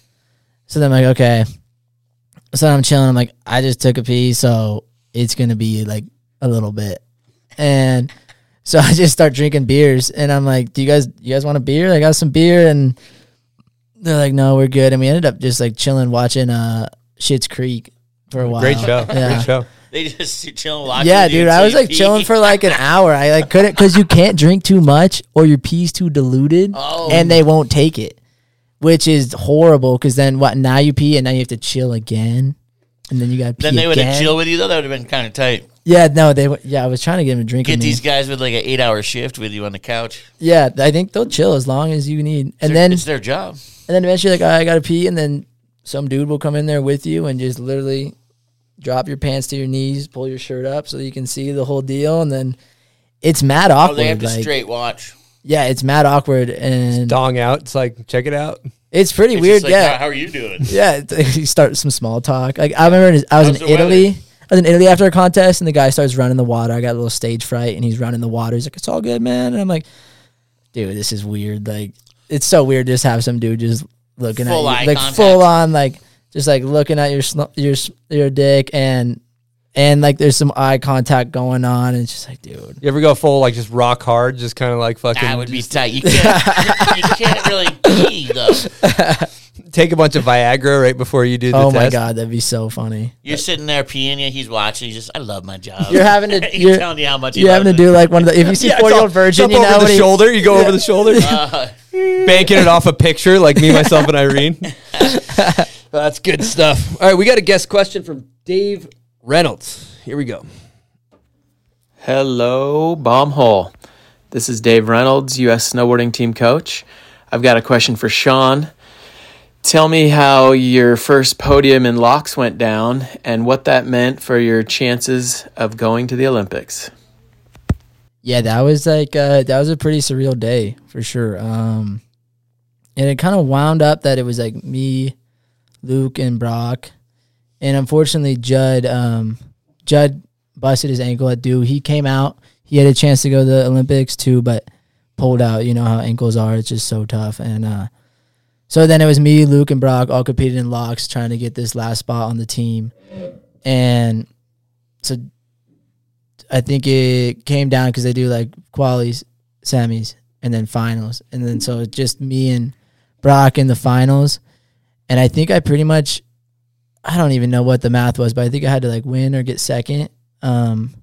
Speaker 7: so then I'm like, okay. So I'm chilling. I'm like, I just took a pee, so it's gonna be like a little bit, and so I just start drinking beers, and I'm like, do you guys, you guys want a beer? I got some beer, and they're like, no, we're good, and we ended up just like chilling, watching uh Schitt's Creek for a while.
Speaker 5: Great show.
Speaker 7: Yeah.
Speaker 5: Great show.
Speaker 6: They just chilling watching.
Speaker 7: Yeah, dude, I was like
Speaker 6: pee.
Speaker 7: chilling for like an hour. I like couldn't because you can't drink too much or your pee's too diluted,
Speaker 6: Oh.
Speaker 7: and they won't take it, which is horrible. Because then what? Now you pee, and now you have to chill again, and then you got
Speaker 6: Then they would have
Speaker 7: again.
Speaker 6: chilled with you though. That would have been kind of tight.
Speaker 7: Yeah, no, they. w- Yeah, I was trying to get him to drink.
Speaker 6: Get
Speaker 7: with me.
Speaker 6: these guys with like an eight-hour shift with you on the couch.
Speaker 7: Yeah, I think they'll chill as long as you need, and
Speaker 6: It's their-
Speaker 7: then
Speaker 6: it's their job.
Speaker 7: and then eventually like "All right, I gotta pee, and then some dude will come in there with you and just literally drop your pants to your knees, pull your shirt up so you can see the whole deal, and then it's mad
Speaker 6: Oh,
Speaker 7: awkward.
Speaker 6: they have to
Speaker 7: like-
Speaker 6: straight watch.
Speaker 7: Yeah, it's mad awkward and
Speaker 5: Dong out. It's like check it out.
Speaker 7: it's pretty
Speaker 6: It's
Speaker 7: weird.
Speaker 6: just like,
Speaker 7: yeah,
Speaker 6: how, how are you doing?
Speaker 7: yeah. You start some small talk. Like I remember, I was
Speaker 6: How's
Speaker 7: in
Speaker 6: the
Speaker 7: Italy.
Speaker 6: Weather?
Speaker 7: I was in Italy after a contest, and the guy starts running the water. I got a little stage fright, and he's running the water. He's like, "It's all good, man." And I'm like, "Dude, this is weird. Like, it's so weird to just have some dude just looking
Speaker 6: Full
Speaker 7: at
Speaker 6: eye
Speaker 7: you, like
Speaker 6: contact.
Speaker 7: full on, like just like looking at your sno- your your dick, and and like there's some eye contact going on, and it's just like, dude,
Speaker 5: You ever go full like just rock hard, just kind of like fucking
Speaker 6: That would be tight. You can't. you can't really pee though.
Speaker 5: take a bunch of Viagra right before you do the
Speaker 7: oh
Speaker 5: test.
Speaker 7: my god, that'd be so funny.
Speaker 6: You're sitting there peeing. You. He's watching. He's just. I love my job.
Speaker 7: You're having to,
Speaker 6: He's
Speaker 7: you're,
Speaker 6: telling you how much. he
Speaker 7: you're having to do like one of the if you see
Speaker 5: Yeah,
Speaker 7: forty year
Speaker 5: jump-
Speaker 7: old virgin,
Speaker 5: jump
Speaker 7: you know
Speaker 5: over
Speaker 7: when
Speaker 5: the
Speaker 7: he-
Speaker 5: shoulder. You go over the shoulder.
Speaker 6: Uh,
Speaker 5: banking it off a picture like me, myself, and Irene. That's good stuff. All right, we got a guest question from Dave Reynolds. Here we go.
Speaker 12: Hello, Bomb Hole. This is Dave Reynolds, U.S. snowboarding team coach. I've got a question for Sean. Tell me how your first podium in Laax went down and what that meant for your chances of going to the Olympics.
Speaker 7: Yeah, that was like uh, that was a pretty surreal day for sure. Um, and it kind of wound up that it was like me, Luke, and Brock, and unfortunately Judd. Um, Judd busted his ankle at Dew. He came out. He had a chance to go to the Olympics too, but pulled out. You know how ankles are; it's just so tough. And uh, so then it was me, Luke, and Brock all competing in Laax, trying to get this last spot on the team. And so I think it came down because they do like qualies, semis, and then finals, and then so it's just me and Brock in the finals, and I think I pretty much, I don't even know what the math was, but I think I had to like win or get second, um,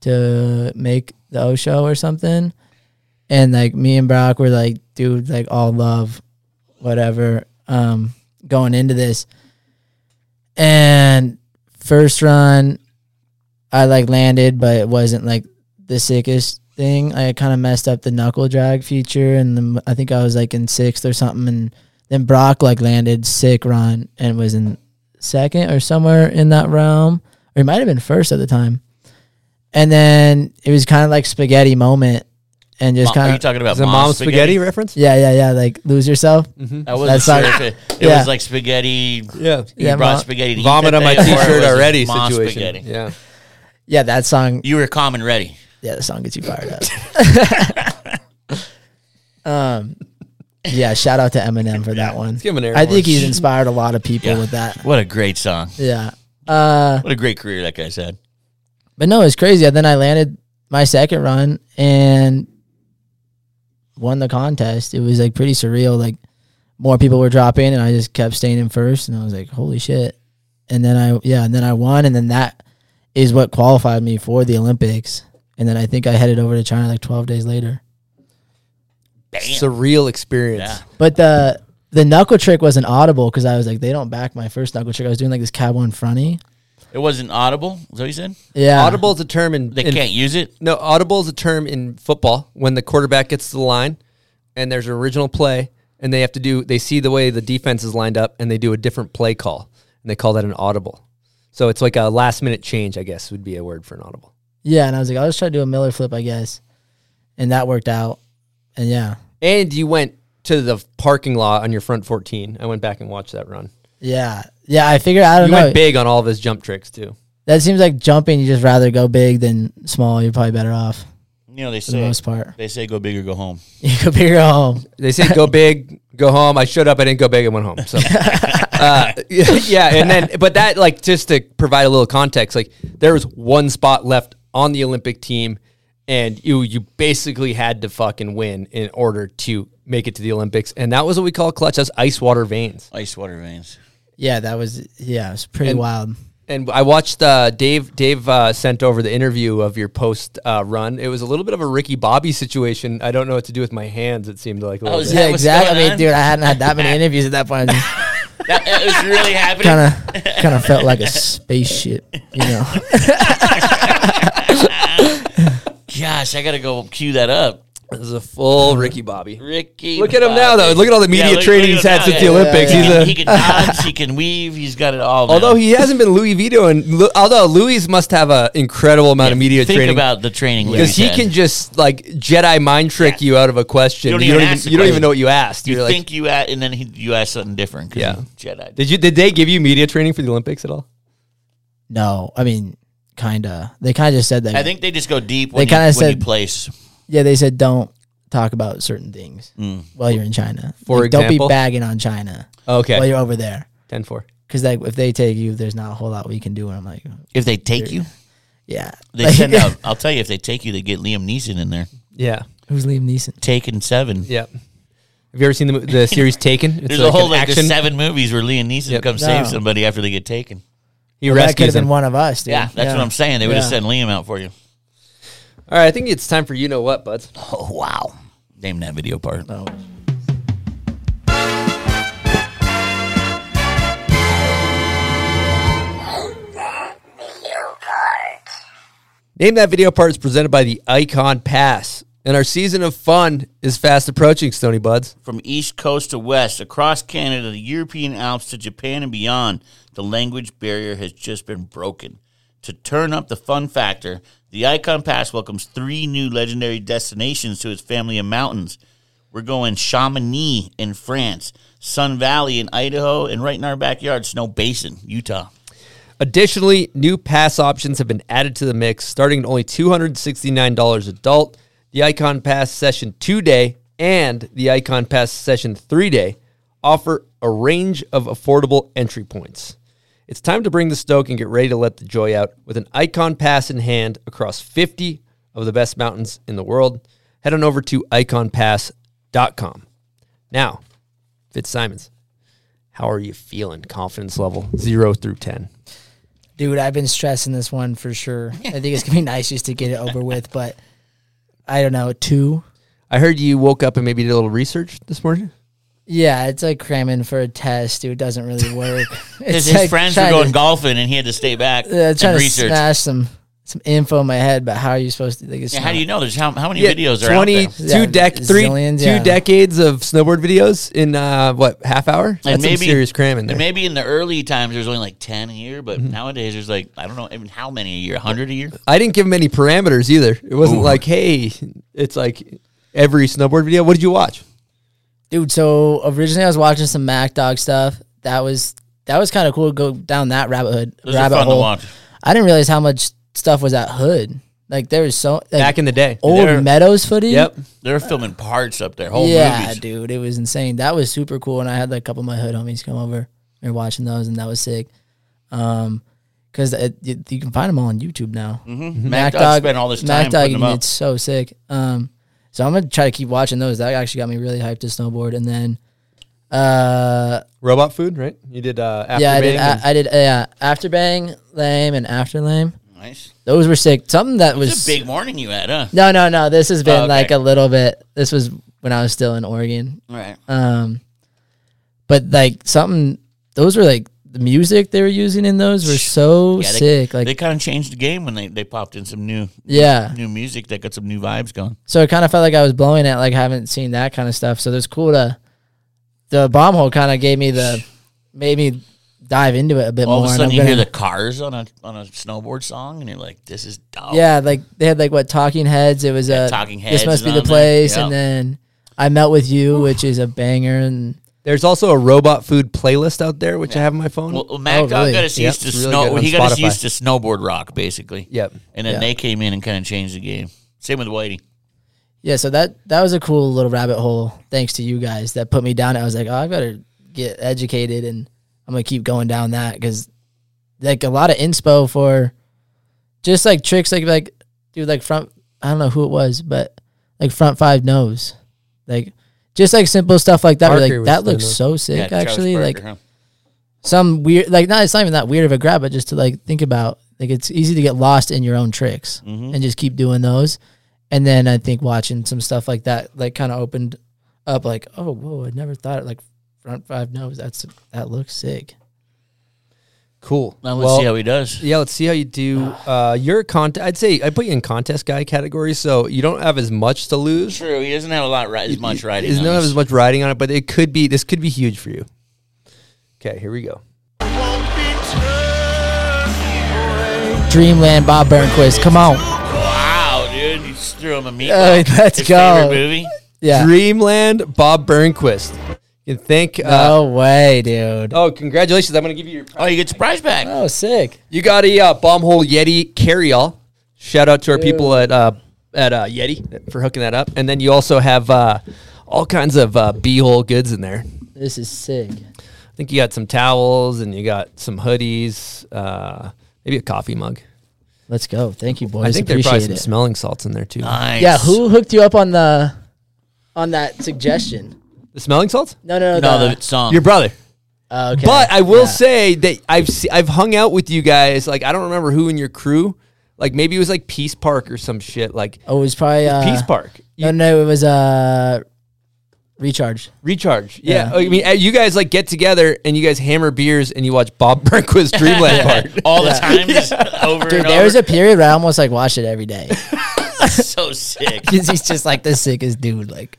Speaker 7: to make the O show or something, and like me and Brock were like, dude, like all love, whatever, um, going into this, and first run I like landed, but it wasn't like the sickest thing. I kind of messed up the knuckle drag feature, and I think I was like in sixth or something. And then Brock like landed sick run and was in second or somewhere in that realm, or he might have been first at the time. And then it was kind of like spaghetti moment, and just
Speaker 6: Mom- are
Speaker 7: kind
Speaker 6: you
Speaker 7: of
Speaker 6: talking about
Speaker 5: Is it
Speaker 6: mom
Speaker 5: mom
Speaker 6: spaghetti?
Speaker 5: spaghetti reference?
Speaker 7: yeah, yeah, yeah, like lose yourself.
Speaker 5: Mm-hmm.
Speaker 6: I wasn't
Speaker 7: That's
Speaker 6: sure
Speaker 7: like-
Speaker 6: if it, it
Speaker 7: yeah.
Speaker 6: was like spaghetti.
Speaker 5: Yeah.
Speaker 6: You
Speaker 7: Yeah,
Speaker 6: brought
Speaker 7: mom-
Speaker 6: spaghetti. To eat
Speaker 5: Vomit
Speaker 6: that
Speaker 5: on my
Speaker 6: day, or it
Speaker 5: t-shirt
Speaker 6: was
Speaker 5: already
Speaker 6: mom
Speaker 5: situation.
Speaker 6: spaghetti?
Speaker 5: Yeah.
Speaker 7: Yeah, that song.
Speaker 6: You were calm and ready.
Speaker 7: Yeah, the song gets you fired up. um, yeah, shout out to Eminem for that one.
Speaker 5: Give him an air
Speaker 7: I think
Speaker 5: horn.
Speaker 7: he's inspired a lot of people
Speaker 6: Yeah.
Speaker 7: with that.
Speaker 6: What a great song.
Speaker 7: Yeah. Uh,
Speaker 6: What a great career that guy said.
Speaker 7: but no, it's crazy. And then I landed my second run and won the contest. It was like pretty surreal. Like more people were dropping, and I just kept staying in first. And I was like, holy shit! And then I yeah, and then I won, and then that is what qualified me for the Olympics. and then I think I headed over to China like 12 days later.
Speaker 5: Surreal experience.
Speaker 7: But the the knuckle trick wasn't audible because I was like, they don't back my first knuckle trick. I was doing like this cab one fronty.
Speaker 6: It wasn't audible. Is that what you said?
Speaker 7: Yeah.
Speaker 5: Audible is a term in
Speaker 6: They
Speaker 5: in-
Speaker 6: can't use it.
Speaker 5: No, audible is a term in football when the quarterback gets to the line and there's an original play and they have to do they see the way the defense is lined up and they do a different play call and they call that an audible. So it's like a last minute change, I guess would be a word for an audible.
Speaker 7: Yeah, and I was like, I'll just try to do a Miller flip, I guess, and that worked out. And yeah,
Speaker 5: And you went to the parking lot on your front 14. I went back and watched that run.
Speaker 7: yeah, yeah. I figured I don't
Speaker 5: You
Speaker 7: know.
Speaker 5: went big on all of his jump tricks too.
Speaker 7: That seems like jumping. You just rather go big than small. You're probably better off.
Speaker 6: You know they
Speaker 7: For
Speaker 6: say
Speaker 7: the most part.
Speaker 6: They say go big or go home.
Speaker 7: You go big or go home.
Speaker 5: They say go big, go home. I showed up, I didn't go big, I went home. So, uh, yeah, and then, but that, like, just to provide a little context, like, there was one spot left on the Olympic team, and you you basically had to fucking win in order to make it to the Olympics, and that was what we call clutch. That's ice water veins.
Speaker 6: Ice water veins.
Speaker 7: Yeah, that was yeah, it was pretty
Speaker 5: And-
Speaker 7: wild.
Speaker 5: And I watched uh, Dave. Dave uh, sent over the interview of your post uh, run. It was a little bit of a Ricky Bobby situation. I don't know what to do with my hands. It seemed like a little
Speaker 6: is
Speaker 5: bit.
Speaker 7: Yeah, exactly. I mean,
Speaker 6: on?
Speaker 7: dude, I hadn't had that many interviews at that point.
Speaker 6: That, that was really happening.
Speaker 7: Kind of, kind of felt like a spaceship, you know.
Speaker 6: Gosh, I gotta go cue that up.
Speaker 5: This is a full uh, Ricky Bobby.
Speaker 6: Ricky.
Speaker 5: Look at him now, though.
Speaker 6: Bobby.
Speaker 5: Look at all the media training
Speaker 6: at
Speaker 5: he's
Speaker 6: him
Speaker 5: had
Speaker 6: now.
Speaker 5: since the
Speaker 6: Yeah,
Speaker 5: Olympics.
Speaker 6: yeah,
Speaker 5: He's
Speaker 6: yeah.
Speaker 5: a-
Speaker 6: he can dodge, he can weave, he's got it all. now.
Speaker 5: Although he hasn't been Louis vetoing, Lu- although Louis must have an incredible amount of media
Speaker 6: think
Speaker 5: training
Speaker 6: about the training
Speaker 5: because he
Speaker 6: Louis
Speaker 5: can
Speaker 6: had.
Speaker 5: just like Jedi mind trick you out of a question.
Speaker 6: You
Speaker 5: You
Speaker 6: don't
Speaker 5: don't,
Speaker 6: even
Speaker 5: even,
Speaker 6: ask the
Speaker 5: you don't even
Speaker 6: question.
Speaker 5: know what you asked.
Speaker 6: You
Speaker 5: You're like,
Speaker 6: think you at, and then he, you ask something different. 'cause
Speaker 5: Yeah.
Speaker 6: he's Jedi.
Speaker 5: did you? Did they give you media training for the Olympics at all?
Speaker 7: No, I mean, kinda. They kind of just said that.
Speaker 6: I think they just go deep
Speaker 7: They
Speaker 6: when, you,
Speaker 7: kinda
Speaker 6: when you
Speaker 7: said-
Speaker 6: place.
Speaker 7: Yeah, they said don't talk about certain things
Speaker 6: Mm.
Speaker 7: while you're in China.
Speaker 5: For
Speaker 7: Like, don't
Speaker 5: example?
Speaker 7: be bagging on China
Speaker 5: Okay,
Speaker 7: while you're over there.
Speaker 5: 10-4.
Speaker 7: Because like if they take you, there's not a whole lot we can do. And I'm like,
Speaker 6: If they take you,
Speaker 7: yeah.
Speaker 6: they
Speaker 7: Like,
Speaker 6: send out. I'll tell you, if they take you, they get Liam Neeson in there.
Speaker 5: Yeah,
Speaker 7: Who's Liam Neeson?
Speaker 6: Taken seven.
Speaker 5: yeah. Have you ever seen the mo- the series Taken? It's
Speaker 6: There's
Speaker 5: like
Speaker 6: a whole
Speaker 5: an
Speaker 6: like there's seven movies where Liam Neeson
Speaker 5: Yep.
Speaker 6: comes
Speaker 7: No.
Speaker 6: save somebody after they get taken.
Speaker 5: He
Speaker 7: Well, that could
Speaker 5: rescues
Speaker 7: have been
Speaker 5: them.
Speaker 7: one of us, dude.
Speaker 6: Yeah, that's what I'm saying. They would have
Speaker 7: Yeah.
Speaker 6: sent Liam out for you.
Speaker 5: All right, I think it's time for you know what, buds.
Speaker 6: Oh wow! Name that video part.
Speaker 7: Oh.
Speaker 5: Name that video part is presented by the Ikon Pass, and our season of fun is fast approaching. Stony Buds.
Speaker 6: From east coast to west, across Canada, the European Alps to Japan and beyond, the language barrier has just been broken. To turn up the fun factor, the Ikon Pass welcomes three new legendary destinations to its family of mountains. We're going Chamonix in France, Sun Valley in Idaho, and right in our backyard, Snowbasin, Utah.
Speaker 5: Additionally, new pass options have been added to the mix, starting at only $269 adult. The Ikon Pass Session 2 Day and the Ikon Pass Session 3 Day offer a range of affordable entry points. It's time to bring the stoke and get ready to let the joy out with an Ikon Pass in hand across 50 of the best mountains in the world. Head on over to ikonpass.com. Now, Fitzsimons, how are you feeling? Confidence level 0 through 10.
Speaker 7: Dude, I've been stressing this one for sure. I think it's gonna be nice just to get it over with, but I don't know, two.
Speaker 5: I heard you woke up and maybe did a little research this morning.
Speaker 7: Yeah, it's like cramming for a test, dude. It doesn't really work.
Speaker 6: His,
Speaker 7: It's
Speaker 6: his
Speaker 7: like
Speaker 6: friends were going
Speaker 7: to,
Speaker 6: golfing, and he had to stay back
Speaker 7: uh,
Speaker 6: and
Speaker 7: trying to
Speaker 6: research.
Speaker 7: smash some some info in my head, but how are you supposed to? Like, it's
Speaker 6: Yeah, how do you know? There's how, how many
Speaker 5: Yeah,
Speaker 6: videos are out there?
Speaker 5: two
Speaker 7: Yeah,
Speaker 5: dec- three,
Speaker 7: zillions,
Speaker 5: two
Speaker 7: yeah.
Speaker 5: decades of snowboard videos in uh, what half hour? That's
Speaker 6: And maybe
Speaker 5: some serious cramming there.
Speaker 6: And maybe in the early times there's only like ten a year,
Speaker 5: Mm-hmm.
Speaker 6: but nowadays there's like I don't know even how many a year, hundred a year.
Speaker 5: I didn't give him any parameters either. It wasn't like, hey, it's like every snowboard video. What did you watch?
Speaker 7: Dude. So originally I was watching some Mack Dawg stuff. That was that was kind of cool to go down that rabbit hood
Speaker 6: Those are
Speaker 7: rabbit
Speaker 6: fun to
Speaker 7: hole.
Speaker 6: watch.
Speaker 7: I didn't realize how much stuff was at Hood. Like there was so like,
Speaker 5: Back in the day.
Speaker 7: old
Speaker 6: They're-
Speaker 7: Meadows footage.
Speaker 5: Yep.
Speaker 6: They're filming parts up there, whole
Speaker 7: yeah,
Speaker 6: movies.
Speaker 7: dude, it was insane. That was super cool, and I had like a couple of my hood homies come over. Were watching those, and that was sick. Um, because you, you can find them all on YouTube now.
Speaker 6: Mm-hmm. Mack Dawg spent all this time
Speaker 7: Mack Dawg,
Speaker 6: putting them up.
Speaker 7: it's so sick. Um, so I'm gonna try to keep watching those. That actually got me really hyped to snowboard, and then, uh,
Speaker 5: Robot food, right? You did uh, after
Speaker 7: yeah, I did.
Speaker 5: Bang
Speaker 7: I,
Speaker 5: and-
Speaker 7: I did. Uh, yeah, after bang lame and after lame.
Speaker 6: Nice.
Speaker 7: Those were sick. Something that was
Speaker 6: It's a big morning you had, huh?
Speaker 7: No, no, no. This has been
Speaker 6: Oh, okay.
Speaker 7: like a little bit. This was when I was still in Oregon.
Speaker 6: Right.
Speaker 7: Um, but like something, those were like the music they were using in those were so
Speaker 6: Yeah, they,
Speaker 7: sick. Like
Speaker 6: they kind of changed the game when they, they popped in some new
Speaker 7: Yeah.
Speaker 6: new music that got some new vibes going.
Speaker 7: so it kind of felt like I was blowing it. Like I haven't seen that kind of stuff. So it's cool to the bomb hole kind of gave me the made me dive into it a bit
Speaker 6: All
Speaker 7: more.
Speaker 6: of a
Speaker 7: and
Speaker 6: sudden, you hear
Speaker 7: gonna-
Speaker 6: the cars on a on a snowboard song, and you're like, "This is dope."
Speaker 7: Yeah, like they had like what Talking Heads. It was
Speaker 6: Yeah,
Speaker 7: a
Speaker 6: Talking Heads.
Speaker 7: This must be the place,
Speaker 6: Yep.
Speaker 7: and then I met with You, which is a banger. And
Speaker 5: There's also a robot food playlist out there, which I have on my phone.
Speaker 6: Well, well, Matt
Speaker 7: Oh,
Speaker 6: got,
Speaker 7: really?
Speaker 6: got us
Speaker 5: Yep,
Speaker 6: used to
Speaker 5: it's really
Speaker 6: snow.
Speaker 5: good on
Speaker 6: he got us
Speaker 5: Spotify.
Speaker 6: used to snowboard rock, basically.
Speaker 5: Yep.
Speaker 6: And then
Speaker 7: Yeah.
Speaker 6: they came in and kind of changed the game. Same with Whitey.
Speaker 7: yeah, so that that was a cool little rabbit hole. Thanks to you guys that put me down. I was like, oh, I better get educated, and I'm gonna keep going down that because like a lot of inspo for just like tricks, like like dude, like front. I don't know who it was, but like front five nose, like just like simple stuff like that. We're
Speaker 5: Parker
Speaker 7: like
Speaker 5: was
Speaker 7: that looks
Speaker 5: nose.
Speaker 7: so sick,
Speaker 6: Yeah,
Speaker 7: actually.
Speaker 6: Parker,
Speaker 7: like
Speaker 6: huh?
Speaker 7: some weird like not it's not even that weird of a grab but just to like think about like it's easy to get lost in your own tricks
Speaker 6: Mhm.
Speaker 7: and just keep doing those and then i think watching some stuff like that like kind of opened up like oh whoa i never thought it. like front five nose that's that looks sick
Speaker 5: Cool.
Speaker 6: Now let's see how he does.
Speaker 5: Yeah, let's see how you do. Uh, you're contest. I'd say I put you in contest guy category, so you don't have as much to lose.
Speaker 6: True, he doesn't have a lot, ri- as much riding.
Speaker 5: He doesn't have
Speaker 6: this.
Speaker 5: as much riding on it, but it could be. This could be huge for you. Okay, here we go.
Speaker 7: dreamland bob burnquist come on
Speaker 6: Wow, dude, you threw him a meatball.
Speaker 7: Uh, let's
Speaker 6: His
Speaker 7: go.
Speaker 6: Favorite movie.
Speaker 7: yeah
Speaker 5: Dreamland Bob Burnquist. You can thank. Uh,
Speaker 7: no way dude
Speaker 5: Oh, congratulations! I'm gonna give you your.
Speaker 6: Oh, you get your prize back.
Speaker 7: oh sick
Speaker 5: You got a uh, bomb hole Yeti carryall. Shout out to our people at uh, at uh, Yeti for hooking that up, and then you also have uh, all kinds of uh, b hole goods in there.
Speaker 7: this is sick
Speaker 5: I think you got some towels and you got some hoodies, uh, maybe a coffee mug.
Speaker 7: let's go thank you boys
Speaker 5: I think there's probably
Speaker 7: appreciate
Speaker 5: some
Speaker 7: it
Speaker 5: smelling salts in there too.
Speaker 6: Nice.
Speaker 7: yeah who hooked you up on the on that suggestion
Speaker 5: The smelling salts?
Speaker 7: no no no,
Speaker 6: No,
Speaker 7: the,
Speaker 6: the song.
Speaker 5: Your brother.
Speaker 7: oh, okay.
Speaker 5: But I will
Speaker 7: Yeah.
Speaker 5: say that I've se- I've hung out with you guys. Like I don't remember who in your crew. Like maybe it was like Peace Park or some shit. Like
Speaker 7: Oh, it was probably uh,
Speaker 5: Peace Park.
Speaker 7: No, no, it was uh, recharge.
Speaker 5: Recharge. Yeah.
Speaker 7: Yeah.
Speaker 5: I mean, uh, you guys like get together and you guys hammer beers and you watch Bob Burnquist Dreamland Park.
Speaker 6: all the time, just over
Speaker 7: Dude,
Speaker 6: and
Speaker 7: there was a period where I almost like watched it every day
Speaker 6: so sick.
Speaker 7: because he's just like the sickest dude. Like,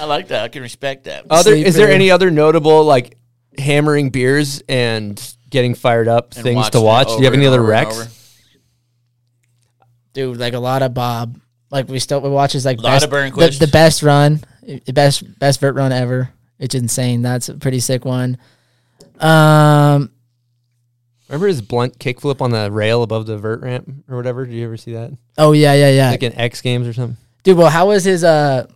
Speaker 6: I like that. I can respect that.
Speaker 5: Other is there
Speaker 7: Sleeper.
Speaker 5: any other notable like hammering beers and getting fired up
Speaker 6: And
Speaker 5: things to
Speaker 6: it
Speaker 5: watch? Do you have any
Speaker 6: and
Speaker 5: other
Speaker 6: over and
Speaker 5: recs?
Speaker 6: over.
Speaker 7: dude, like a lot of Bob. Like we still we watch his like
Speaker 6: Lot
Speaker 7: best,
Speaker 6: of
Speaker 7: the, the best run, the best best vert run ever. It's insane. That's a pretty sick one. Um,
Speaker 5: Remember his blunt kickflip on the rail above the vert ramp or whatever? Did you ever see that?
Speaker 7: oh yeah, yeah, yeah,
Speaker 5: Like in X Games or something.
Speaker 7: dude. Well, how was his? Uh,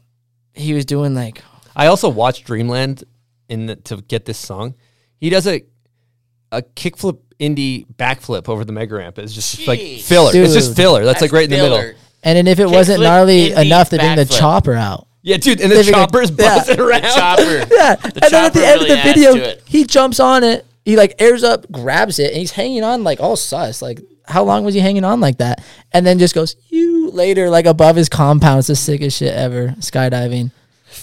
Speaker 7: he was doing like
Speaker 5: I also watched Dreamland in the, to get this song. He does a a kickflip indie backflip over the mega ramp. It's just like
Speaker 6: Jeez.
Speaker 5: filler. It's just filler. That's, like right in the middle.
Speaker 6: filler.
Speaker 7: And then if it wasn't
Speaker 6: Kickflip,
Speaker 7: gnarly enough to bring the chopper out.
Speaker 5: Yeah, dude, and the
Speaker 7: They figured-
Speaker 5: chopper's
Speaker 7: yeah.
Speaker 5: buzzing around.
Speaker 6: The chopper.
Speaker 7: Yeah. and then at the end
Speaker 6: really
Speaker 7: of the video, he jumps on it. He like airs up, grabs it, and he's hanging on like all sus. Like, how long was he hanging on like that? And then just goes, you later, like above his compound. It's the sickest shit ever. Skydiving.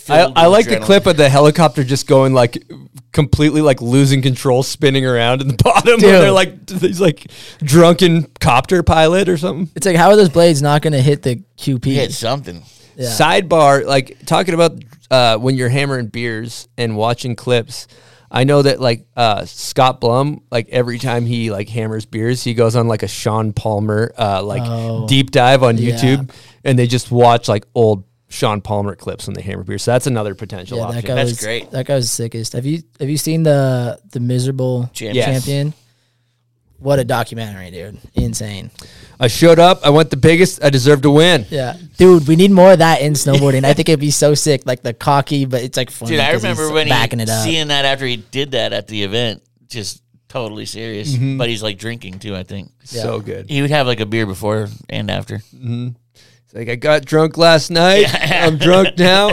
Speaker 5: I, I like the clip of the helicopter just going like completely like losing control, spinning around in the bottom.
Speaker 7: Dude.
Speaker 5: When they're like he's like drunken copter pilot or something.
Speaker 7: It's like, how are those blades not going to hit the QP?
Speaker 6: Hit something.
Speaker 7: Yeah.
Speaker 5: Sidebar, like talking about uh, when you're hammering beers and watching clips. I know that like uh, Scott Blum, like every time he like hammers beers, he goes on like a Shaun Palmer uh, like
Speaker 7: Oh.
Speaker 5: deep dive on
Speaker 7: Yeah.
Speaker 5: YouTube, and they just watch like old Shaun Palmer clips when they hammer beers. So that's another potential
Speaker 7: Yeah, that
Speaker 5: option.
Speaker 7: guy
Speaker 6: That's
Speaker 7: was
Speaker 6: great.
Speaker 7: That guy was sickest. Have you have you seen the the miserable
Speaker 6: Champion.
Speaker 5: Yes.
Speaker 7: champion? What a documentary, dude! Insane.
Speaker 5: I showed up. I went the biggest. I deserved to win.
Speaker 7: Yeah, dude, we need more of that in snowboarding. I think it'd be so sick, like the cocky, but it's like funny.
Speaker 6: Dude, I
Speaker 7: 'cause
Speaker 6: remember when
Speaker 7: backing
Speaker 6: he
Speaker 7: it up.
Speaker 6: seeing that after he did that at the event, just totally serious.
Speaker 5: Mm-hmm.
Speaker 6: But he's like drinking too. I think
Speaker 5: So good.
Speaker 6: he would have like a beer before and after.
Speaker 5: It's like I got drunk last night.
Speaker 6: Yeah.
Speaker 5: I'm drunk now,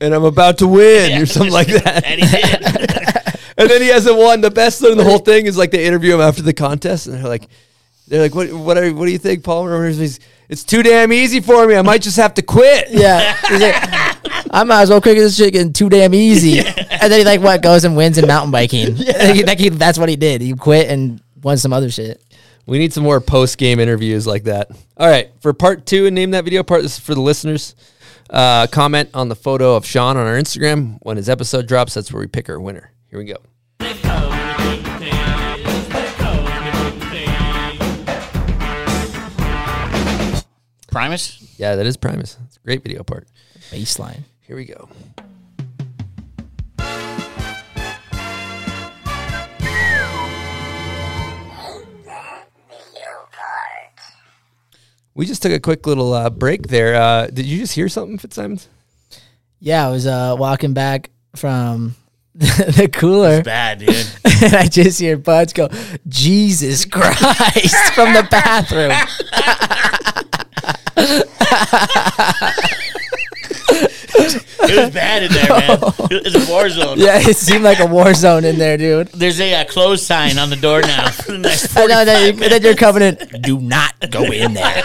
Speaker 5: and I'm about to win, or something like that.
Speaker 6: And he did.
Speaker 5: And then he hasn't won. The best thing in the whole thing is like they interview him after the contest, and they're like, They're like, what? What? Are, what do you think, Paul? He's, it's too damn easy for me. I might just have to quit.
Speaker 7: Yeah. He's like, I might as well quick this shit getting too damn easy. And then he like what goes and wins in mountain biking. Like, like he, that's what he did. He quit and won some other shit.
Speaker 5: We need some more post game interviews like that. All right, for part two and name that video part. This is for the listeners. Uh, comment on the photo of Sean on our Instagram when his episode drops. That's where we pick our winner. Here we go.
Speaker 6: Primus?
Speaker 5: Yeah, that is Primus. It's a great video part.
Speaker 7: Baseline.
Speaker 5: Here we go. We just took a quick little uh, break there. Uh, did you just hear something, Fitzsimons?
Speaker 7: Yeah, I was uh, walking back from the cooler.
Speaker 6: It's bad, dude.
Speaker 7: and I just hear Buds go, Jesus Christ, from the bathroom.
Speaker 6: It was bad in there, man. It was a war zone.
Speaker 7: yeah, it seemed like a war zone in there, dude.
Speaker 6: There's a uh, close sign on the door now for the next
Speaker 7: I know
Speaker 6: 45
Speaker 7: that you,
Speaker 6: minutes.
Speaker 7: then you're coming in. Do not go in there.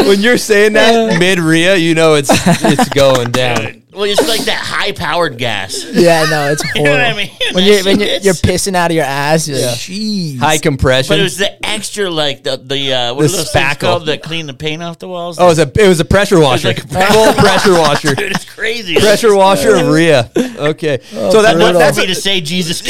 Speaker 5: when you're saying that mid Ria, you know it's it's going down.
Speaker 6: Well, it's like that high-powered gas.
Speaker 7: Yeah, no, it's
Speaker 6: You
Speaker 7: horrible.
Speaker 6: know what I mean?
Speaker 7: When you're when you're, you're pissing out of your ass, you're like, jeez.
Speaker 5: High compression.
Speaker 6: But it was the extra, like the the uh, what
Speaker 5: The
Speaker 6: are those things
Speaker 5: spackle.
Speaker 6: called that clean the paint off the walls?
Speaker 5: oh, it was a it was a pressure washer,
Speaker 6: like a
Speaker 5: full pressure washer,
Speaker 6: Dude, it's crazy.
Speaker 5: pressure washer of Ria. Okay, so that,
Speaker 7: brutal.
Speaker 5: that's
Speaker 6: me to say Jesus.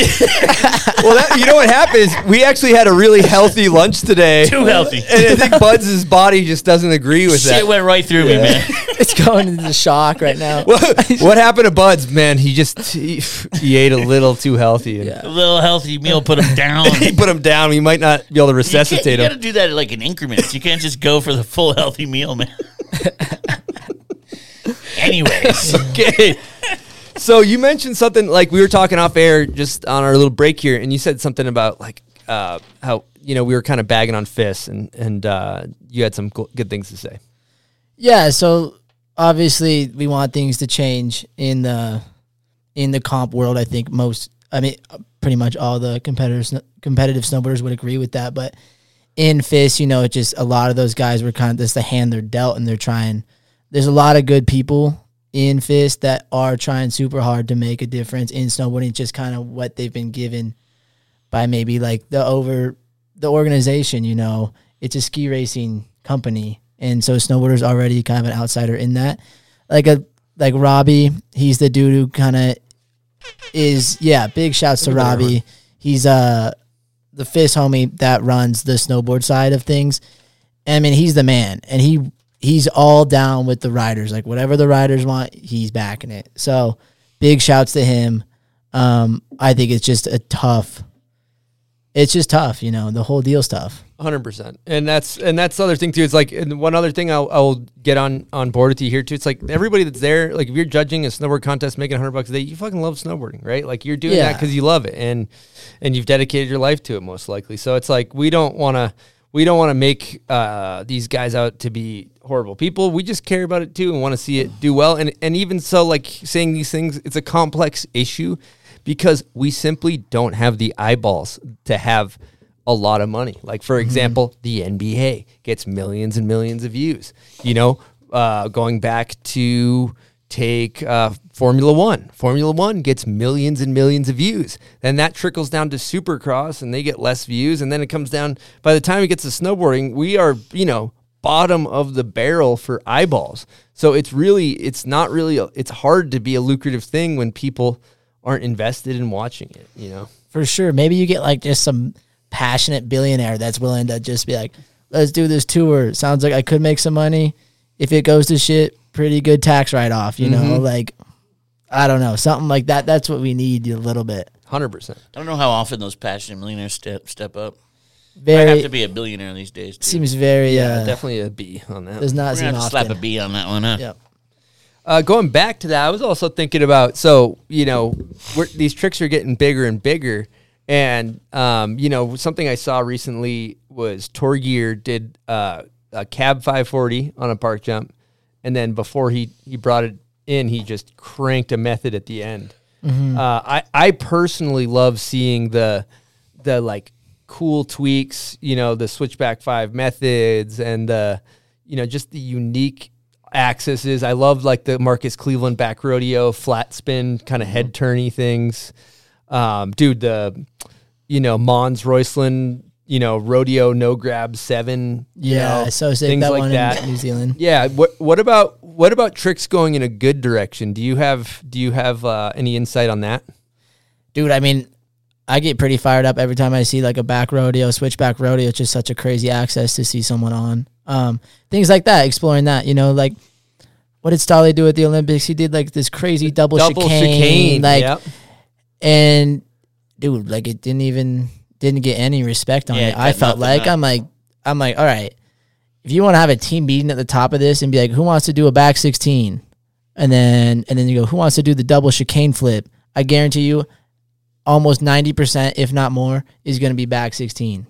Speaker 5: well. That, you know what happens? We actually had a really healthy lunch today.
Speaker 6: Too healthy.
Speaker 5: and I think Buds' body just doesn't agree with that.
Speaker 6: Shit
Speaker 5: that.
Speaker 6: went right through me, man.
Speaker 7: it's going into shock right now.
Speaker 5: what, what happened to Buds? Man, he just he, he ate a little too healthy. And
Speaker 6: A little healthy meal put him down.
Speaker 5: He put him down. We might not be able to resuscitate him.
Speaker 6: You,
Speaker 5: resuscitate
Speaker 6: got to
Speaker 5: him.
Speaker 6: do that like in increments. You can't just go for the full healthy meal, man. Anyways,
Speaker 5: okay. So you mentioned something like we were talking off air just on our little break here, and you said something about like uh, how you know we were kind of bagging on FIS, and and uh, you had some gl- good things to say.
Speaker 7: Yeah, so obviously we want things to change in the in the comp world. I think most, I mean, pretty much all the competitors, competitive snowboarders would agree with that. But in FIS, you know, it just a lot of those guys were kind of just the hand they're dealt, and they're trying. There's a lot of good people in FIS that are trying super hard to make a difference in snowboarding. It's just kind of what they've been given by maybe like the over the organization. You know, it's a ski racing company, and so snowboarders already kind of an outsider in that. Like a like Robbie, he's the dude who kind of is yeah. Big shouts to
Speaker 5: Look at that
Speaker 7: Robbie. He's uh the FIS homie that runs the snowboard side of things. I mean, he's the man, and he he's all down with the riders. Like whatever the riders want, he's backing it. So big shouts to him. Um, I think it's just a tough. It's just tough, you know. The whole deal's tough.
Speaker 5: Hundred percent, and that's and that's the other thing too. It's like and one other thing I'll, I'll get on on board with you here too. It's like everybody that's there, like if you're judging a snowboard contest, making hundred bucks a day, you fucking love snowboarding, right? Like you're doing that because you love it, and and you've dedicated your life to it most likely. So it's like we don't want to we don't want to make uh, these guys out to be horrible people. We just care about it too and want to see it do well. And and even so, like saying these things, it's a complex issue because we simply don't have the eyeballs to have a lot of money. Like for example, the NBA gets millions and millions of views. You know, uh, going back to take uh, Formula One. Formula One gets millions and millions of views. Then that trickles down to Supercross, and they get less views. And then it comes down. By the time it gets to snowboarding, we are you know bottom of the barrel for eyeballs. So it's really it's not really a, it's hard to be a lucrative thing when people aren't invested in watching it. You know.
Speaker 7: For sure. Maybe you get like just some passionate billionaire that's willing to just be like, let's do this tour. Sounds like I could make some money. If it goes to shit, pretty good tax write off, you know?
Speaker 5: Mhm.
Speaker 7: Like, I don't know. Something like that. That's what we need a little bit.
Speaker 5: Hundred percent.
Speaker 6: I don't know how often those passionate millionaires step step up. I
Speaker 7: Very-
Speaker 6: have to be a billionaire these days. Too.
Speaker 7: Seems very,
Speaker 5: Yeah,
Speaker 7: uh,
Speaker 5: definitely a B on that.
Speaker 7: Does not
Speaker 6: We're
Speaker 7: seem
Speaker 6: gonna have to slap a
Speaker 7: often.
Speaker 6: B on that one, huh?
Speaker 7: Yep.
Speaker 5: Uh, going back to that, I was also thinking about so you know we're, these tricks are getting bigger and bigger, and um, you know something I saw recently was Torgeir did uh, a cab 540 on a park jump, and then before he he brought it in, he just cranked a method at the end.
Speaker 7: Mhm.
Speaker 5: Uh, I I personally love seeing the the like cool tweaks, you know, the switchback five methods and the, you know, just the unique accesses. I love like the Marcus Kleveland back rodeo, flat spin, kind of head turny things. Um, dude, the, you know, Mons Røisland, you know, rodeo no grab seven. you
Speaker 7: Yeah,
Speaker 5: know,
Speaker 7: sick,
Speaker 5: things
Speaker 7: that
Speaker 5: like
Speaker 7: one in
Speaker 5: that.
Speaker 7: New Zealand.
Speaker 5: Yeah. What What about what about tricks going in a good direction? Do you have Do you have uh, any insight on that?
Speaker 7: dude. I mean, I get pretty fired up every time I see like a back rodeo, switchback rodeo. It's just such a crazy access to see someone on. Um, things like that, exploring that. You know, like what did Ståle do at the Olympics? He did like this crazy double,
Speaker 5: Double
Speaker 7: chicane,
Speaker 5: chicane,
Speaker 7: like,
Speaker 5: yep.
Speaker 7: And dude, like it didn't even didn't get any respect on
Speaker 6: Yeah,
Speaker 7: it. I felt like
Speaker 6: out.
Speaker 7: I'm like I'm like, all right, if you want to have a team meeting at the top of this and be like, who wants to do a back sixteen, and then and then you go, who wants to do the double chicane flip? I guarantee you, almost ninety percent, if not more, is going to be back sixteen,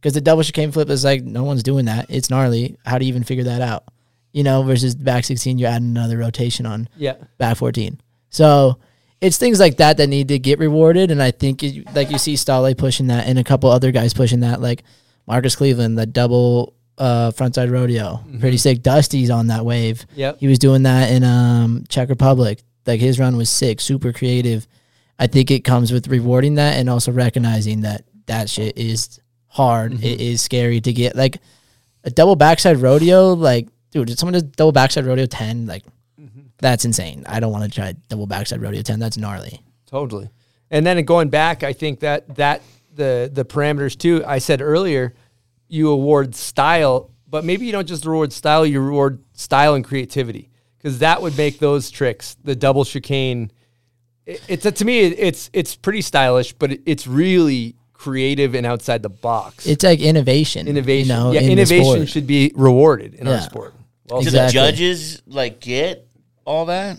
Speaker 7: because the double chicane flip is like no one's doing that. It's gnarly. How do you even figure that out? You know, versus back sixteen, you're adding another rotation on
Speaker 5: Yeah.
Speaker 7: back 14. So it's things like that that need to get rewarded. And I think, it, like, you see Stale pushing that and a couple other guys pushing that, like Marcus Kleveland, the double uh, frontside rodeo. Pretty sick. Dusty's on that wave.
Speaker 5: Yep.
Speaker 7: He was doing that in um, Czech Republic. Like, his run was sick, super creative. I think it comes with rewarding that and also recognizing that that shit is hard. It is scary to get. Like, a double backside rodeo, like, dude, did someone just double backside rodeo 10? Like, that's insane. I don't want to try double backside rodeo 10. That's gnarly.
Speaker 5: Totally. And then going back, I think that that the the parameters too. I said earlier, you award style, but maybe you don't just reward style. You reward style and creativity because that would make those tricks, the double chicane. It, it's to me, it's it's pretty stylish, but it, it's really creative and outside the box.
Speaker 7: It's like innovation.
Speaker 5: innovation.
Speaker 7: You know,
Speaker 5: yeah,
Speaker 7: in
Speaker 5: innovation should be rewarded in our sport. Well
Speaker 6: Do
Speaker 5: said.
Speaker 6: the judges like get all that?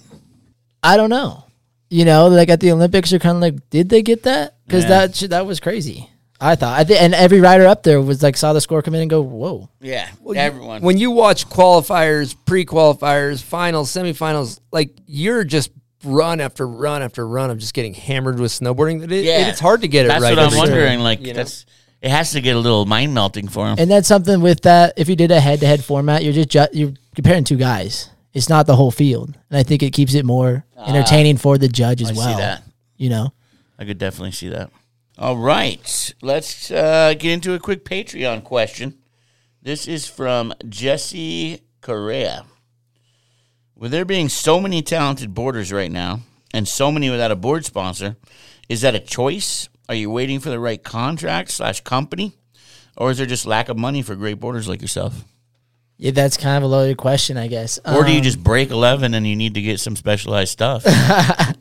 Speaker 7: I don't know. You know, like at the Olympics, you're kind of like, did they get that? Because
Speaker 6: Yeah.
Speaker 7: that shit- that was crazy. I thought. I think, and every rider up there was like saw the score come in and go, whoa.
Speaker 6: Yeah,
Speaker 5: Well, you-
Speaker 6: everyone.
Speaker 5: when you watch qualifiers, pre-qualifiers, finals, semifinals, like you're just run after run after run of just getting hammered with snowboarding. That it,
Speaker 6: yeah,
Speaker 5: it's hard to get it
Speaker 6: that's
Speaker 5: right.
Speaker 6: what I'm
Speaker 5: every time,
Speaker 6: wondering. Like
Speaker 5: you know?
Speaker 6: that's it has to get a little mind melting for him.
Speaker 7: And that's something with that. If you did a head to head format, you're just ju- you're comparing two guys. It's not the whole field, and I think it keeps it more entertaining for the judge as
Speaker 6: Ah, I see
Speaker 7: well.
Speaker 6: that.
Speaker 7: You know,
Speaker 6: I could definitely see that. All right, let's uh, get into a quick Patreon question. This is from Jesse Correa. With there being so many talented boarders right now, and so many without a board sponsor, is that a choice? Are you waiting for the right contract slash company, or is there just lack of money for great boarders like yourself?
Speaker 7: Yeah, that's kind of a loaded question, I guess.
Speaker 6: Or do you
Speaker 7: Um,
Speaker 6: just break eleven and you need to get some specialized stuff?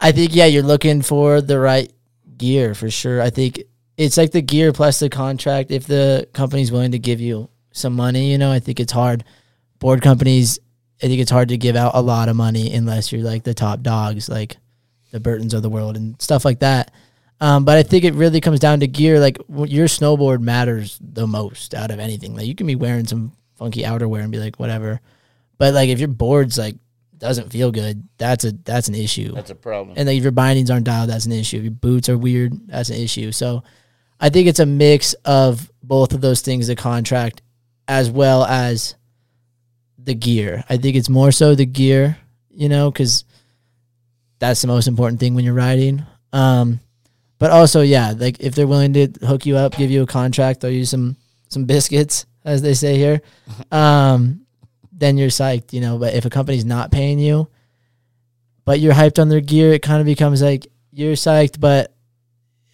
Speaker 7: I think yeah, you're looking for the right gear for sure. I think it's like the gear plus the contract. If the company's willing to give you some money, you know, I think it's hard. Board companies, I think it's hard to give out a lot of money unless you're like the top dogs, like the Burtons of the world and stuff like that. Um, but I think it really comes down to gear. Like your snowboard matters the most out of anything. Like you can be wearing some funky outerwear and be like whatever, but like if your board's like doesn't feel good, that's a that's an issue.
Speaker 6: That's a problem.
Speaker 7: And like if your bindings aren't dialed, that's an issue. If your boots are weird, that's an issue. So I think it's a mix of both of those things, the contract as well as the gear. I think it's more so the gear, you know, because that's the most important thing when you're riding. Um, but also, yeah, like if they're willing to hook you up, give you a contract, throw you some some biscuits, as they say here, um, then you're psyched, you know. But if a company's not paying you, but you're hyped on their gear, it kind of becomes like you're psyched, but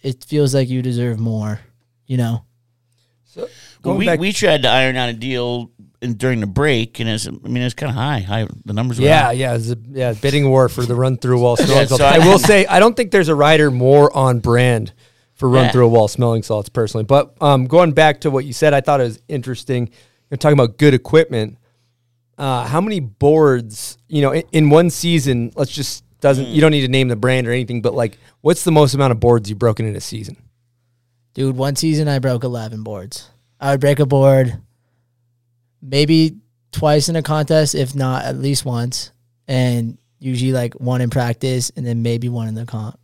Speaker 7: it feels like you deserve more, you know.
Speaker 6: Well,
Speaker 5: Going
Speaker 6: we,
Speaker 5: back-
Speaker 6: we tried to iron out a deal in, during the break, and it's, I mean, it's kind of high. High the numbers. Were
Speaker 5: Yeah,
Speaker 6: high.
Speaker 5: yeah, it's a yeah bidding war for the run through a wall
Speaker 6: Yeah,
Speaker 5: smelling salts.
Speaker 6: so
Speaker 5: I
Speaker 6: I-
Speaker 5: will say I don't think there's a rider more on brand for run
Speaker 6: Yeah.
Speaker 5: through a wall smelling salts personally. But um, going back to what you said, I thought it was interesting. You're talking about good equipment. Uh, how many boards? You know, in, in one season, let's just doesn't
Speaker 6: Mm.
Speaker 5: you don't need to name the brand or anything, but like, what's the most amount of boards you've broken in a season?
Speaker 7: Dude, one season I broke 11 boards. I would break a board maybe twice in a contest, if not at least once. And usually like one in practice and then maybe one in the comp.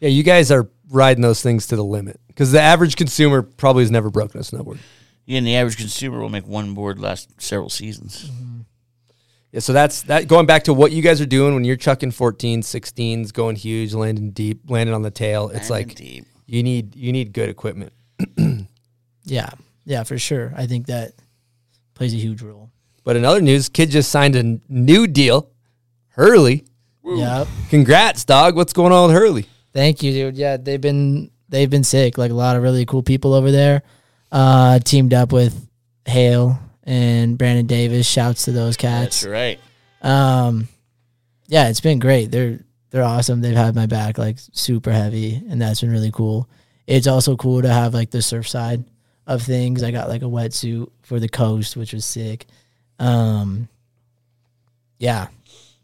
Speaker 5: Yeah, you guys are riding those things to the limit because the average consumer probably has never broken a snowboard.
Speaker 6: Yeah, and the average consumer will make one board last several seasons. Mm-hmm.
Speaker 5: Yeah, so that's that. Going back to what you guys are doing when you're chucking 14s, 16s, going huge, landing deep, landing on the tail. It's like
Speaker 6: deep.
Speaker 5: you need you need good equipment.
Speaker 7: Yeah, yeah, for sure. I think that plays a huge role.
Speaker 5: But in other news, kid just signed a new deal. Hurley,
Speaker 7: Yep.
Speaker 5: congrats, dog. What's going on with Hurley?
Speaker 7: Thank you, dude. Yeah, they've been they've been sick. Like a lot of really cool people over there. Uh, teamed up with Hale and Brandon Davis. Shouts to those cats.
Speaker 6: That's right.
Speaker 7: Um, yeah, it's been great. They're they're awesome. They've had my back like super heavy, and that's been really cool. It's also cool to have like the surf side of things. I got like a wetsuit for the coast, which was sick. Um, yeah,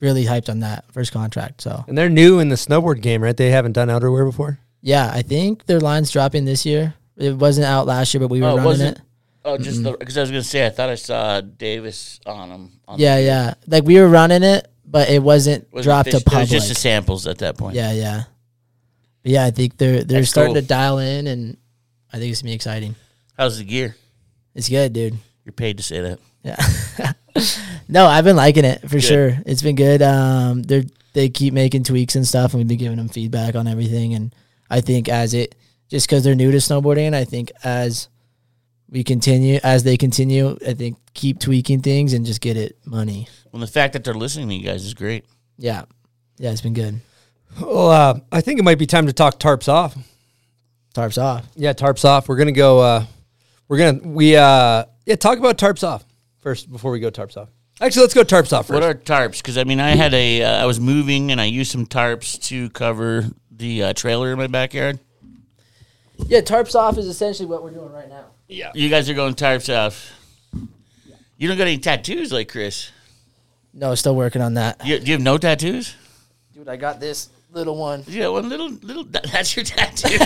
Speaker 7: really hyped on that first contract. So
Speaker 5: And they're new in the snowboard game, right? They haven't done outerwear before.
Speaker 7: yeah, I think their line's dropping this year. It wasn't out last year, but we were
Speaker 6: Oh,
Speaker 7: running it.
Speaker 6: Oh, just because I was gonna say I thought I saw Davis on them. On
Speaker 7: Yeah,
Speaker 6: the-
Speaker 7: yeah. Like we were running it, but it wasn't,
Speaker 6: Wasn't
Speaker 7: dropped to
Speaker 6: official- it was
Speaker 7: public.
Speaker 6: just the samples at that point.
Speaker 7: Yeah, yeah. But yeah, I think they're they're
Speaker 6: That's
Speaker 7: starting
Speaker 6: cool.
Speaker 7: to dial in, and I think it's gonna be exciting.
Speaker 6: How's the gear?
Speaker 7: It's good, dude.
Speaker 6: You're paid to say that.
Speaker 7: Yeah. no, I've been liking it for
Speaker 6: Good.
Speaker 7: sure. It's been good. Um, they they keep making tweaks and stuff, and we've been giving them feedback on everything. And I think as it just because they're new to snowboarding, I think as we continue, as they continue, I think keep tweaking things and just get it money.
Speaker 6: Well, the fact that they're listening to you guys is great.
Speaker 7: Yeah, yeah, it's been good.
Speaker 5: Well, uh, I think it might be time to talk tarps off.
Speaker 7: Tarps off.
Speaker 5: Yeah, tarps off. We're gonna go. Uh, we're gonna we uh yeah talk about tarps off first before we go tarps off. Actually, let's go tarps off first.
Speaker 6: What are tarps? Because I mean, I had a uh, I was moving and I used some tarps to cover the uh, trailer in my backyard.
Speaker 7: Yeah, tarps off is essentially what we're doing right now.
Speaker 5: Yeah.
Speaker 6: You guys are going tarps off. You don't got any tattoos like Chris.
Speaker 7: No, still working on that.
Speaker 6: You, do you have no tattoos?
Speaker 7: Dude, I got this little one.
Speaker 6: Yeah, one little little. That's your tattoo.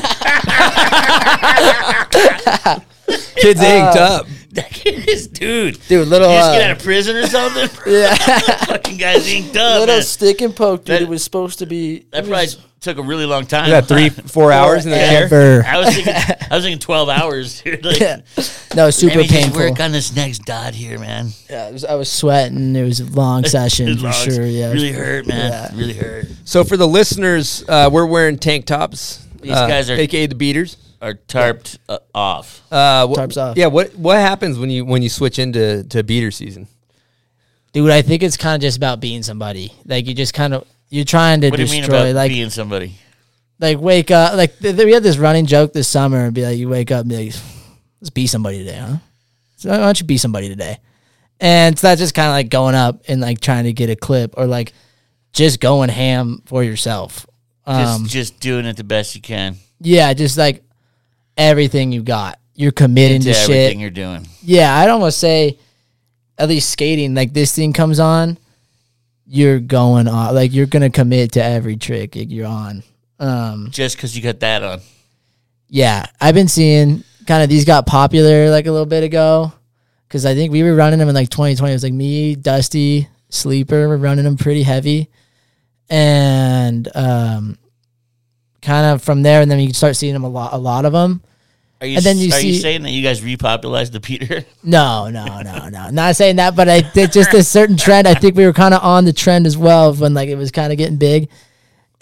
Speaker 5: Kids inked
Speaker 7: Uh,
Speaker 5: up.
Speaker 6: that kid is dude.
Speaker 7: Dude, little
Speaker 6: You just
Speaker 7: uh,
Speaker 6: get out of prison or something.
Speaker 7: yeah,
Speaker 6: Fucking guys inked up.
Speaker 7: little
Speaker 6: man.
Speaker 7: stick and poke. Dude,
Speaker 6: That-
Speaker 7: it was supposed to be.
Speaker 6: That
Speaker 7: it
Speaker 6: probably
Speaker 7: was
Speaker 6: took a really long time.
Speaker 5: You got three, four hours in the chair.
Speaker 7: forever.
Speaker 6: I was thinking, I was thinking twelve hours, dude. Like,
Speaker 7: Yeah. No, super
Speaker 6: let me just
Speaker 7: painful.
Speaker 6: work on this next dot here, man.
Speaker 7: Yeah, it was, I was sweating. It was a long session for
Speaker 6: was-
Speaker 7: sure. Yeah, it was-
Speaker 6: really hurt, man.
Speaker 7: Yeah.
Speaker 6: Really hurt.
Speaker 5: So for the listeners, uh, we're wearing tank tops.
Speaker 6: These
Speaker 5: uh,
Speaker 6: guys are-
Speaker 5: aka the beaters.
Speaker 6: Are tarped uh, off.
Speaker 5: Uh, wh-
Speaker 7: Tarps off.
Speaker 5: Yeah. What what happens when you when you switch into to beater season?
Speaker 7: dude. I think it's kind of just about being somebody. Like you just kind of you're trying to
Speaker 6: What do you
Speaker 7: destroy.
Speaker 6: mean about
Speaker 7: like
Speaker 6: being somebody?
Speaker 7: like wake up. Like th- th- we had this running joke this summer and be like, you wake up and be like, let's be somebody today, huh? So why don't you be somebody today? And so that's just kind of like going up and like trying to get a clip or like just going ham for yourself.
Speaker 6: Just
Speaker 7: Um,
Speaker 6: just doing it the best you can.
Speaker 7: yeah, just like everything you got. You're committing
Speaker 6: Into
Speaker 7: to shit.
Speaker 6: you're doing.
Speaker 7: Yeah, I'd almost say, at least skating, like this thing comes on, you're going on. Like you're gonna commit to every trick you're on. Um,
Speaker 6: Just because you got that on.
Speaker 7: yeah, I've been seeing kind of these got popular like a little bit ago, because I think we were running them in like 2020. It was like me, Dusty, Sleeper, were running them pretty heavy, and um, kind of from there, and then you start seeing them a lot, a lot of them.
Speaker 6: Are you,
Speaker 7: And then you
Speaker 6: are you saying that you guys repopularized the Peter?
Speaker 7: No, no, no, no. Not saying that, but I did just a certain trend. I think we were kind of on the trend as well when like it was kind of getting big.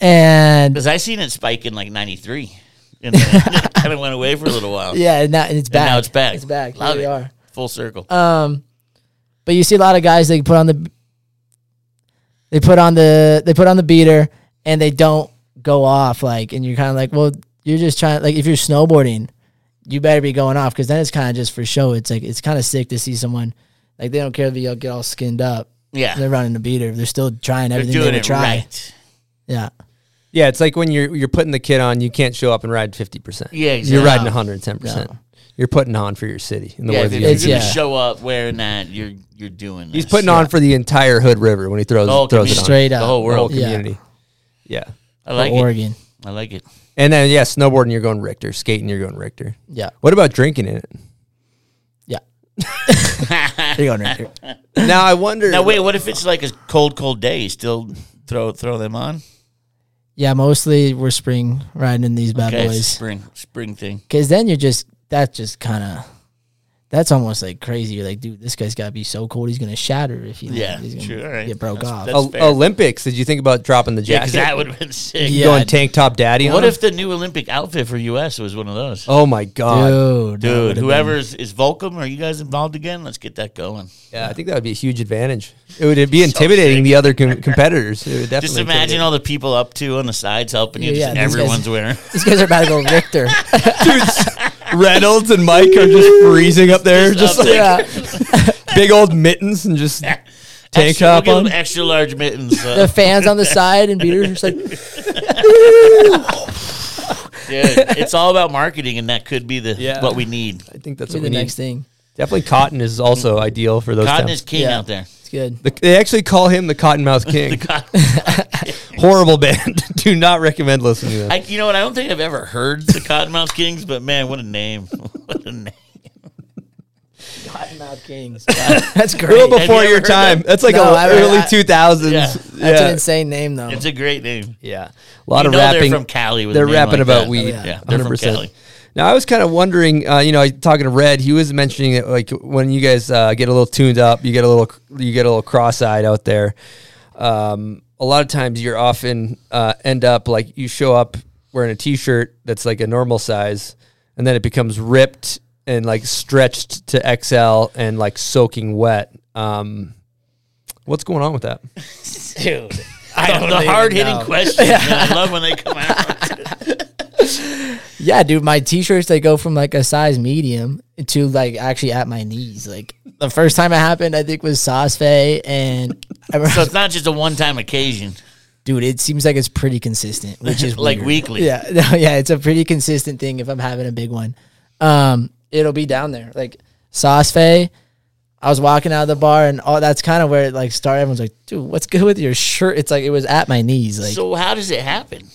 Speaker 7: And
Speaker 6: Because I seen it spike in like '93, and it kind of went away for a little while.
Speaker 7: yeah, and now it's
Speaker 6: And
Speaker 7: back.
Speaker 6: now it's back.
Speaker 7: It's back.
Speaker 6: Love
Speaker 7: Here we are.
Speaker 6: Full circle.
Speaker 7: Um, but you see a lot of guys they put on the they put on the they put on the beater and they don't go off like, and you're kind of like, well, you're just trying like if you're snowboarding, you better be going off because then it's kind of just for show. It's like it's kind of sick to see someone like they don't care if you get all skinned up.
Speaker 6: Yeah.
Speaker 7: they're running the beater. They're still trying
Speaker 6: They're
Speaker 7: everything they
Speaker 6: doing
Speaker 7: would
Speaker 6: it
Speaker 7: try.
Speaker 6: right.
Speaker 7: Yeah.
Speaker 5: Yeah, it's like when you're you're putting the kit on, you can't show up and ride fifty percent.
Speaker 6: Yeah,
Speaker 5: you're riding one hundred ten percent. You're putting on for your city. In the
Speaker 6: Yeah,
Speaker 5: words
Speaker 6: if
Speaker 5: of
Speaker 6: you're
Speaker 5: Yogi.
Speaker 6: gonna
Speaker 7: yeah.
Speaker 6: show up wearing that, you're you're doing.
Speaker 5: He's
Speaker 6: this.
Speaker 5: putting on for the entire Hood River when he throws
Speaker 6: The whole
Speaker 5: throws it on.
Speaker 6: community.
Speaker 7: Straight
Speaker 6: the
Speaker 7: up.
Speaker 6: whole
Speaker 5: The
Speaker 6: world.
Speaker 5: whole
Speaker 7: Yeah.
Speaker 5: community. Yeah.
Speaker 6: I like it.
Speaker 7: Oregon.
Speaker 6: I like it.
Speaker 5: And then yeah, snowboarding you're going Richter, skating you're going Richter.
Speaker 7: Yeah.
Speaker 5: What about drinking in it?
Speaker 7: Yeah. there you go, Richter.
Speaker 5: Now I wonder.
Speaker 6: Now wait, what if it's like a cold, cold day? You still throw throw them on?
Speaker 7: Yeah, mostly we're spring riding in these bad
Speaker 6: Okay,
Speaker 7: boys.
Speaker 6: spring spring thing.
Speaker 7: Because then you're just that just kind of that's almost like crazy. You're like, dude, this guy's got to be so cold. He's gonna shatter if he
Speaker 6: Yeah,
Speaker 7: he's gonna
Speaker 6: sure, all right.
Speaker 7: get broke
Speaker 6: That's-
Speaker 7: off.
Speaker 6: that's
Speaker 5: Ol-
Speaker 6: fair.
Speaker 5: Olympics. Did you think about dropping the
Speaker 6: Yeah,
Speaker 5: jacket?
Speaker 6: because that would have been sick.
Speaker 7: Yeah.
Speaker 5: Going tank top daddy.
Speaker 6: What
Speaker 5: on
Speaker 6: if
Speaker 5: him?
Speaker 6: the new Olympic outfit for US was one of those?
Speaker 5: Oh my god,
Speaker 7: dude,
Speaker 6: Dude,
Speaker 7: would've
Speaker 6: whoever is, is Volcom, are you guys involved again? Let's get that going.
Speaker 5: Yeah, I think that would be a huge advantage. It would be intimidating the other com- competitors. It would definitely
Speaker 6: Just imagine all the people up to on the sides helping you.
Speaker 7: Yeah,
Speaker 6: just
Speaker 7: yeah, these guys-
Speaker 6: everyone's winning.
Speaker 7: been- These guys are about to go Richter.
Speaker 5: Reynolds and Mike are just freezing up there, just,
Speaker 6: Just up
Speaker 5: like
Speaker 7: yeah,
Speaker 5: big old mittens and just tank
Speaker 6: extra,
Speaker 5: top
Speaker 6: we'll
Speaker 5: on.
Speaker 6: extra large mittens.
Speaker 7: the
Speaker 6: Uh,
Speaker 7: fans on the side and beaters are just like,
Speaker 6: dude, it's all about marketing, and that could be the
Speaker 5: Yeah.
Speaker 6: what we need.
Speaker 5: I think that's
Speaker 7: be
Speaker 5: what
Speaker 7: the
Speaker 5: we need.
Speaker 7: next thing.
Speaker 5: Definitely cotton is also ideal for those.
Speaker 6: Cotton
Speaker 5: times.
Speaker 6: is king
Speaker 7: Yeah.
Speaker 6: out there.
Speaker 7: It's good.
Speaker 5: The- they actually call him the Kottonmouth King.
Speaker 6: the Cotton-
Speaker 5: Horrible band. Do not recommend listening to them.
Speaker 6: I, you know what? I don't think I've ever heard the Kottonmouth Kings, but man, what a name! what a name!
Speaker 7: Kottonmouth Kings. That's
Speaker 5: A
Speaker 7: great.
Speaker 5: little before
Speaker 6: you
Speaker 5: your time.
Speaker 6: that?
Speaker 5: That's like
Speaker 7: No,
Speaker 5: a
Speaker 7: I-
Speaker 5: early two thousands.
Speaker 6: Yeah.
Speaker 7: That's an insane name though.
Speaker 6: It's a great name.
Speaker 5: Yeah, a lot
Speaker 6: You
Speaker 5: of
Speaker 6: know they're
Speaker 5: rapping
Speaker 6: from Cali with a
Speaker 5: They're
Speaker 6: name
Speaker 5: rapping
Speaker 6: like
Speaker 5: about
Speaker 6: that.
Speaker 5: weed.
Speaker 7: Oh, yeah.
Speaker 6: Yeah, they're from
Speaker 5: 100%.
Speaker 6: Cali.
Speaker 5: Now I was kind of wondering, uh, you know, I- talking to Red, he was mentioning that like when you guys uh, get a little tuned up, you get a little, you get a little cross-eyed out there. Um, a lot of times you're often uh, end up like you show up wearing a t-shirt that's like a normal size, and then it becomes ripped and like stretched to XL and like soaking wet. Um, what's going on with that?
Speaker 6: dude. I don't the hard hitting questions. man. I love when they come out.
Speaker 7: Yeah, dude, my t-shirts they go from like a size medium to like actually at my knees. Like the first time it happened, I think was Saas-Fee, and I remember,
Speaker 6: so it's not just a one time occasion.
Speaker 7: dude, it seems like it's pretty consistent, which is
Speaker 6: Like
Speaker 7: weird.
Speaker 6: weekly.
Speaker 7: Yeah, no, yeah, it's a pretty consistent thing. If I'm having a big one, um, it'll be down there. Like Saas-Fee, I was walking out of the bar, and all that's kind of where it like started. Everyone's like, dude, what's good with your shirt? It's like it was at my knees. Like,
Speaker 6: so how does it happen?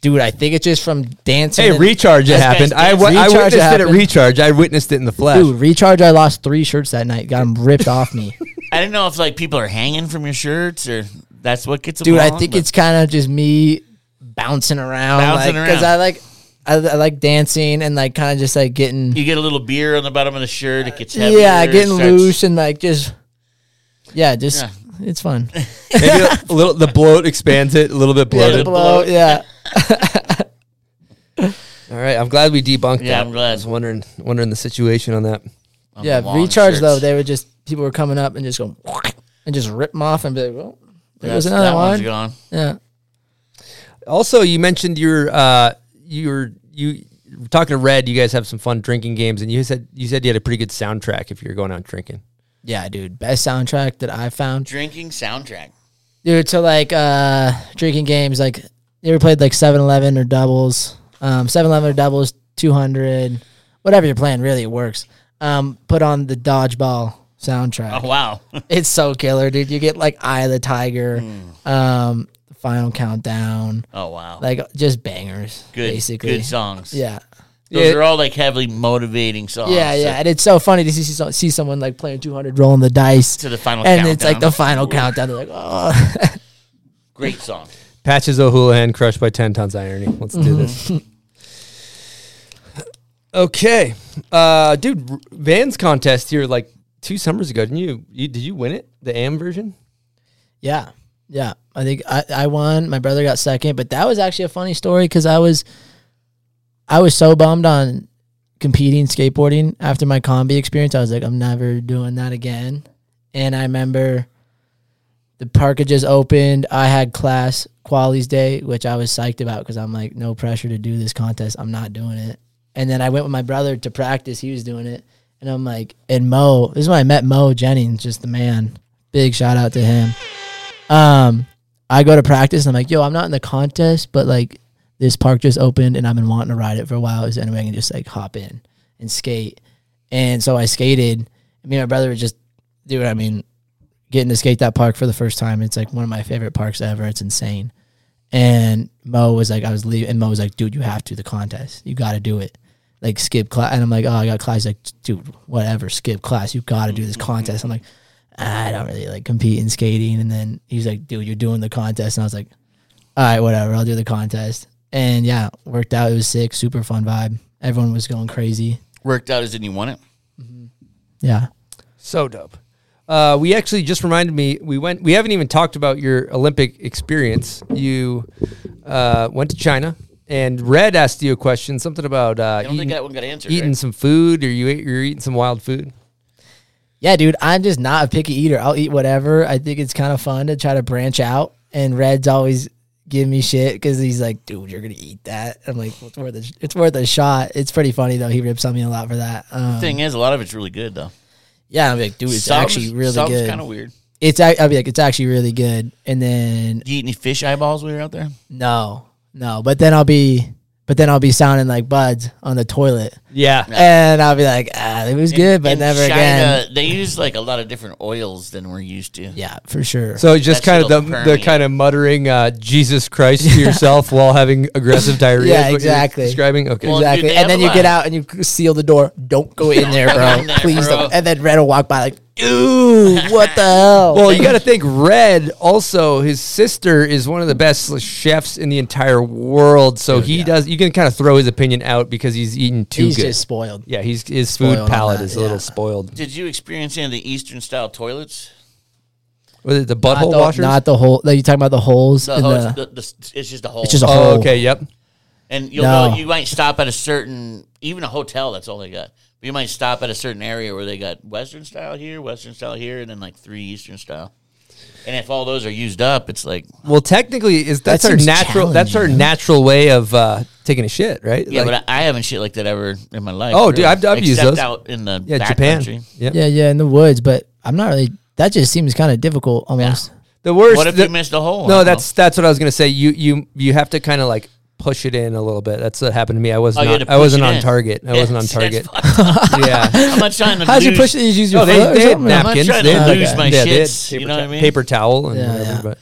Speaker 7: dude, I think it's just from dancing.
Speaker 5: Hey,
Speaker 7: and-
Speaker 5: recharge! It
Speaker 6: This
Speaker 5: happened.
Speaker 6: guy's
Speaker 5: I, w- I
Speaker 7: Recharge
Speaker 5: witnessed it at
Speaker 7: happened.
Speaker 5: recharge. I witnessed it in the flesh.
Speaker 7: Dude, recharge. I lost three shirts that night. Got them ripped off me.
Speaker 6: I didn't know if like people are hanging from your shirts or that's what gets them.
Speaker 7: Dude, I
Speaker 6: along,
Speaker 7: think
Speaker 6: but-
Speaker 7: it's kind of just me bouncing around,
Speaker 6: Bouncing
Speaker 7: like because
Speaker 6: around.
Speaker 7: I like I, I like dancing and like kind of just like getting
Speaker 6: you get a little beer on the bottom of the shirt. It gets heavier.
Speaker 7: yeah, getting
Speaker 6: starts-
Speaker 7: loose and like just yeah, just
Speaker 6: Yeah.
Speaker 7: it's fun.
Speaker 5: Maybe a little. The bloat expands it a little bit
Speaker 7: Yeah,
Speaker 5: bloated.
Speaker 7: blow, yeah.
Speaker 5: All right, I'm glad we debunked
Speaker 6: Yeah,
Speaker 5: that.
Speaker 6: I'm glad.
Speaker 5: I was wondering, wondering the situation on that.
Speaker 6: on
Speaker 7: yeah,
Speaker 6: the long
Speaker 7: recharge
Speaker 6: shirts.
Speaker 7: though. They would just people were coming up and just go and just rip them off and be like, well, there
Speaker 6: That's-
Speaker 7: another
Speaker 6: that one's
Speaker 7: one.
Speaker 6: gone.
Speaker 7: Yeah,
Speaker 5: Also, you mentioned your uh, you were you talking to Red. You guys have some fun drinking games, and you said you said you had a pretty good soundtrack if you're going out drinking.
Speaker 7: yeah, dude. Best soundtrack that I found.
Speaker 6: Drinking soundtrack.
Speaker 7: dude to like uh drinking games like you ever played like 7-eleven or doubles um 7-eleven or doubles 200 whatever you're playing really it works um put on the dodgeball soundtrack
Speaker 6: Oh wow.
Speaker 7: it's so killer dude you get like eye of the tiger um final countdown
Speaker 6: Oh wow.
Speaker 7: like just bangers
Speaker 6: good.
Speaker 7: basically
Speaker 6: Good songs.
Speaker 7: yeah
Speaker 6: Those
Speaker 5: Yeah.
Speaker 6: are all like heavily motivating songs.
Speaker 7: yeah, yeah, and it's so funny to see see, see someone like playing 200, rolling the dice,
Speaker 6: To the final
Speaker 7: and it's like the final countdown. They're like, oh,
Speaker 6: Great song.
Speaker 5: Patches O'Houlihan crushed by ten tons of irony. Let's do this. okay, uh, dude, Vans contest here like two summers ago. Didn't you? you did you win it? The AM version?
Speaker 7: Yeah, yeah. I think I, I won. My brother got second, but that was actually a funny story because I was, I was so bummed on competing skateboarding after my combi experience. I was like, I'm never doing that again. And I remember the park had just opened. I had class qualities day, which I was psyched about because I'm like, no pressure to do this contest. I'm not doing it. And then I went with my brother to practice. He was doing it. And I'm like, and Mo, this is when I met Mo Jennings, just the man. Big shout out to him. Um, I go to practice and I'm like, yo, I'm not in the contest, but like this park just opened and I've been wanting to ride it for a while. Is there any way I can just like hop in and skate? And so I skated. Me and my brother were just, dude, I mean, getting to skate that park for the first time. It's like one of my favorite parks ever. It's insane. And Mo was like, I was leaving, and Mo was like, dude, you have to the contest. You got to do it. Like skip class, and I'm like, oh, I got class. He's like, dude, whatever, skip class. You got to do this contest. I'm like, I don't really like compete in skating. And then he's like, dude, you're doing the contest. And I was like, all right, whatever. I'll do the contest. And yeah, worked out. It was sick. Super fun vibe. Everyone was going crazy.
Speaker 6: Worked out as in you won it.
Speaker 7: Yeah.
Speaker 5: So dope. Uh, we actually just reminded me we went. We haven't even talked about your Olympic experience. You uh, went to China, and Red asked you a question, something about uh,
Speaker 6: I don't think
Speaker 5: eating,
Speaker 6: that one got answered.
Speaker 5: eating
Speaker 6: right?
Speaker 5: some food, or you ate, you're eating some wild food.
Speaker 7: Yeah, dude, I'm just not a picky eater. I'll eat whatever. I think it's kind of fun to try to branch out. And Red's always give me shit because he's like, dude, you're gonna eat that. I'm like, well, it's worth a, it's worth a shot. It's pretty funny though. He rips on me a lot for that. Um,
Speaker 6: The thing is, a lot of it's really good though.
Speaker 7: yeah, I'm like, dude, it's actually really good.
Speaker 6: kinda weird.
Speaker 7: It's I'll be like, it's actually really good. And then
Speaker 6: Do you eat any fish eyeballs while you're out there?
Speaker 7: no, no, but then I'll be, but then I'll be sounding like buds on the toilet.
Speaker 5: Yeah.
Speaker 7: And I'll be like, ah, it was good, but
Speaker 6: In
Speaker 7: never
Speaker 6: China,
Speaker 7: again.
Speaker 6: They use like a lot of different oils than we're used to.
Speaker 7: Yeah, for sure.
Speaker 5: So just
Speaker 6: That
Speaker 5: kind of the
Speaker 6: shit'll
Speaker 5: the
Speaker 6: permeate.
Speaker 5: kind of muttering uh, Jesus Christ to yourself while having aggressive diarrhea.
Speaker 7: Yeah,
Speaker 5: is what you're
Speaker 7: exactly.
Speaker 5: Describing okay.
Speaker 6: Well, dude,
Speaker 7: exactly.
Speaker 6: they
Speaker 7: and
Speaker 6: have
Speaker 7: then
Speaker 6: a
Speaker 7: you
Speaker 6: lot
Speaker 7: get out and you seal the door. Don't go in there,
Speaker 6: Don't
Speaker 7: bro.
Speaker 6: go in there,
Speaker 7: Please
Speaker 6: bro.
Speaker 7: don't. And then Red will walk by like, dude, what the hell?
Speaker 5: Well, you got to think Red. Also, his sister is one of the best chefs in the entire world. So oh, he does. You can kind of throw his opinion out because he's eating too
Speaker 7: He's
Speaker 5: good.
Speaker 7: just spoiled.
Speaker 5: yeah, he's his
Speaker 7: Spoiled
Speaker 5: food
Speaker 7: on
Speaker 5: palate
Speaker 7: that,
Speaker 5: is a little spoiled.
Speaker 6: Did you experience any of the Eastern style toilets?
Speaker 5: Was it the
Speaker 7: not
Speaker 5: butthole
Speaker 7: the,
Speaker 5: washers?
Speaker 7: Not the whole. Like you talking about the holes
Speaker 6: The
Speaker 7: in
Speaker 6: hose-
Speaker 7: the.
Speaker 6: the- the- it's just a hole.
Speaker 7: It's just a
Speaker 5: oh,
Speaker 7: hole.
Speaker 5: okay. Yep.
Speaker 6: And you'll
Speaker 7: No.
Speaker 6: go, you might stop at a certain, even a hotel. That's all they got. But you might stop at a certain area where they got Western style here, Western style here, and then like three Eastern style. And if all those are used up, it's like
Speaker 5: Well, technically, is that's
Speaker 7: That
Speaker 5: our natural. That's our natural way of uh, taking a shit, right?
Speaker 6: yeah.
Speaker 5: Like-
Speaker 6: but I, I haven't shit like that ever in my life.
Speaker 5: Oh, dude, I've- I've used those.
Speaker 6: out in the
Speaker 5: yeah,
Speaker 6: back
Speaker 5: Japan.
Speaker 6: country.
Speaker 5: Yep.
Speaker 7: yeah, yeah, in the woods, but I'm not really. That just seems kind of difficult almost.
Speaker 5: The worst.
Speaker 6: What if
Speaker 5: the-
Speaker 6: you missed a hole?
Speaker 5: No,
Speaker 6: don't
Speaker 5: that's that's what I was gonna say. You you you have to kind of like push it in a little bit. That's what happened to me. I was
Speaker 6: Oh,
Speaker 5: not. I wasn't on
Speaker 6: in.
Speaker 5: target. I wasn't on target.
Speaker 6: that's fucked up.
Speaker 5: yeah.
Speaker 6: I'm not trying to
Speaker 7: How'd you push it? You use oh, your
Speaker 5: No, they,
Speaker 7: foot or
Speaker 5: they had
Speaker 7: something?
Speaker 5: napkins.
Speaker 6: trying to
Speaker 5: had,
Speaker 6: lose my
Speaker 5: yeah,
Speaker 6: shits,
Speaker 5: paper,
Speaker 6: you know what I mean?
Speaker 5: paper towel and
Speaker 7: Yeah,
Speaker 5: whatever.
Speaker 7: yeah.
Speaker 5: But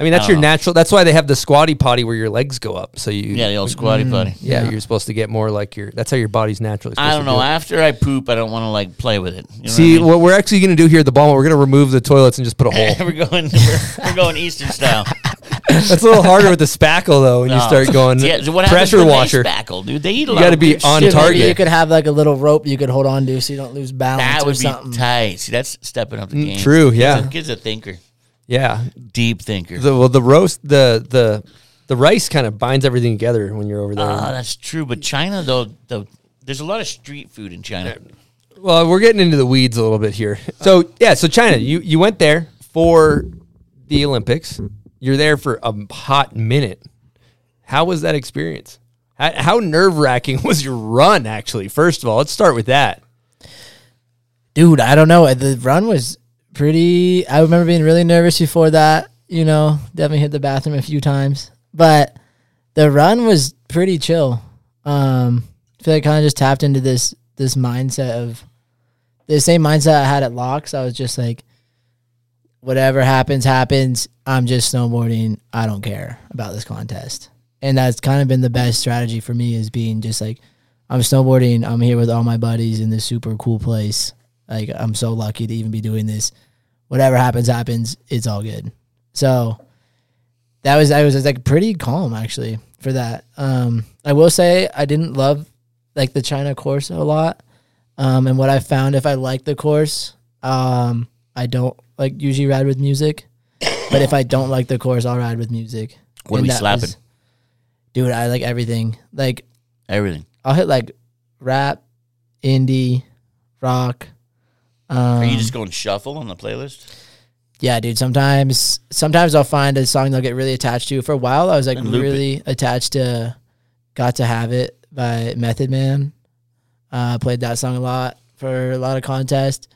Speaker 5: I mean, that's your
Speaker 6: Oh.
Speaker 5: natural. That's why they have the squatty potty where your legs go up. So you.
Speaker 6: Yeah, the old squatty mm, potty.
Speaker 5: Yeah,
Speaker 7: Yeah.
Speaker 5: you're supposed to get more like your. That's how your body's naturally. Supposed
Speaker 6: I don't
Speaker 5: to
Speaker 6: know.
Speaker 5: do.
Speaker 6: After I poop, I don't want to like play with it. You know
Speaker 5: See,
Speaker 6: what I mean?
Speaker 5: what we're actually going to do here at the ball, we're going to remove the toilets and just put a hole.
Speaker 6: we're going we're, we're going Eastern style.
Speaker 5: That's a little harder with the spackle though when you
Speaker 6: No.
Speaker 5: start going
Speaker 6: Yeah, so what happens
Speaker 5: pressure
Speaker 6: when
Speaker 5: washer.
Speaker 6: Spackle, dude. They eat a
Speaker 5: You gotta
Speaker 6: of
Speaker 5: be
Speaker 6: good
Speaker 5: on
Speaker 6: shit.
Speaker 7: Dude, maybe
Speaker 5: target.
Speaker 7: You could have like a little rope you could hold on to so you don't lose balance
Speaker 6: That
Speaker 7: or
Speaker 6: would be
Speaker 7: something.
Speaker 6: tight. See, that's stepping up the
Speaker 5: Mm,
Speaker 6: game.
Speaker 5: true, yeah.
Speaker 6: Kid's a, kid's a thinker,
Speaker 5: Yeah,
Speaker 6: deep thinker.
Speaker 5: the well, the roast, the the the rice kind of binds everything together when you're over there.
Speaker 6: Ah, that's true. But China, though, though, there's a lot of street food in China.
Speaker 5: well, we're getting into the weeds a little bit here. So yeah, so China, you you went there for the Olympics. You're there for a hot minute. How was that experience? How, nerve wracking was your run? Actually, first of all, let's start with that.
Speaker 7: Dude, I don't know. The run was pretty. I remember being really nervous before that. You know, definitely hit the bathroom a few times, but the run was pretty chill. Um, I feel like kind of just tapped into this this mindset of the same mindset I had at Laax. I was just like, whatever happens, happens. I'm just snowboarding. I don't care about this contest, and that's kind of been the best strategy for me is being just like, I'm snowboarding. I'm here with all my buddies in this super cool place. Like I'm so lucky to even be doing this. Whatever happens, happens. It's all good. So that was I was like pretty calm actually for that. Um, I will say I didn't love like the China course a lot. Um, and what I found if I like the course, um, I don't like usually ride with music. But if I don't like the course, I'll ride with music.
Speaker 6: What are
Speaker 7: And
Speaker 6: we
Speaker 7: that
Speaker 6: slapping?
Speaker 7: was- dude, I like everything. Like
Speaker 6: Everything.
Speaker 7: I'll hit like rap, indie, rock. Um,
Speaker 6: Are you just going shuffle on the playlist?
Speaker 7: yeah, dude. Sometimes, sometimes I'll find a song they'll get really attached to. For a while, I was like
Speaker 6: And loop it.
Speaker 7: really attached to "Got to Have It" by Method Man. Uh, played that song a lot for a lot of contests.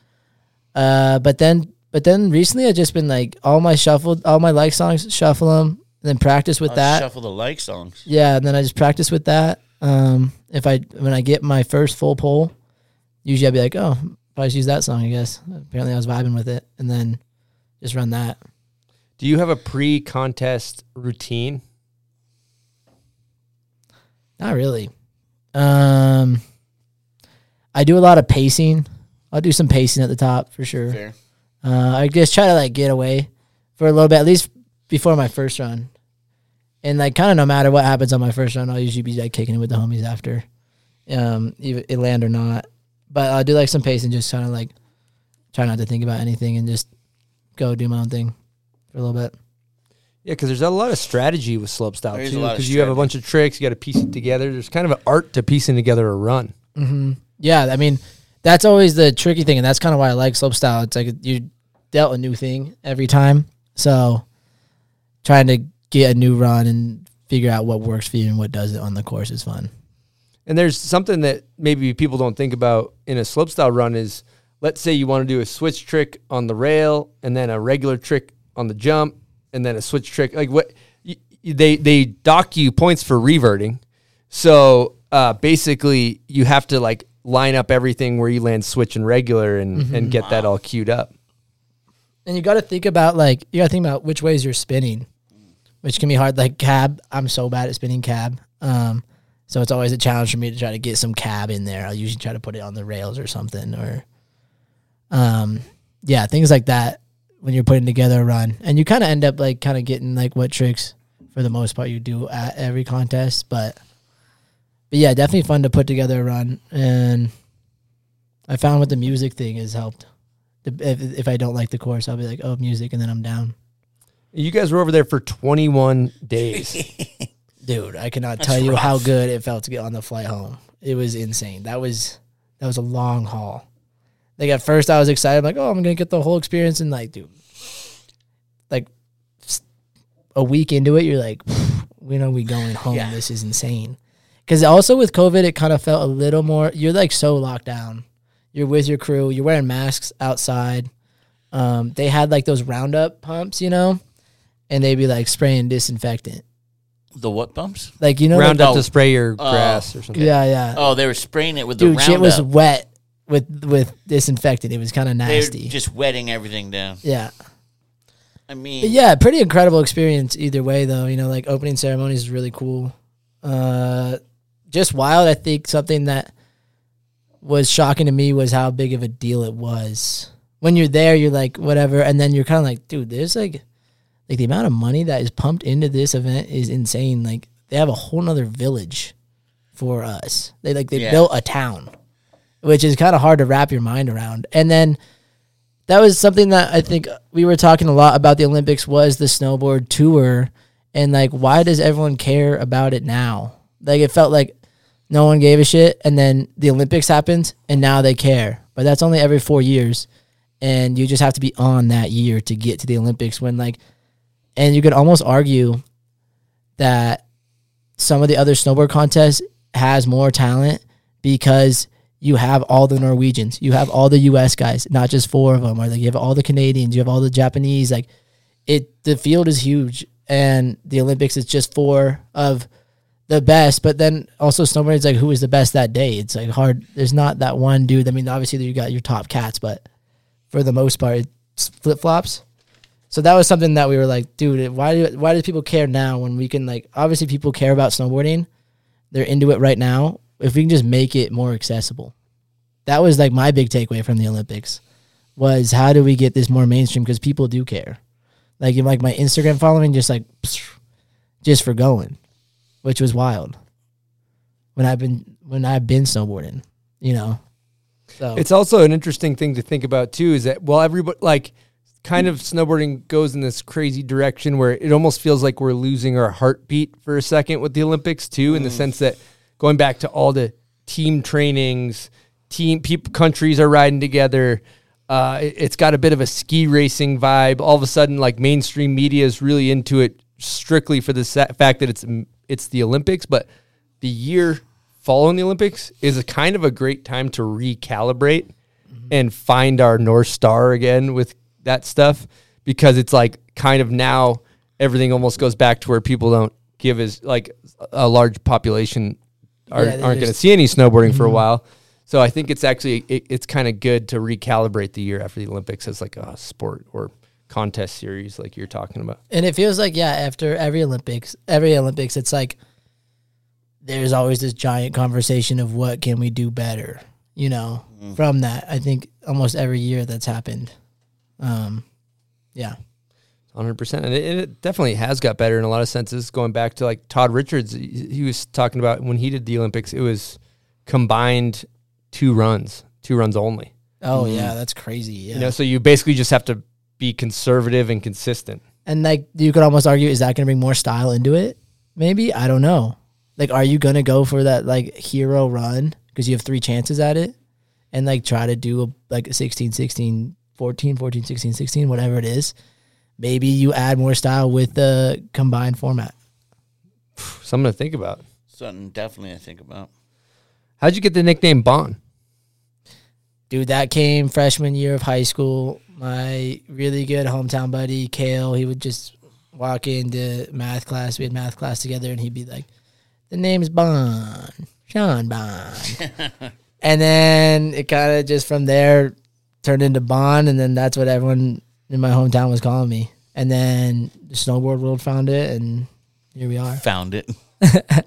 Speaker 7: Uh, but then, but then recently, I've just been like all my shuffled, all my like songs, shuffle them, and then practice with
Speaker 6: Oh,
Speaker 7: that.
Speaker 6: Shuffle the like songs.
Speaker 7: Yeah, and then I just practice with that. Um, if I when I get my first full pull, usually I'd be like, oh, probably just use that song. I guess. Apparently, I was vibing with it, and then just run that.
Speaker 5: Do you have a pre-contest routine?
Speaker 7: Not really. Um, I do a lot of pacing. I'll do some pacing at the top for sure.
Speaker 6: Fair.
Speaker 7: Uh, I just try to like get away for a little bit, at least before my first run. And like kind of no matter what happens on my first run, I'll usually be like kicking it with the homies after, um, even it land or not. But I'll do like some pace and just kind of like try not to think about anything and just go do my own thing for a little bit.
Speaker 5: Yeah, because there's a lot of strategy with slopestyle
Speaker 6: There is a
Speaker 5: too. Because you have a bunch of tricks, you got to piece it together. There's kind of an art to piecing together a run.
Speaker 7: hmm Yeah, I mean, that's always the tricky thing, and that's kind of why I like slopestyle. It's like you dealt a new thing every time, so trying to get a new run and figure out what works for you and what doesn't on the course is fun.
Speaker 5: And there's something that maybe people don't think about in a slopestyle run is let's say you want to do a switch trick on the rail and then a regular trick on the jump and then a switch trick like what they they dock you points for reverting. So uh, basically you have to like line up everything where you land switch and regular and
Speaker 7: Mhm.
Speaker 5: and get that all queued up.
Speaker 7: And you got to think about like you got to think about which ways you're spinning, which can be hard. Like cab, I'm so bad at spinning cab, um, so it's always a challenge for me to try to get some cab in there. I'll usually try to put it on the rails or something, or um, yeah, things like that. When you're putting together a run, and you kind of end up like kind of getting like what tricks for the most part you do at every contest, but but yeah, definitely fun to put together a run. And I found with the music thing has helped. The- If, if I don't like the course, I'll be like, oh, music, and then I'm down.
Speaker 5: You guys were over there for 21 days.
Speaker 7: Dude, I cannot
Speaker 5: That's
Speaker 7: tell you how good it felt to get on the flight home. It was insane. That was that was a long haul. Like at first, I was excited, I'm like, oh, I'm gonna get the whole experience, and like, dude, like a week into it, you're like, we know we going home. This is insane. Because also with COVID, it kind of felt a little more. You're like so locked down. You're with your crew. You're wearing masks outside. Um, they had like those Roundup pumps, you know, and they'd be like spraying disinfectant.
Speaker 6: The what pumps?
Speaker 7: Like you know,
Speaker 5: Round
Speaker 7: like,
Speaker 5: up to spray your
Speaker 6: Oh,
Speaker 5: grass or something.
Speaker 7: Yeah, yeah.
Speaker 6: Oh, they were spraying it with the
Speaker 7: Dude,
Speaker 6: Roundup.
Speaker 7: shit was wet with with disinfectant. It was kind of
Speaker 6: They were
Speaker 7: nasty.
Speaker 6: just wetting everything down.
Speaker 7: Yeah.
Speaker 6: I mean,
Speaker 7: But yeah, pretty incredible experience either way though. You know, like opening ceremonies is really cool. Uh just wild. I think something that was shocking to me was how big of a deal it was. When you're there, you're like, whatever, and then you're kind of like, dude, there's like like the amount of money that is pumped into this event is insane. Like they have a whole nother village for us. They like they
Speaker 6: Yeah.
Speaker 7: built a town. Which is kind of hard to wrap your mind around. And then that was something that I think we were talking a lot about the Olympics was the snowboard tour and like why does everyone care about it now? Like it felt like no one gave a shit and then the Olympics happened and now they care. But that's only every 4 years and you just have to be on that year to get to the Olympics when like and you could almost argue that some of the other snowboard contests has more talent because you have all the Norwegians, you have all the US guys, not just four of them, or like you have all the Canadians, you have all the Japanese. Like it, the field is huge, and the Olympics is just four of the best. But then also snowboarding is like who is the best that day. It's like hard. There's not that one dude. I mean, obviously you got your top cats, but for the most part, it's flip flops. So that was something that we were like, dude, why do why do people care now when we can like obviously people care about snowboarding, they're into it right now. If we can just make it more accessible, that was like my big takeaway from the Olympics was how do we get this more mainstream because people do care. Like like my Instagram following, just like just for going, which was wild. When I've been when I've been snowboarding, you know. So
Speaker 5: It's also an interesting thing to think about too. Is that well, everybody like kind of snowboarding goes in this crazy direction where it almost feels like we're losing our heartbeat for a second with the Olympics too, in the sense that going back to all the team trainings, team people countries are riding together. Uh, it's got a bit of a ski racing vibe. All of a sudden, like mainstream media is really into it strictly for the fact that it's it's the Olympics, but the year following the Olympics is a kind of a great time to recalibrate and find our North Star again with that stuff because it's like kind of now everything almost goes back to where people don't give as like a large population are,
Speaker 7: yeah,
Speaker 5: aren't going to see any snowboarding for a
Speaker 7: Mhm.
Speaker 5: while. So I think it's actually it, it's kind of good to recalibrate the year after the Olympics as like a sport or contest series like you're talking about.
Speaker 7: And it feels like yeah, after every Olympics, every Olympics, it's like there's always this giant conversation of what can we do better. You know,
Speaker 6: Mm.
Speaker 7: from that, I think almost every year that's happened. Um, yeah.
Speaker 5: Hundred percent, and it, it definitely has got better in a lot of senses. Going back to like Todd Richards, he he was talking about when he did the Olympics, it was combined two runs, two runs only.
Speaker 7: Oh yeah, that's crazy. Yeah.
Speaker 5: You know, so you basically just have to be conservative and consistent.
Speaker 7: And like you could almost argue, is that going to bring more style into it? Maybe I don't know. Like, are you going to go for that like hero run because you have three chances at it, and like try to do a, like a 16, 16, 14, 14, 16, 16, whatever it is? Maybe you add more style with the combined format.
Speaker 5: Something to think about.
Speaker 6: Something definitely I think about.
Speaker 5: How'd you get the nickname Bond?
Speaker 7: Dude, that came freshman year of high school. My really good hometown buddy, Kale, he would just walk into math class. We had math class together, and he'd be like, The name's Bond, Sean Bond," and then it kind of just from there turned into Bond, and then that's what everyone in my hometown was calling me. And then the snowboard world found it, and here we are.
Speaker 6: Found it.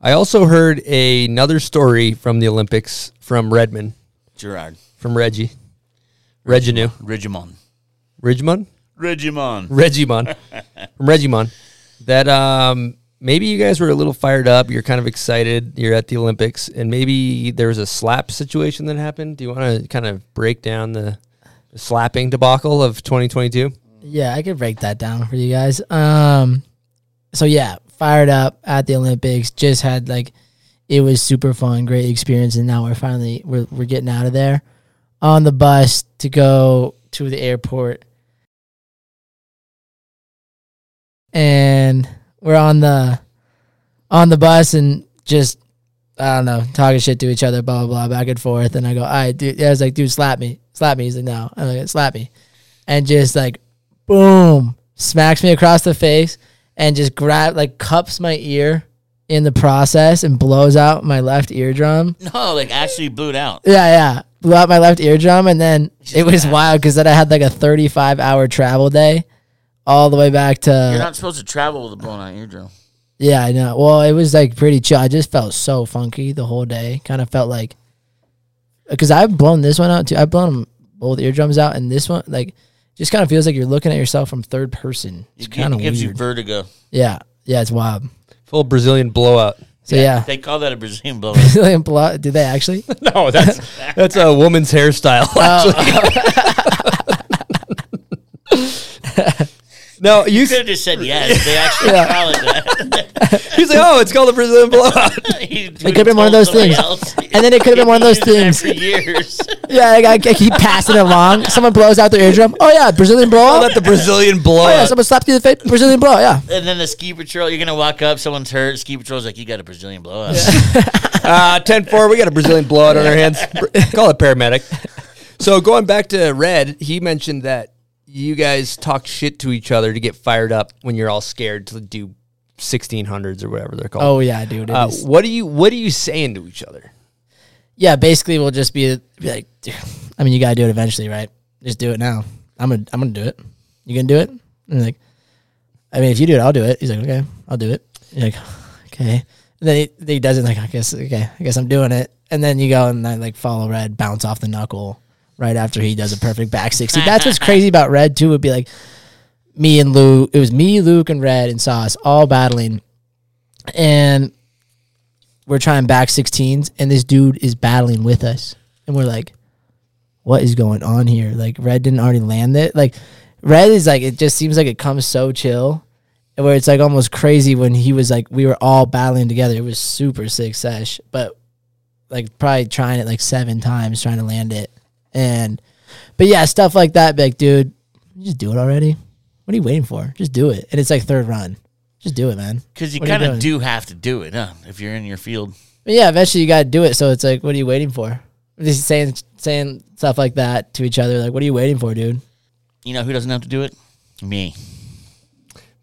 Speaker 5: I also heard another story from the Olympics from Redmond,
Speaker 6: Gerard.
Speaker 5: from Reggie, Reginu,
Speaker 6: Regimon.
Speaker 5: Ridgemont,
Speaker 6: Regimon.
Speaker 5: Regimon, from Regimon. That um, maybe you guys were a little fired up. You're kind of excited. You're at the Olympics, and maybe there was a slap situation that happened. Do you want to kind of break down the, the slapping debacle of 2022?
Speaker 7: Yeah, I could break that down for you guys. Um, so yeah, fired up at the Olympics. Just had like, it was super fun, great experience, and now we're finally we're we're getting out of there on the bus to go to the airport, and we're on the on the bus and just I don't know talking shit to each other, blah blah blah, back and forth. And I go, all right, dude. I was like, dude, slap me, slap me. He's like, no. I'm like, slap me, and just like boom, smacks me across the face and just grab like cups my ear in the process and blows out my left eardrum.
Speaker 6: No, like actually blew it out.
Speaker 7: Yeah, yeah. Blew out my left eardrum and then it was wild because then I had like a 35 hour travel day all the way back to
Speaker 6: You're not supposed to travel with a blown out eardrum.
Speaker 7: Yeah, I know. Well, it was like pretty chill. I just felt so funky the whole day. Kind of felt like because I've blown this one out too. I've blown both eardrums out, and this one like just kind of feels like you're looking at yourself from third person. It's
Speaker 6: It
Speaker 7: kind of
Speaker 6: gives
Speaker 7: weird.
Speaker 6: you vertigo.
Speaker 7: yeah, yeah, it's wild.
Speaker 5: Full Brazilian blowout.
Speaker 7: So yeah,
Speaker 6: They call that a Brazilian blow.
Speaker 7: Brazilian blowout. Did they actually?
Speaker 5: No, that's that's a woman's hairstyle. Oh. Actually. no, you.
Speaker 6: You could have just said yes. They actually
Speaker 7: Yeah.
Speaker 6: call it that.
Speaker 5: He's like, oh, it's called a Brazilian blowout.
Speaker 7: It could have been one of those things,
Speaker 6: else.
Speaker 7: and then it could have been one of those things.
Speaker 6: for years.
Speaker 7: Yeah, I, I keep passing it along. Someone blows out their eardrum. Oh yeah, Brazilian blowout.
Speaker 5: Let the Brazilian
Speaker 7: Oh yeah, someone slapped you in the face. Brazilian blowout. Yeah.
Speaker 6: And then the ski patrol, you're gonna walk up, someone's hurt. Ski patrol's like, "You got a Brazilian blowout."
Speaker 5: Uh, 10 4, we got a Brazilian blowout on our hands. Call it paramedic. So, going back to Red, he mentioned that you guys talk shit to each other to get fired up when you're all scared to do 1600s or whatever they're called.
Speaker 7: Oh yeah, dude.
Speaker 5: Uh, what are you What are you saying to each other?
Speaker 7: yeah, basically we'll just be, be like, "Dude, I mean, you gotta do it eventually, right? Just do it now. I'm gonna, I'm gonna do it. You gonna do it? And like, I mean, if you do it, I'll do it. He's like, okay, I'll do it. You're like, okay. And then he, he does it like, I guess, okay, I guess I'm doing it. And then you go and I like follow Red, bounce off the knuckle right after he does a perfect back sixty. That's what's crazy about Red too. Would be like me and Luke. It was me, Luke, and Red and Sauce all battling, and we're trying back 16s and this dude is battling with us and we're like what is going on here like red didn't already land it like red is like it just seems like it comes so chill where it's like almost crazy when he was like we were all battling together it was super sick sesh but like probably trying it like seven times trying to land it and but yeah stuff like that like dude just do it already what are you waiting for just do it and it's like third run just do it man
Speaker 6: Because you
Speaker 7: What are you
Speaker 6: kind of do have to do it, huh? If you're in your field.
Speaker 7: But yeah, eventually you gotta do it. So it's like, what are you waiting for? Just saying saying stuff like that to each other. Like, what are you waiting for, dude?
Speaker 6: You know who doesn't have to do it? Me.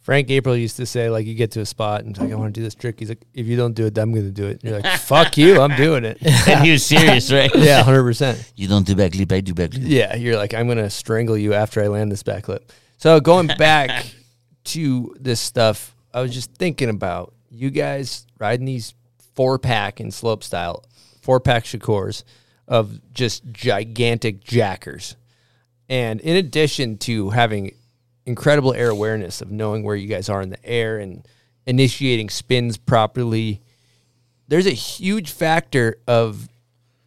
Speaker 5: Frank April used to say, like, you get to a spot and it's like, I want to do this trick. He's like, if you don't do it, I'm going to do it. And you're like, fuck you, I'm doing it.
Speaker 6: And he was serious, right?
Speaker 5: yeah, 100%.
Speaker 6: You don't do backflip, I do backflip.
Speaker 5: Yeah, you're like, I'm gonna strangle you after I land this backflip. So going back to this stuff, I was just thinking about you guys riding these four pack in slope style, four pack Shakors of just gigantic jackers. And in addition to having incredible air awareness of knowing where you guys are in the air and initiating spins properly. There's a huge factor of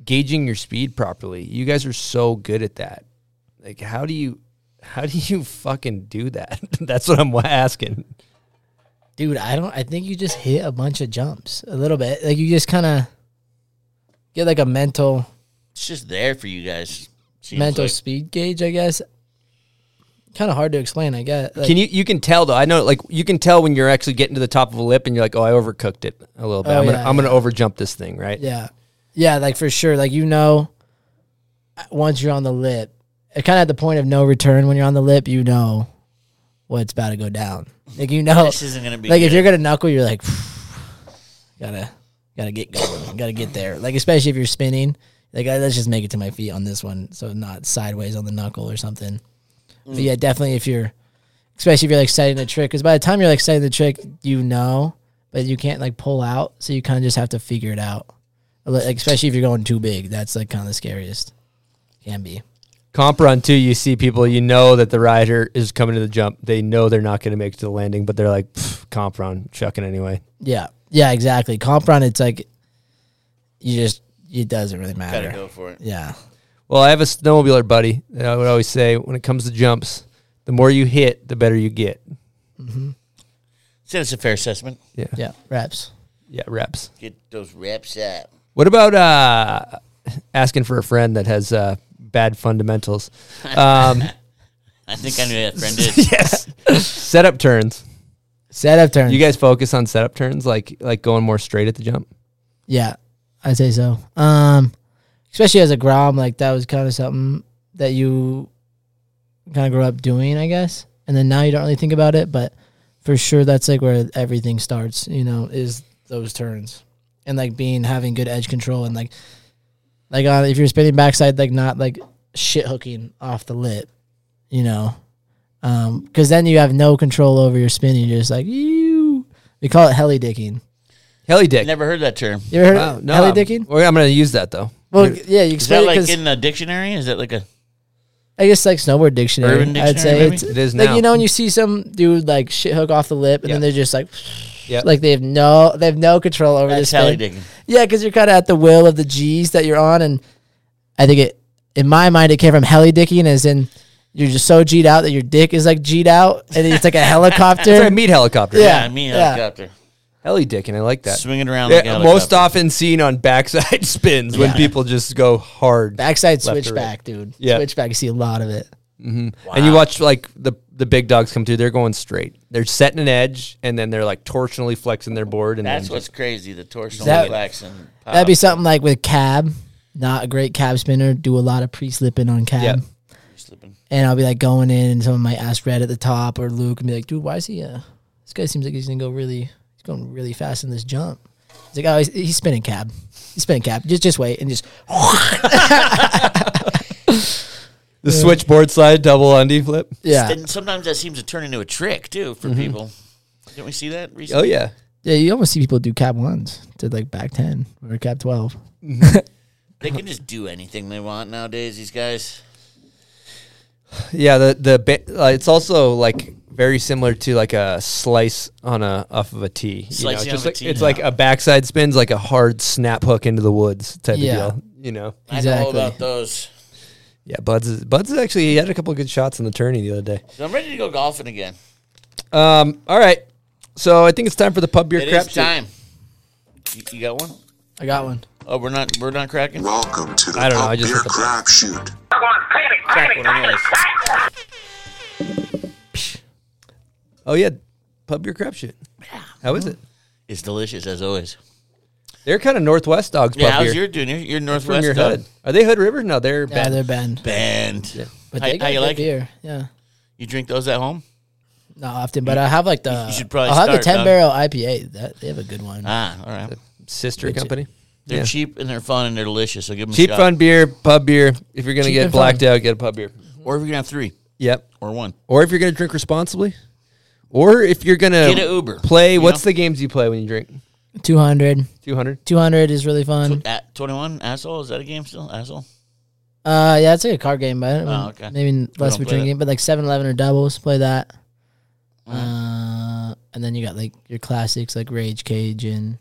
Speaker 5: gauging your speed properly. You guys are so good at that. Like, how do you, how do you fucking do that? That's what I'm asking.
Speaker 7: Dude, I don't. I think you just hit a bunch of jumps a little bit. Like you just kind of get like a mental
Speaker 6: It's just there for you guys.
Speaker 7: Mental
Speaker 6: like.
Speaker 7: speed gauge. I guess. Kind of hard to explain. I guess. Like,
Speaker 5: can you you can tell though? I know like you can tell when you're actually getting to the top of a lip and you're like, oh, I overcooked it a little bit.
Speaker 7: Oh,
Speaker 5: I'm gonna
Speaker 7: yeah,
Speaker 5: I'm gonna overjump this thing, right?
Speaker 7: Yeah, yeah. Like for sure. Like you know, once you're on the lip, it kind of at the point of no return. When you're on the lip, you know what's about to go down. Like you know,
Speaker 6: This isn't gonna be
Speaker 7: like if you're gonna knuckle, you're like, gotta gotta get going, gotta get there. Like especially if you're spinning. Like uh, let's just make it to my feet on this one, so not sideways on the knuckle or something. But yeah, definitely if you're, especially if you're like setting the trick, because by the time you're like setting the trick, you know, but you can't like pull out, so you kind of just have to figure it out. Like, especially if you're going too big, that's like kind of the scariest. Can be.
Speaker 5: Comp run too, you see people, you know that the rider is coming to the jump. They know they're not going to make it to the landing, but they're like, "Pff, comp run, chucking anyway.
Speaker 7: Yeah, yeah, exactly. Comp run, it's like you just it doesn't really matter.
Speaker 6: Gotta go for it.
Speaker 7: Yeah,
Speaker 5: Well, I have a snowmobiler buddy. that I would always say when it comes to jumps, the more you hit, the better you get.
Speaker 6: Said it's a fair assessment.
Speaker 5: Yeah.
Speaker 7: yeah, reps.
Speaker 5: Yeah, reps.
Speaker 6: Get those reps up.
Speaker 5: What about uh, asking for a friend that has uh, bad fundamentals? Um,
Speaker 6: I think I knew that friend is.
Speaker 5: yes. setup turns.
Speaker 7: Setup turns.
Speaker 5: You guys focus on setup turns, like like going more straight at the jump.
Speaker 7: Yeah, I'd say so. Um, especially as a Grom, like that was kind of something that you kind of grew up doing, I guess. And then now you don't really think about it, but for sure that's like where everything starts. You know, is those turns and like being having good edge control and like like uh, if you're spinning backside, like not like shit hooking off the lip, you know. Um, because then you have no control over your spinning. You're just like you. We call it heli dicking.
Speaker 5: Heli dick.
Speaker 6: Never heard that term.
Speaker 7: You ever heard
Speaker 5: Wow,
Speaker 7: of
Speaker 5: no,
Speaker 7: heli
Speaker 5: I'm-
Speaker 7: dicking?
Speaker 5: I'm going to use that though.
Speaker 7: Well, yeah, you
Speaker 6: Is that
Speaker 7: explain
Speaker 6: like
Speaker 7: because
Speaker 6: in a dictionary? Is that like a
Speaker 7: I guess like snowboard dictionary.
Speaker 6: Urban
Speaker 7: I'd say
Speaker 6: Dictionary,
Speaker 7: it's
Speaker 6: maybe?
Speaker 5: It is
Speaker 7: like
Speaker 5: now.
Speaker 7: you know when you see some dude like shit hook off the lip and
Speaker 5: Yeah.
Speaker 7: then they're just like,
Speaker 5: Yep.
Speaker 7: like they have no they have no control over
Speaker 6: that's
Speaker 7: the
Speaker 6: heli
Speaker 7: spin.
Speaker 6: digging?
Speaker 7: Yeah, because you're kind of at the will of the G's that you're on, and I think it in my mind it came from heli dicking, as in you're just so G'd out that your dick is like G'd out, and it's like a helicopter.
Speaker 5: It's like a meat helicopter.
Speaker 7: Yeah.
Speaker 6: I mean
Speaker 7: yeah.
Speaker 6: helicopter.
Speaker 5: Heli dick, and I like that.
Speaker 6: Swinging around
Speaker 5: Yeah,
Speaker 6: like a
Speaker 5: most
Speaker 6: helicopter.
Speaker 5: often seen on backside spins when
Speaker 7: Yeah.
Speaker 5: people just go hard.
Speaker 7: Backside
Speaker 5: Left or right.
Speaker 7: switchback, dude.
Speaker 5: Yeah.
Speaker 7: Switchback, you see a lot of it.
Speaker 5: And you watch like the the big dogs come through. They're going straight. They're setting an edge, and then they're like torsionally flexing their board. And
Speaker 6: That's
Speaker 5: then
Speaker 6: what's crazy. The torsional
Speaker 7: That-
Speaker 6: flex and
Speaker 7: That'd be something like with cab. Not a great cab spinner. Do a lot of pre slipping on cab.
Speaker 5: Yeah.
Speaker 6: Slipping.
Speaker 7: And I'll be like going in, and someone might ask Red at the top or Luke and be like, "Dude, why is he? Uh, this guy seems like he's gonna go really, he's going really fast in this jump." He's like, "Oh, he's, he's spinning cab. He's spinning cab. Just, just wait and just."
Speaker 5: the switchboard slide double undie flip.
Speaker 7: Yeah,
Speaker 6: And sometimes that seems to turn into a trick too for mm-hmm. people. Didn't we see that recently?
Speaker 5: Oh yeah,
Speaker 7: yeah. You almost see people do cab ones to like back ten or cab twelve. Mm-hmm.
Speaker 6: They can just do anything they want nowadays. These guys.
Speaker 5: Yeah. The the ba- uh, it's also like very similar to like a slice on a off of a tee. You know,
Speaker 6: Slicing
Speaker 5: just
Speaker 6: on a
Speaker 5: like,
Speaker 6: tee,
Speaker 5: it's
Speaker 6: yeah.
Speaker 5: like a backside spins like a hard snap hook into the woods type
Speaker 7: Yeah.
Speaker 5: of deal. You know.
Speaker 6: I know
Speaker 7: Exactly.
Speaker 6: about those.
Speaker 5: Yeah, Buds is Buds is actually he had a couple of good shots in the tourney the other day.
Speaker 6: So I'm ready to go golfing again.
Speaker 5: Um, all right. So I think it's time for the pub beer
Speaker 6: It
Speaker 5: crap
Speaker 6: is
Speaker 5: shoot.
Speaker 6: time. You, you got one?
Speaker 7: I got one.
Speaker 6: Oh, we're not. We're not cracking.
Speaker 1: Welcome to the
Speaker 5: I don't know,
Speaker 1: Pub
Speaker 5: I just
Speaker 1: Beer
Speaker 5: hit the-
Speaker 1: Crapshoot.
Speaker 6: Crack one anyways.
Speaker 5: Oh yeah, pub your crap shit. How is it?
Speaker 6: It's delicious as always.
Speaker 5: They're kind of Northwest dogs.
Speaker 6: Yeah, how's
Speaker 5: beer.
Speaker 6: your doing? You're, you're
Speaker 5: From
Speaker 6: Northwest
Speaker 5: your
Speaker 6: dog.
Speaker 5: hood. Are they Hood River? No, they're
Speaker 7: Yeah,
Speaker 5: bad.
Speaker 7: they're banned,
Speaker 6: Band.
Speaker 7: but
Speaker 6: How-
Speaker 7: they
Speaker 6: how
Speaker 7: got
Speaker 6: you
Speaker 7: good
Speaker 6: like it?
Speaker 7: beer. Yeah,
Speaker 6: You drink those at home?
Speaker 7: not often, but I have like the.
Speaker 6: You should probably
Speaker 7: I'll have the ten
Speaker 6: dog.
Speaker 7: barrel IPA. That they have a good one.
Speaker 6: Ah, all right.
Speaker 5: sister
Speaker 7: Which-
Speaker 5: company.
Speaker 6: They're
Speaker 5: Yeah.
Speaker 6: cheap and they're fun and they're delicious. So give them
Speaker 5: Cheap
Speaker 6: a shot.
Speaker 5: fun beer, pub beer. If you're gonna
Speaker 7: Cheap
Speaker 5: get blacked
Speaker 7: fun.
Speaker 5: out, get a pub beer.
Speaker 6: Or if you're gonna have three
Speaker 5: Yep.
Speaker 6: or one.
Speaker 5: Or if you're gonna drink responsibly, or if you're gonna
Speaker 6: Get a Uber,
Speaker 5: play. What's
Speaker 6: know?
Speaker 5: the games you play when you drink?
Speaker 7: 200.
Speaker 5: Two hundred.
Speaker 7: 200 is really fun.
Speaker 6: At 21 asshole is that a game still? Asshole.
Speaker 7: Uh, yeah, it's like a card game, but
Speaker 6: Oh, okay.
Speaker 7: maybe
Speaker 6: We
Speaker 7: less
Speaker 6: don't
Speaker 7: of a drinking game. But like 7-Eleven or doubles, play that. Uh, and then you got like your classics like Rage Cage and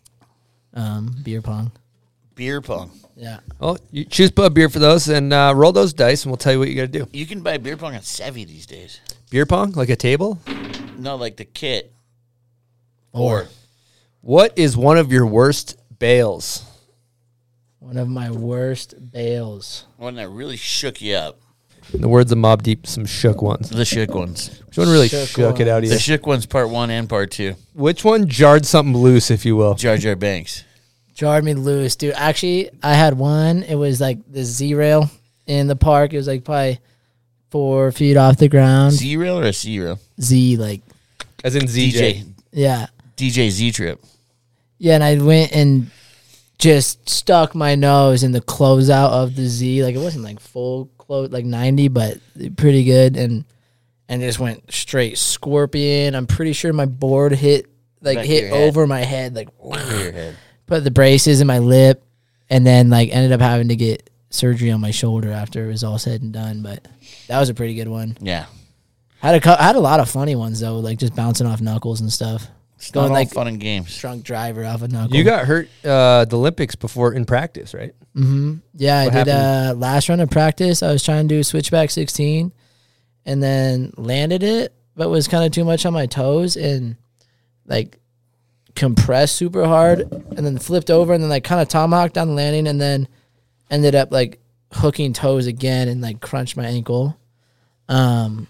Speaker 7: um, beer pong.
Speaker 6: Beer pong.
Speaker 7: Yeah.
Speaker 5: Well, you choose pub beer for those and uh, roll those dice, and we'll tell you what you got to do.
Speaker 6: You can buy beer pong at Savvy these days.
Speaker 5: Beer pong, like a table.
Speaker 6: No, like the kit.
Speaker 7: Or
Speaker 5: What is one of your worst bails?
Speaker 7: one of my worst bails.
Speaker 6: One that really shook you up.
Speaker 5: In the words of Mobb Deep, some shook ones.
Speaker 6: The shook ones.
Speaker 5: Which one really
Speaker 7: Shook
Speaker 5: shook, it out of you?
Speaker 6: The shook ones, part one and part two.
Speaker 5: Which one jarred something loose, if you will?
Speaker 6: Jar Jar Banks.
Speaker 7: Jarred me loose, dude. Actually, I had one. It was like the Z rail in the park. It was like probably four feet off the ground.
Speaker 6: Z rail or a C rail?
Speaker 7: Z like
Speaker 5: As in ZJ.
Speaker 6: DJ.
Speaker 7: yeah.
Speaker 6: DJ Z trip.
Speaker 7: Yeah, and I went and just stuck my nose in the closeout of the Z. Like it wasn't like full close, like ninety, but pretty good. And and just went straight scorpion. I'm pretty sure my board hit like
Speaker 6: Back
Speaker 7: hit over my head, like
Speaker 6: Over your head.
Speaker 7: Put the braces in my lip, and then like ended up having to get surgery on my shoulder after it was all said and done. But that was a pretty good one.
Speaker 6: Yeah.
Speaker 7: Had a cou- had a lot of funny ones though, like just bouncing off knuckles and stuff.
Speaker 6: It's
Speaker 7: Going
Speaker 6: not all
Speaker 7: like
Speaker 6: fun and games.
Speaker 7: drunk driver off a knuckle.
Speaker 5: You got hurt uh, the Olympics before in practice, right?
Speaker 7: Mm hmm Yeah,
Speaker 5: What
Speaker 7: I did
Speaker 5: happened?
Speaker 7: uh last run of practice. I was trying to do switchback 16 and then landed it, but was kind of too much on my toes and like compressed super hard and then flipped over and then like kind of tomahawked down the landing and then ended up like hooking toes again and like crunched my ankle. Um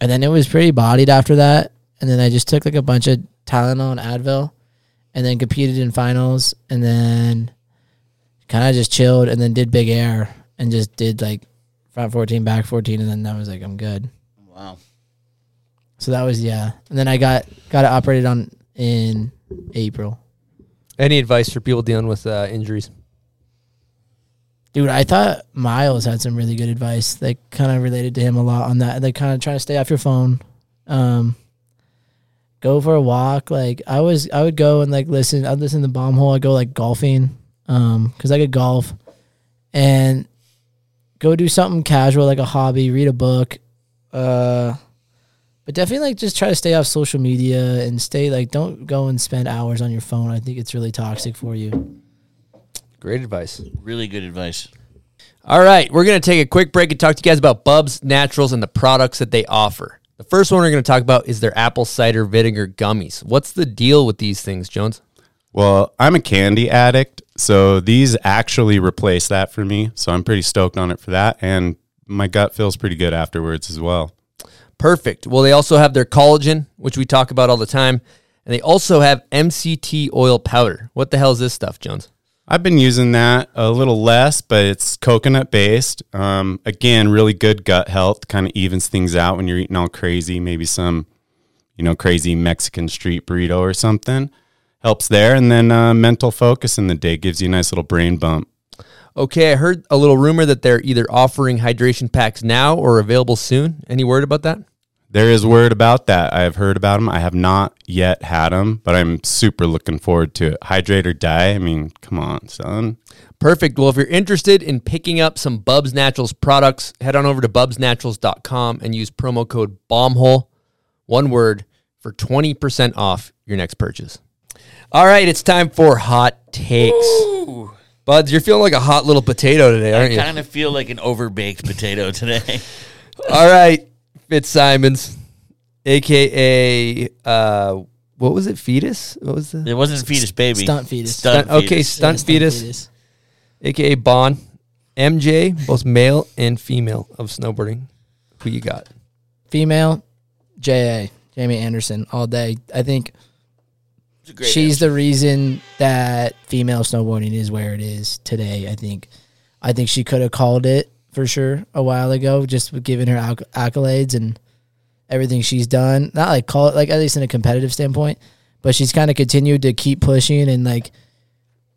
Speaker 7: and then it was pretty bodied after that. And then I just took like a bunch of Tylenol and Advil and then competed in finals and then kind of just chilled and then did big air and just did like front 14 back 14 and then that was like i'm good
Speaker 6: Wow.
Speaker 7: so that was yeah and then i got got it operated on in april.
Speaker 5: Any advice for people dealing with uh, injuries?
Speaker 7: dude i thought miles had some really good advice like kind of related to him a lot on that like kind of trying to stay off your phone. Um go for a walk like i was i would go and like listen i'd listen to bomb hole i go like golfing um because i could golf. And go do something casual like a hobby read a book uh but definitely like just try to stay off social media and stay like don't go and spend hours on your phone i think it's really toxic for you
Speaker 5: Great advice.
Speaker 6: Really good advice.
Speaker 5: All right, we're going to take a quick break and talk to you guys about Bubs Naturals and the products that they offer. The first one we're going to talk about is their apple cider vinegar gummies. What's the deal with these things, Jones?
Speaker 13: Well, I'm a candy addict, so these actually replace that for me. So I'm pretty stoked on it for that. And my gut feels pretty good afterwards as well.
Speaker 5: Perfect. Well, they also have their collagen, which we talk about all the time, and they also have MCT oil powder. What the hell is this stuff, Jones?
Speaker 13: I've been using that a little less, but it's coconut based. Um, again, really good gut health, kind of evens things out when you're eating all crazy, maybe some, you know, crazy Mexican street burrito or something. Helps there. And then uh, mental focus in the day gives you a nice little brain bump.
Speaker 5: Okay, I heard a little rumor that they're either offering hydration packs now or available soon. Any word about that?
Speaker 13: There is word about that. I have heard about them. I have not yet had them, but I'm super looking forward to it. Hydrate or die. I mean, come on, son.
Speaker 5: Perfect. Well, if you're interested in picking up some Bubs Naturals products, head on over to bubsnaturals.com and use promo code BOMBHOLE, one word, for 20% off your next purchase. All right, it's time for hot takes. Buds, you're feeling like a hot little potato today, aren't you?
Speaker 6: I
Speaker 5: you?
Speaker 6: kind of feel like an overbaked potato today.
Speaker 5: All right, Fitzsimons, aka uh, what was it? Fetus? What was the?
Speaker 6: It wasn't fetus baby.
Speaker 7: Stunt fetus.
Speaker 5: Stunt, okay,
Speaker 6: fetus.
Speaker 5: stunt,
Speaker 7: Yeah, stunt
Speaker 5: fetus,
Speaker 7: fetus.
Speaker 5: aka Bond, MJ, both male and female of snowboarding. Who you got?
Speaker 7: female ja jamie anderson all day i think
Speaker 6: It's a great
Speaker 7: she's the reason that female snowboarding is where it is today i think. I think she could have called it for sure a while ago just giving her acc- accolades and everything she's done. Not like call it like at least in a competitive standpoint but she's kind of continued to keep pushing and like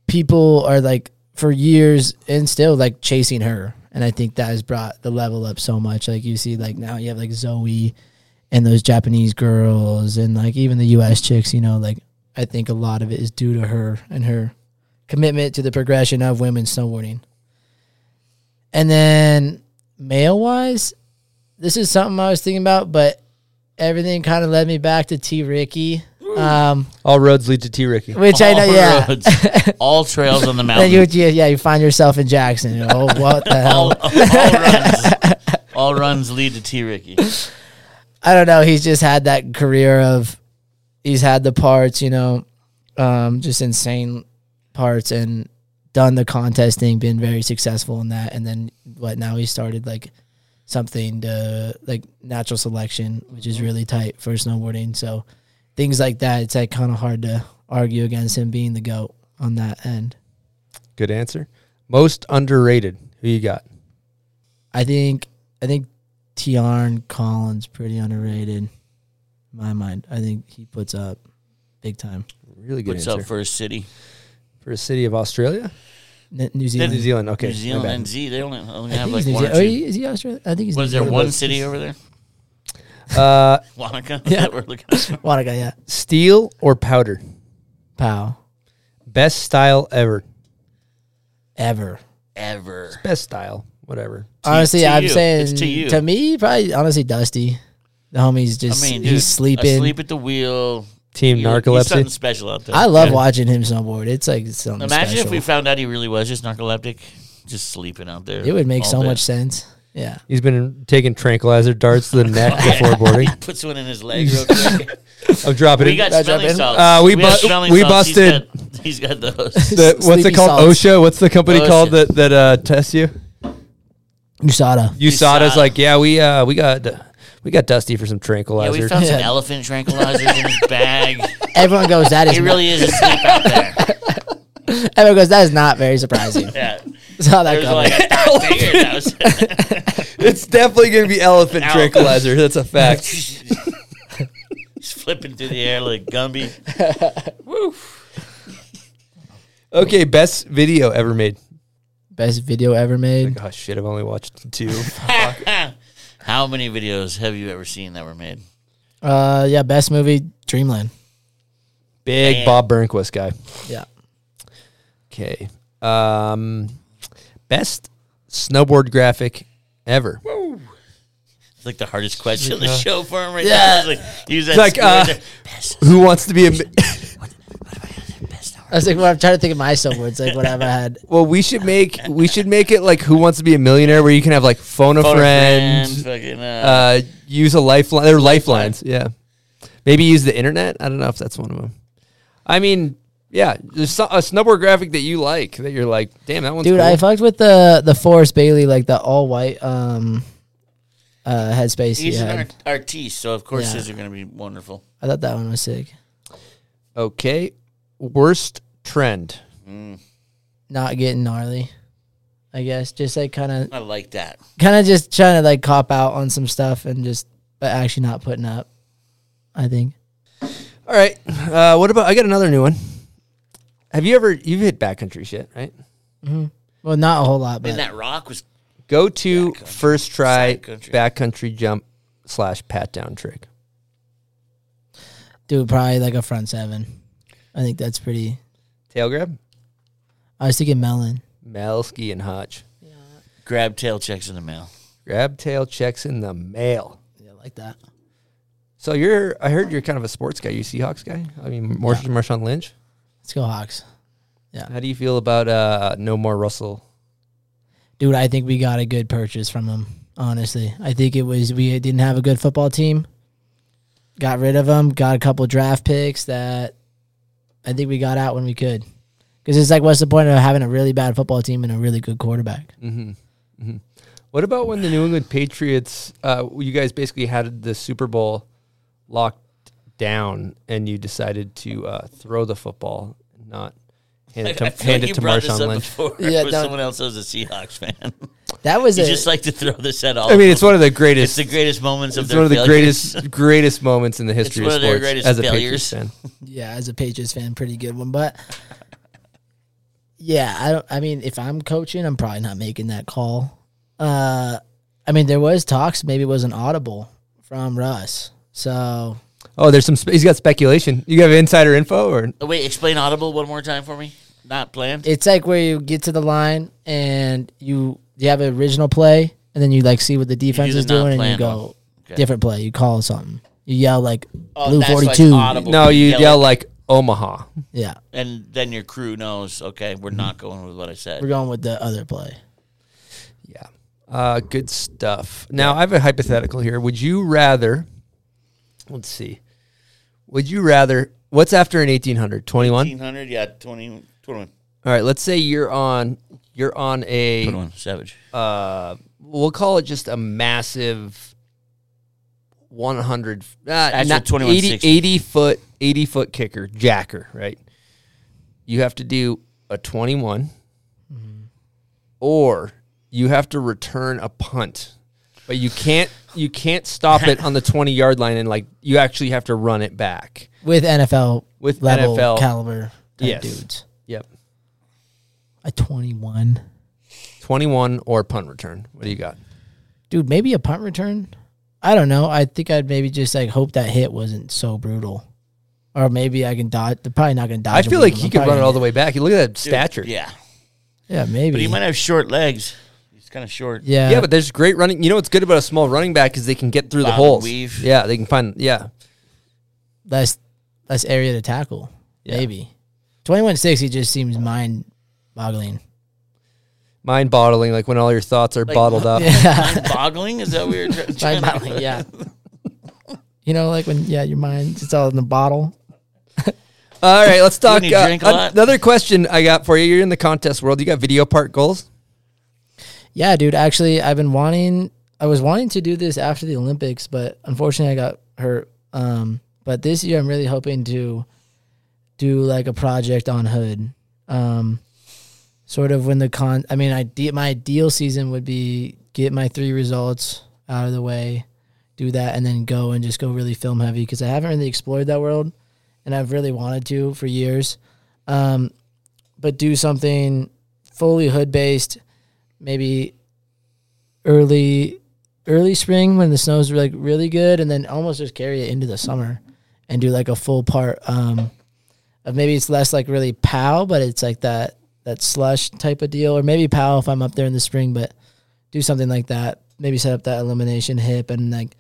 Speaker 7: people are like for years and still like chasing her. And i think that has brought the level up so much. Like you see like now you have like zoe and those japanese girls and like even the us chicks you know like i think a lot of it is due to her and her commitment to the progression of women's snowboarding And then male wise, this is something I was thinking about, but everything kind of led me back to T Ricky. Um,
Speaker 5: All roads lead to T Ricky.
Speaker 7: which I know, yeah.
Speaker 6: roads, all trails on the mountain.
Speaker 7: you, you, yeah, you find yourself in Jackson. You know, what the hell?
Speaker 6: all, all runs, all runs lead to T. Ricky.
Speaker 7: I don't know. He's just had that career of he's had the parts, you know, um, just insane parts and done the contesting, been very successful in that. And then what now he started like something to like natural selection, which is really tight for snowboarding. So things like that, it's like kind of hard to argue against him being the GOAT on that end.
Speaker 5: Good answer. Most underrated. Who you got?
Speaker 7: I think I think Tiarn Collins pretty underrated. In my mind. I think he puts up big time.
Speaker 5: Really good
Speaker 6: What's
Speaker 5: answer.
Speaker 6: up for a city?
Speaker 5: For a city of Australia?
Speaker 7: N- New Zealand.
Speaker 5: New Zealand. Okay.
Speaker 6: New Zealand
Speaker 5: bad.
Speaker 6: and Z. They only, only have like
Speaker 7: New
Speaker 6: one or
Speaker 7: Zealand. Oh,
Speaker 6: two.
Speaker 7: he- is he Australia? I think he's.
Speaker 6: Was
Speaker 7: New
Speaker 6: there
Speaker 7: Zealand.
Speaker 6: one city over there?
Speaker 5: Uh,
Speaker 6: Wanaka?
Speaker 7: Yeah.
Speaker 6: That we're looking at?
Speaker 7: Wanaka, yeah.
Speaker 5: steel or powder?
Speaker 7: Pow.
Speaker 5: Best style ever.
Speaker 7: Ever.
Speaker 6: Ever.
Speaker 5: Best style. Whatever.
Speaker 7: Honestly,
Speaker 6: to
Speaker 7: I'm
Speaker 6: you.
Speaker 7: saying
Speaker 6: It's to you.
Speaker 7: to me, probably honestly Dusty. The homie's just
Speaker 6: I mean, dude,
Speaker 7: he's sleeping.
Speaker 6: Asleep at the wheel.
Speaker 5: Team
Speaker 6: He- He's
Speaker 5: narcolepsy.
Speaker 6: something special out there.
Speaker 7: I love
Speaker 6: Yeah.
Speaker 7: watching him snowboard. It's like something
Speaker 6: Imagine
Speaker 7: special.
Speaker 6: if we found out he really was just narcoleptic, just sleeping out there.
Speaker 7: it would make
Speaker 6: all
Speaker 7: so
Speaker 6: day.
Speaker 7: much sense. Yeah.
Speaker 5: He's been taking tranquilizer darts to the neck before boarding.
Speaker 6: He puts one in his leg real quick.
Speaker 5: I'm dropping
Speaker 6: we
Speaker 5: it.
Speaker 6: got
Speaker 7: That's
Speaker 6: smelling
Speaker 7: dropping.
Speaker 6: salts.
Speaker 5: Uh, we
Speaker 6: have
Speaker 5: bu-
Speaker 6: smelling
Speaker 5: we
Speaker 6: salts. He's
Speaker 5: busted-
Speaker 6: got- he's got those.
Speaker 5: The, what's it called?
Speaker 7: salts.
Speaker 5: OSHA. What's the company
Speaker 6: OSHA.
Speaker 5: called that that uh, tests you?
Speaker 7: USADA.
Speaker 5: USADA's
Speaker 6: USADA.
Speaker 5: like, yeah, we uh, we got we got Dusty for some
Speaker 6: tranquilizers.
Speaker 5: Yeah,
Speaker 6: we found some
Speaker 7: Yeah.
Speaker 6: elephant tranquilizers in his bag.
Speaker 7: Everyone goes, that is
Speaker 6: He really is asleep out there.
Speaker 7: Everyone goes, that is not very surprising.
Speaker 6: Yeah.
Speaker 7: That's how that
Speaker 6: There's
Speaker 7: goes.
Speaker 6: like, that
Speaker 5: it's definitely gonna be elephant tranquilizer. That's a fact.
Speaker 6: He's flipping through the air like Gumby. Woof.
Speaker 5: Okay, best video ever made.
Speaker 7: Best video ever made.
Speaker 5: Oh shit, I've only watched two.
Speaker 6: How many videos have you ever seen that were made?
Speaker 7: Uh, yeah, best movie, Dreamland.
Speaker 5: Big
Speaker 6: Damn.
Speaker 5: Bob Burnquist guy.
Speaker 7: Yeah.
Speaker 5: Okay. Um, best snowboard graphic ever.
Speaker 6: It's like the hardest question of the
Speaker 5: Uh,
Speaker 6: show for him right
Speaker 7: Yeah.
Speaker 6: now. It's like, use that
Speaker 5: like, uh.
Speaker 6: Best-
Speaker 5: Who wants to be a? mi-
Speaker 7: I was like, well, I'm trying to think of my snowboards, like what have I had?
Speaker 5: Well, we should make we should make it like Who Wants to Be a Millionaire, where you can have like phone a
Speaker 6: Phone a
Speaker 5: friend,
Speaker 6: friend, fucking, uh,
Speaker 5: uh, use a lifeline. They're lifelines, yeah. Maybe use the internet. I don't know if that's one of them. I mean, yeah, there's so- a snowboard graphic that you like that you're like, damn, that one's
Speaker 7: Dude,
Speaker 5: cool.
Speaker 7: I fucked with the the Forest Bailey, like the all white um uh headspace he
Speaker 6: He's an
Speaker 7: had.
Speaker 6: art- artiste, so of course
Speaker 7: Yeah.
Speaker 6: his are going to be wonderful.
Speaker 7: I thought that one was sick.
Speaker 5: okay, worst trend.
Speaker 7: Not getting gnarly. I guess just like kind of
Speaker 6: I like that.
Speaker 7: kind of just trying to like cop out on some stuff and just but actually not putting up. I think.
Speaker 5: All right, uh, what about? I got another new one. Have you ever you've hit backcountry shit, right?
Speaker 7: hmm Well, not a whole lot,
Speaker 6: I
Speaker 7: but
Speaker 6: mean, that rock was
Speaker 5: Go to first try
Speaker 6: Side country.
Speaker 5: backcountry jump slash pat down trick.
Speaker 7: dude, probably like a front seven. I think that's pretty.
Speaker 5: Tail grab,
Speaker 7: I was thinking melon.
Speaker 5: Melski and Hutch.
Speaker 6: grab tail checks in the mail.
Speaker 5: Grab tail checks in the mail.
Speaker 7: Yeah, like that.
Speaker 5: So you're, I heard you're kind of a sports guy. You Seahawks guy. I mean, Mar- Marshawn Lynch.
Speaker 7: Let's go Hawks. Yeah.
Speaker 5: How do you feel about uh, no more Russell?
Speaker 7: Dude, I think we got a good purchase from him. Honestly, I think it was we didn't have a good football team. Got rid of him. Got a couple draft picks that I think we got out when we could. Because it's like, what's the point of having a really bad football team and a really good quarterback?
Speaker 5: Mm-hmm. hmm What about when the New England Patriots, uh, you guys basically had the Super Bowl locked down, and you decided to uh, throw the football, not hand it
Speaker 6: I
Speaker 5: to,
Speaker 6: feel
Speaker 5: hand
Speaker 6: like
Speaker 5: it to
Speaker 6: brought this
Speaker 5: Marshawn
Speaker 6: up
Speaker 5: Lynch.
Speaker 6: before
Speaker 7: Yeah,
Speaker 6: with
Speaker 7: that-
Speaker 6: someone else who's a Seahawks fan.
Speaker 7: That was
Speaker 6: you
Speaker 7: a-
Speaker 6: just like to throw this at all.
Speaker 5: I mean, it's one of the greatest.
Speaker 6: It's the greatest moments of
Speaker 5: It's
Speaker 6: their
Speaker 5: one of the
Speaker 6: failures.
Speaker 5: greatest greatest moments in the
Speaker 6: It's
Speaker 5: history
Speaker 6: one
Speaker 5: of
Speaker 6: of their
Speaker 5: sports
Speaker 6: greatest
Speaker 5: as a
Speaker 6: failures.
Speaker 5: Patriots fan.
Speaker 7: Yeah, as a Patriots fan, pretty good one. But yeah, I don't. I mean, if I'm coaching, I'm probably not making that call. Uh, I mean, there was talks. Maybe it was an audible from Russ. So
Speaker 5: Oh, there's some. Spe- he's got speculation. You have insider info, or
Speaker 6: Oh, wait, explain audible one more time for me. Not planned.
Speaker 7: it's like where you get to the line and you you have an original play, and then you like see what the defense
Speaker 6: the
Speaker 7: is doing, and you go
Speaker 6: one. Okay.
Speaker 7: different play. You call something. You yell like
Speaker 6: Oh,
Speaker 7: blue
Speaker 6: that's like
Speaker 7: forty two.
Speaker 5: No, you
Speaker 6: Yell
Speaker 5: yell
Speaker 6: it.
Speaker 5: like Omaha.
Speaker 7: yeah,
Speaker 6: And then your crew knows, okay, we're not going with what I said.
Speaker 7: we're going with the other play.
Speaker 5: Yeah. Uh, good stuff. Now, I have a hypothetical here. Would you rather, let's see, would you rather, what's after an 1800? 21?
Speaker 6: 1800, yeah, 20, 21.
Speaker 5: All right, let's say you're on, you're on a,
Speaker 6: 21, Savage.
Speaker 5: uh, we'll call it just a massive 100, uh,
Speaker 6: Actually,
Speaker 5: not-
Speaker 6: 21,
Speaker 5: 80,
Speaker 6: 60.
Speaker 5: 80 foot, 80 foot kicker, jacker, right? You have to do a 21 or you have to return a punt. But you can't you can't stop it on the 20 yard line and like you actually have to run it back.
Speaker 7: With NFL
Speaker 5: With
Speaker 7: level
Speaker 5: NFL
Speaker 7: caliber type
Speaker 5: Yes.
Speaker 7: dudes.
Speaker 5: Yep.
Speaker 7: A twenty one.
Speaker 5: 21 or punt return. What do you got?
Speaker 7: Dude, maybe a punt return. I don't know. I think I'd maybe just like hope that hit wasn't so brutal, or maybe I can dodge. They're probably not gonna dodge.
Speaker 5: I feel like he could run it all the way back. You look at that
Speaker 6: Dude,
Speaker 5: stature.
Speaker 6: Yeah.
Speaker 7: Yeah, maybe.
Speaker 6: But he might have short legs. He's kind of short.
Speaker 7: Yeah.
Speaker 5: Yeah, but there's great running. You know what's good about a small running back is they can get through the
Speaker 6: Bob and
Speaker 5: holes.
Speaker 6: weave.
Speaker 5: Yeah, they can find. Yeah,
Speaker 7: less less area to tackle.
Speaker 5: Yeah.
Speaker 7: Maybe twenty one sixty just seems mind boggling.
Speaker 5: Mind boggling, like when all your thoughts are
Speaker 6: Like,
Speaker 5: bottled up.
Speaker 7: Yeah,
Speaker 6: boggling? Is that weird?
Speaker 7: mind boggling. Yeah. You know, like when yeah, your mind it's all in the bottle.
Speaker 5: All right, let's talk.
Speaker 6: When you
Speaker 5: uh,
Speaker 6: drink a lot?
Speaker 5: another question I got for you. You're in the contest world. You got video part goals.
Speaker 7: Yeah, dude. Actually, I've been wanting. I was wanting to do this after the Olympics, but unfortunately, I got hurt. Um, but this year, I'm really hoping to do like a project on Hood. Um, sort of when the con. I mean, ide- my ideal season would be get my three results out of the way, do that, and then go and just go really film heavy because I haven't really explored that world, and I've really wanted to for years. Um, but do something fully hood based maybe early early spring when the snow's like really good and then almost just carry it into the summer and do like a full part um of maybe it's less like really pow but it's like that that slush type of deal or maybe pow if I'm up there in the spring but do something like that maybe set up that Illumination hip and like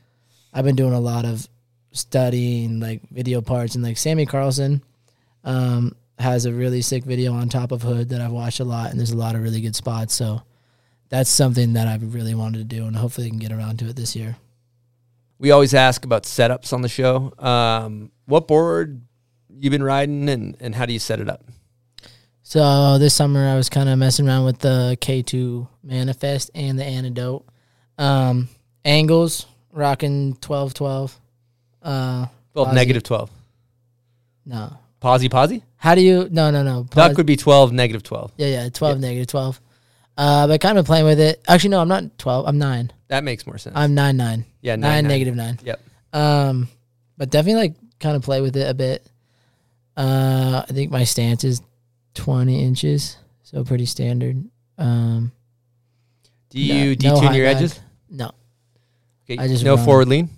Speaker 7: I've been doing a lot of studying like video parts and like Sammy Carlson um has a really sick video on top of hood that I've watched a lot and there's a lot of really good spots so that's something that I've really wanted to do, and hopefully, I can get around to it this year.
Speaker 5: We always ask about setups on the show. Um, what board you've been riding, and and how do you set it up?
Speaker 7: So this summer, I was kind of messing around with the K2 Manifest and the Antidote. Um, angles, rocking 12 12. Uh,
Speaker 5: Well,
Speaker 7: posi-
Speaker 5: negative twelve.
Speaker 7: No.
Speaker 5: Posy, posy.
Speaker 7: How do you? No, no, no.
Speaker 5: Duck
Speaker 7: Pos-
Speaker 5: would be twelve, negative twelve.
Speaker 7: Yeah, yeah, 12, negative 12. Uh, but kind of playing with it. Actually, no, I'm not 12. I'm 9.
Speaker 5: That makes more sense.
Speaker 7: I'm 9 9.
Speaker 5: Yeah,
Speaker 7: 9,
Speaker 5: nine, nine.
Speaker 7: negative 9.
Speaker 5: Yep.
Speaker 7: Um, but definitely like kind of play with it a bit. Uh, I think my stance is 20 inches, so pretty standard. Um,
Speaker 5: Do you
Speaker 7: no
Speaker 5: detune
Speaker 7: high
Speaker 5: your
Speaker 7: back.
Speaker 5: edges?
Speaker 7: No,
Speaker 5: Okay.
Speaker 7: I just
Speaker 5: no
Speaker 7: run.
Speaker 5: forward lean.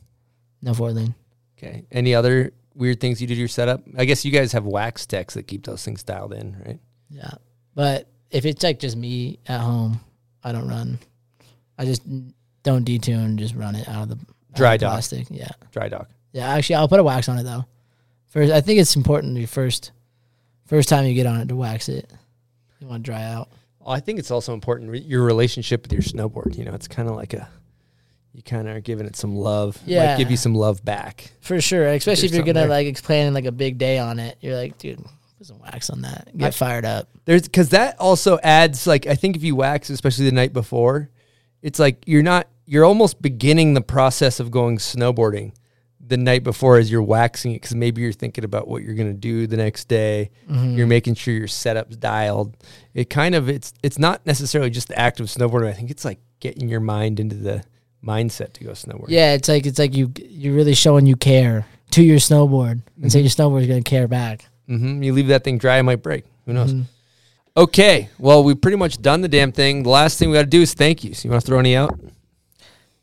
Speaker 7: no forward lean.
Speaker 5: Okay. Any other weird things you do to your setup? I guess you guys have wax decks that keep those things dialed in, right?
Speaker 7: Yeah, but if it's like just me at home, I don't run. I just don't detune, just run it out of the
Speaker 5: Dry
Speaker 7: of the
Speaker 5: dock.
Speaker 7: plastic. Yeah,
Speaker 5: Dry dog.
Speaker 7: yeah. Actually, I'll put a wax on it though. First, I think it's important your first first time you get on it to wax it. You want to dry out.
Speaker 5: Well, I think it's also important re- your relationship with your snowboard. You know, it's kind of like a you kind of are giving it some love.
Speaker 7: Yeah.
Speaker 5: Like give you some love back.
Speaker 7: For sure, especially if you're gonna
Speaker 5: there.
Speaker 7: like explain like a big day on it. You're like, dude, put some wax on that. Get
Speaker 5: I-
Speaker 7: fired up.
Speaker 5: There's because that also adds like I think if you wax, especially the night before, it's like you're not you're almost beginning the process of going snowboarding the night before as you're waxing it because maybe you're thinking about what you're gonna do the next day.
Speaker 7: Mhm.
Speaker 5: You're making sure your setup's dialed. It kind of it's it's not necessarily just the act of snowboarding. I think it's like getting your mind into the mindset to go snowboarding.
Speaker 7: Yeah, it's like it's like you you're really showing you care to your snowboard, and so
Speaker 5: Mhm.
Speaker 7: your snowboard's gonna care back.
Speaker 5: mm-hmm. You leave that thing dry, it might break. Who knows?
Speaker 7: Mhm.
Speaker 5: Okay, well, we've pretty much done the damn thing. The last thing we got to do is thank you. So you want to throw any out?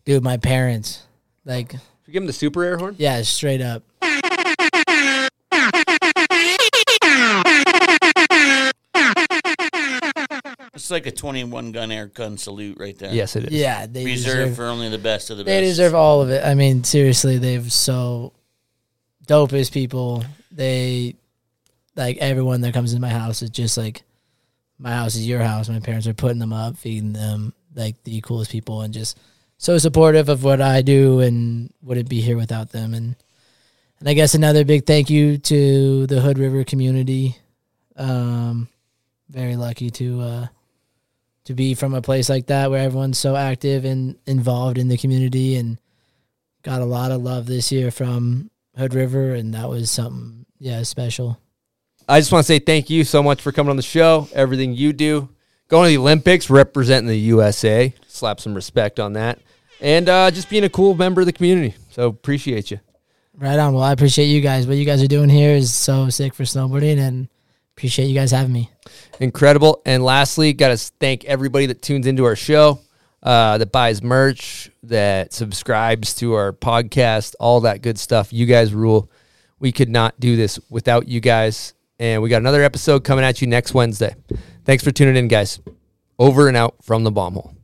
Speaker 7: Dude, my parents, like,
Speaker 5: Should we give them the super air horn?
Speaker 7: yeah, straight up.
Speaker 6: It's like a 21 gun air gun salute right there.
Speaker 5: Yes, it is.
Speaker 7: Yeah, they
Speaker 6: reserved
Speaker 7: deserve-
Speaker 6: for only the best of the best.
Speaker 7: They deserve all of it. I mean, seriously, they've so dope as people. They like everyone that comes in my house is just like my house is your house. My parents are putting them up, feeding them, like the coolest people, and just so supportive of what I do and wouldn't be here without them. And and I guess another big thank you to the Hood River community. Um, very lucky to uh, to be from a place like that where everyone's so active and involved in the community and got a lot of love this year from Hood River and that was something yeah special.
Speaker 5: I just want to say thank you so much for coming on the show. Everything you do, going to the Olympics, representing the USA. Slap some respect on that, and uh, just being a cool member of the community. So appreciate you.
Speaker 7: Right on. Well, I appreciate you guys. What you guys are doing here is so sick for snowboarding and appreciate you guys having me.
Speaker 5: Incredible. And lastly, got to thank everybody that tunes into our show, uh, that buys merch, that subscribes to our podcast, all that good stuff. You guys rule. We could not do this without you guys. And we got another episode coming at you next Wednesday. Thanks for tuning in, guys. Over and out from the bomb hole.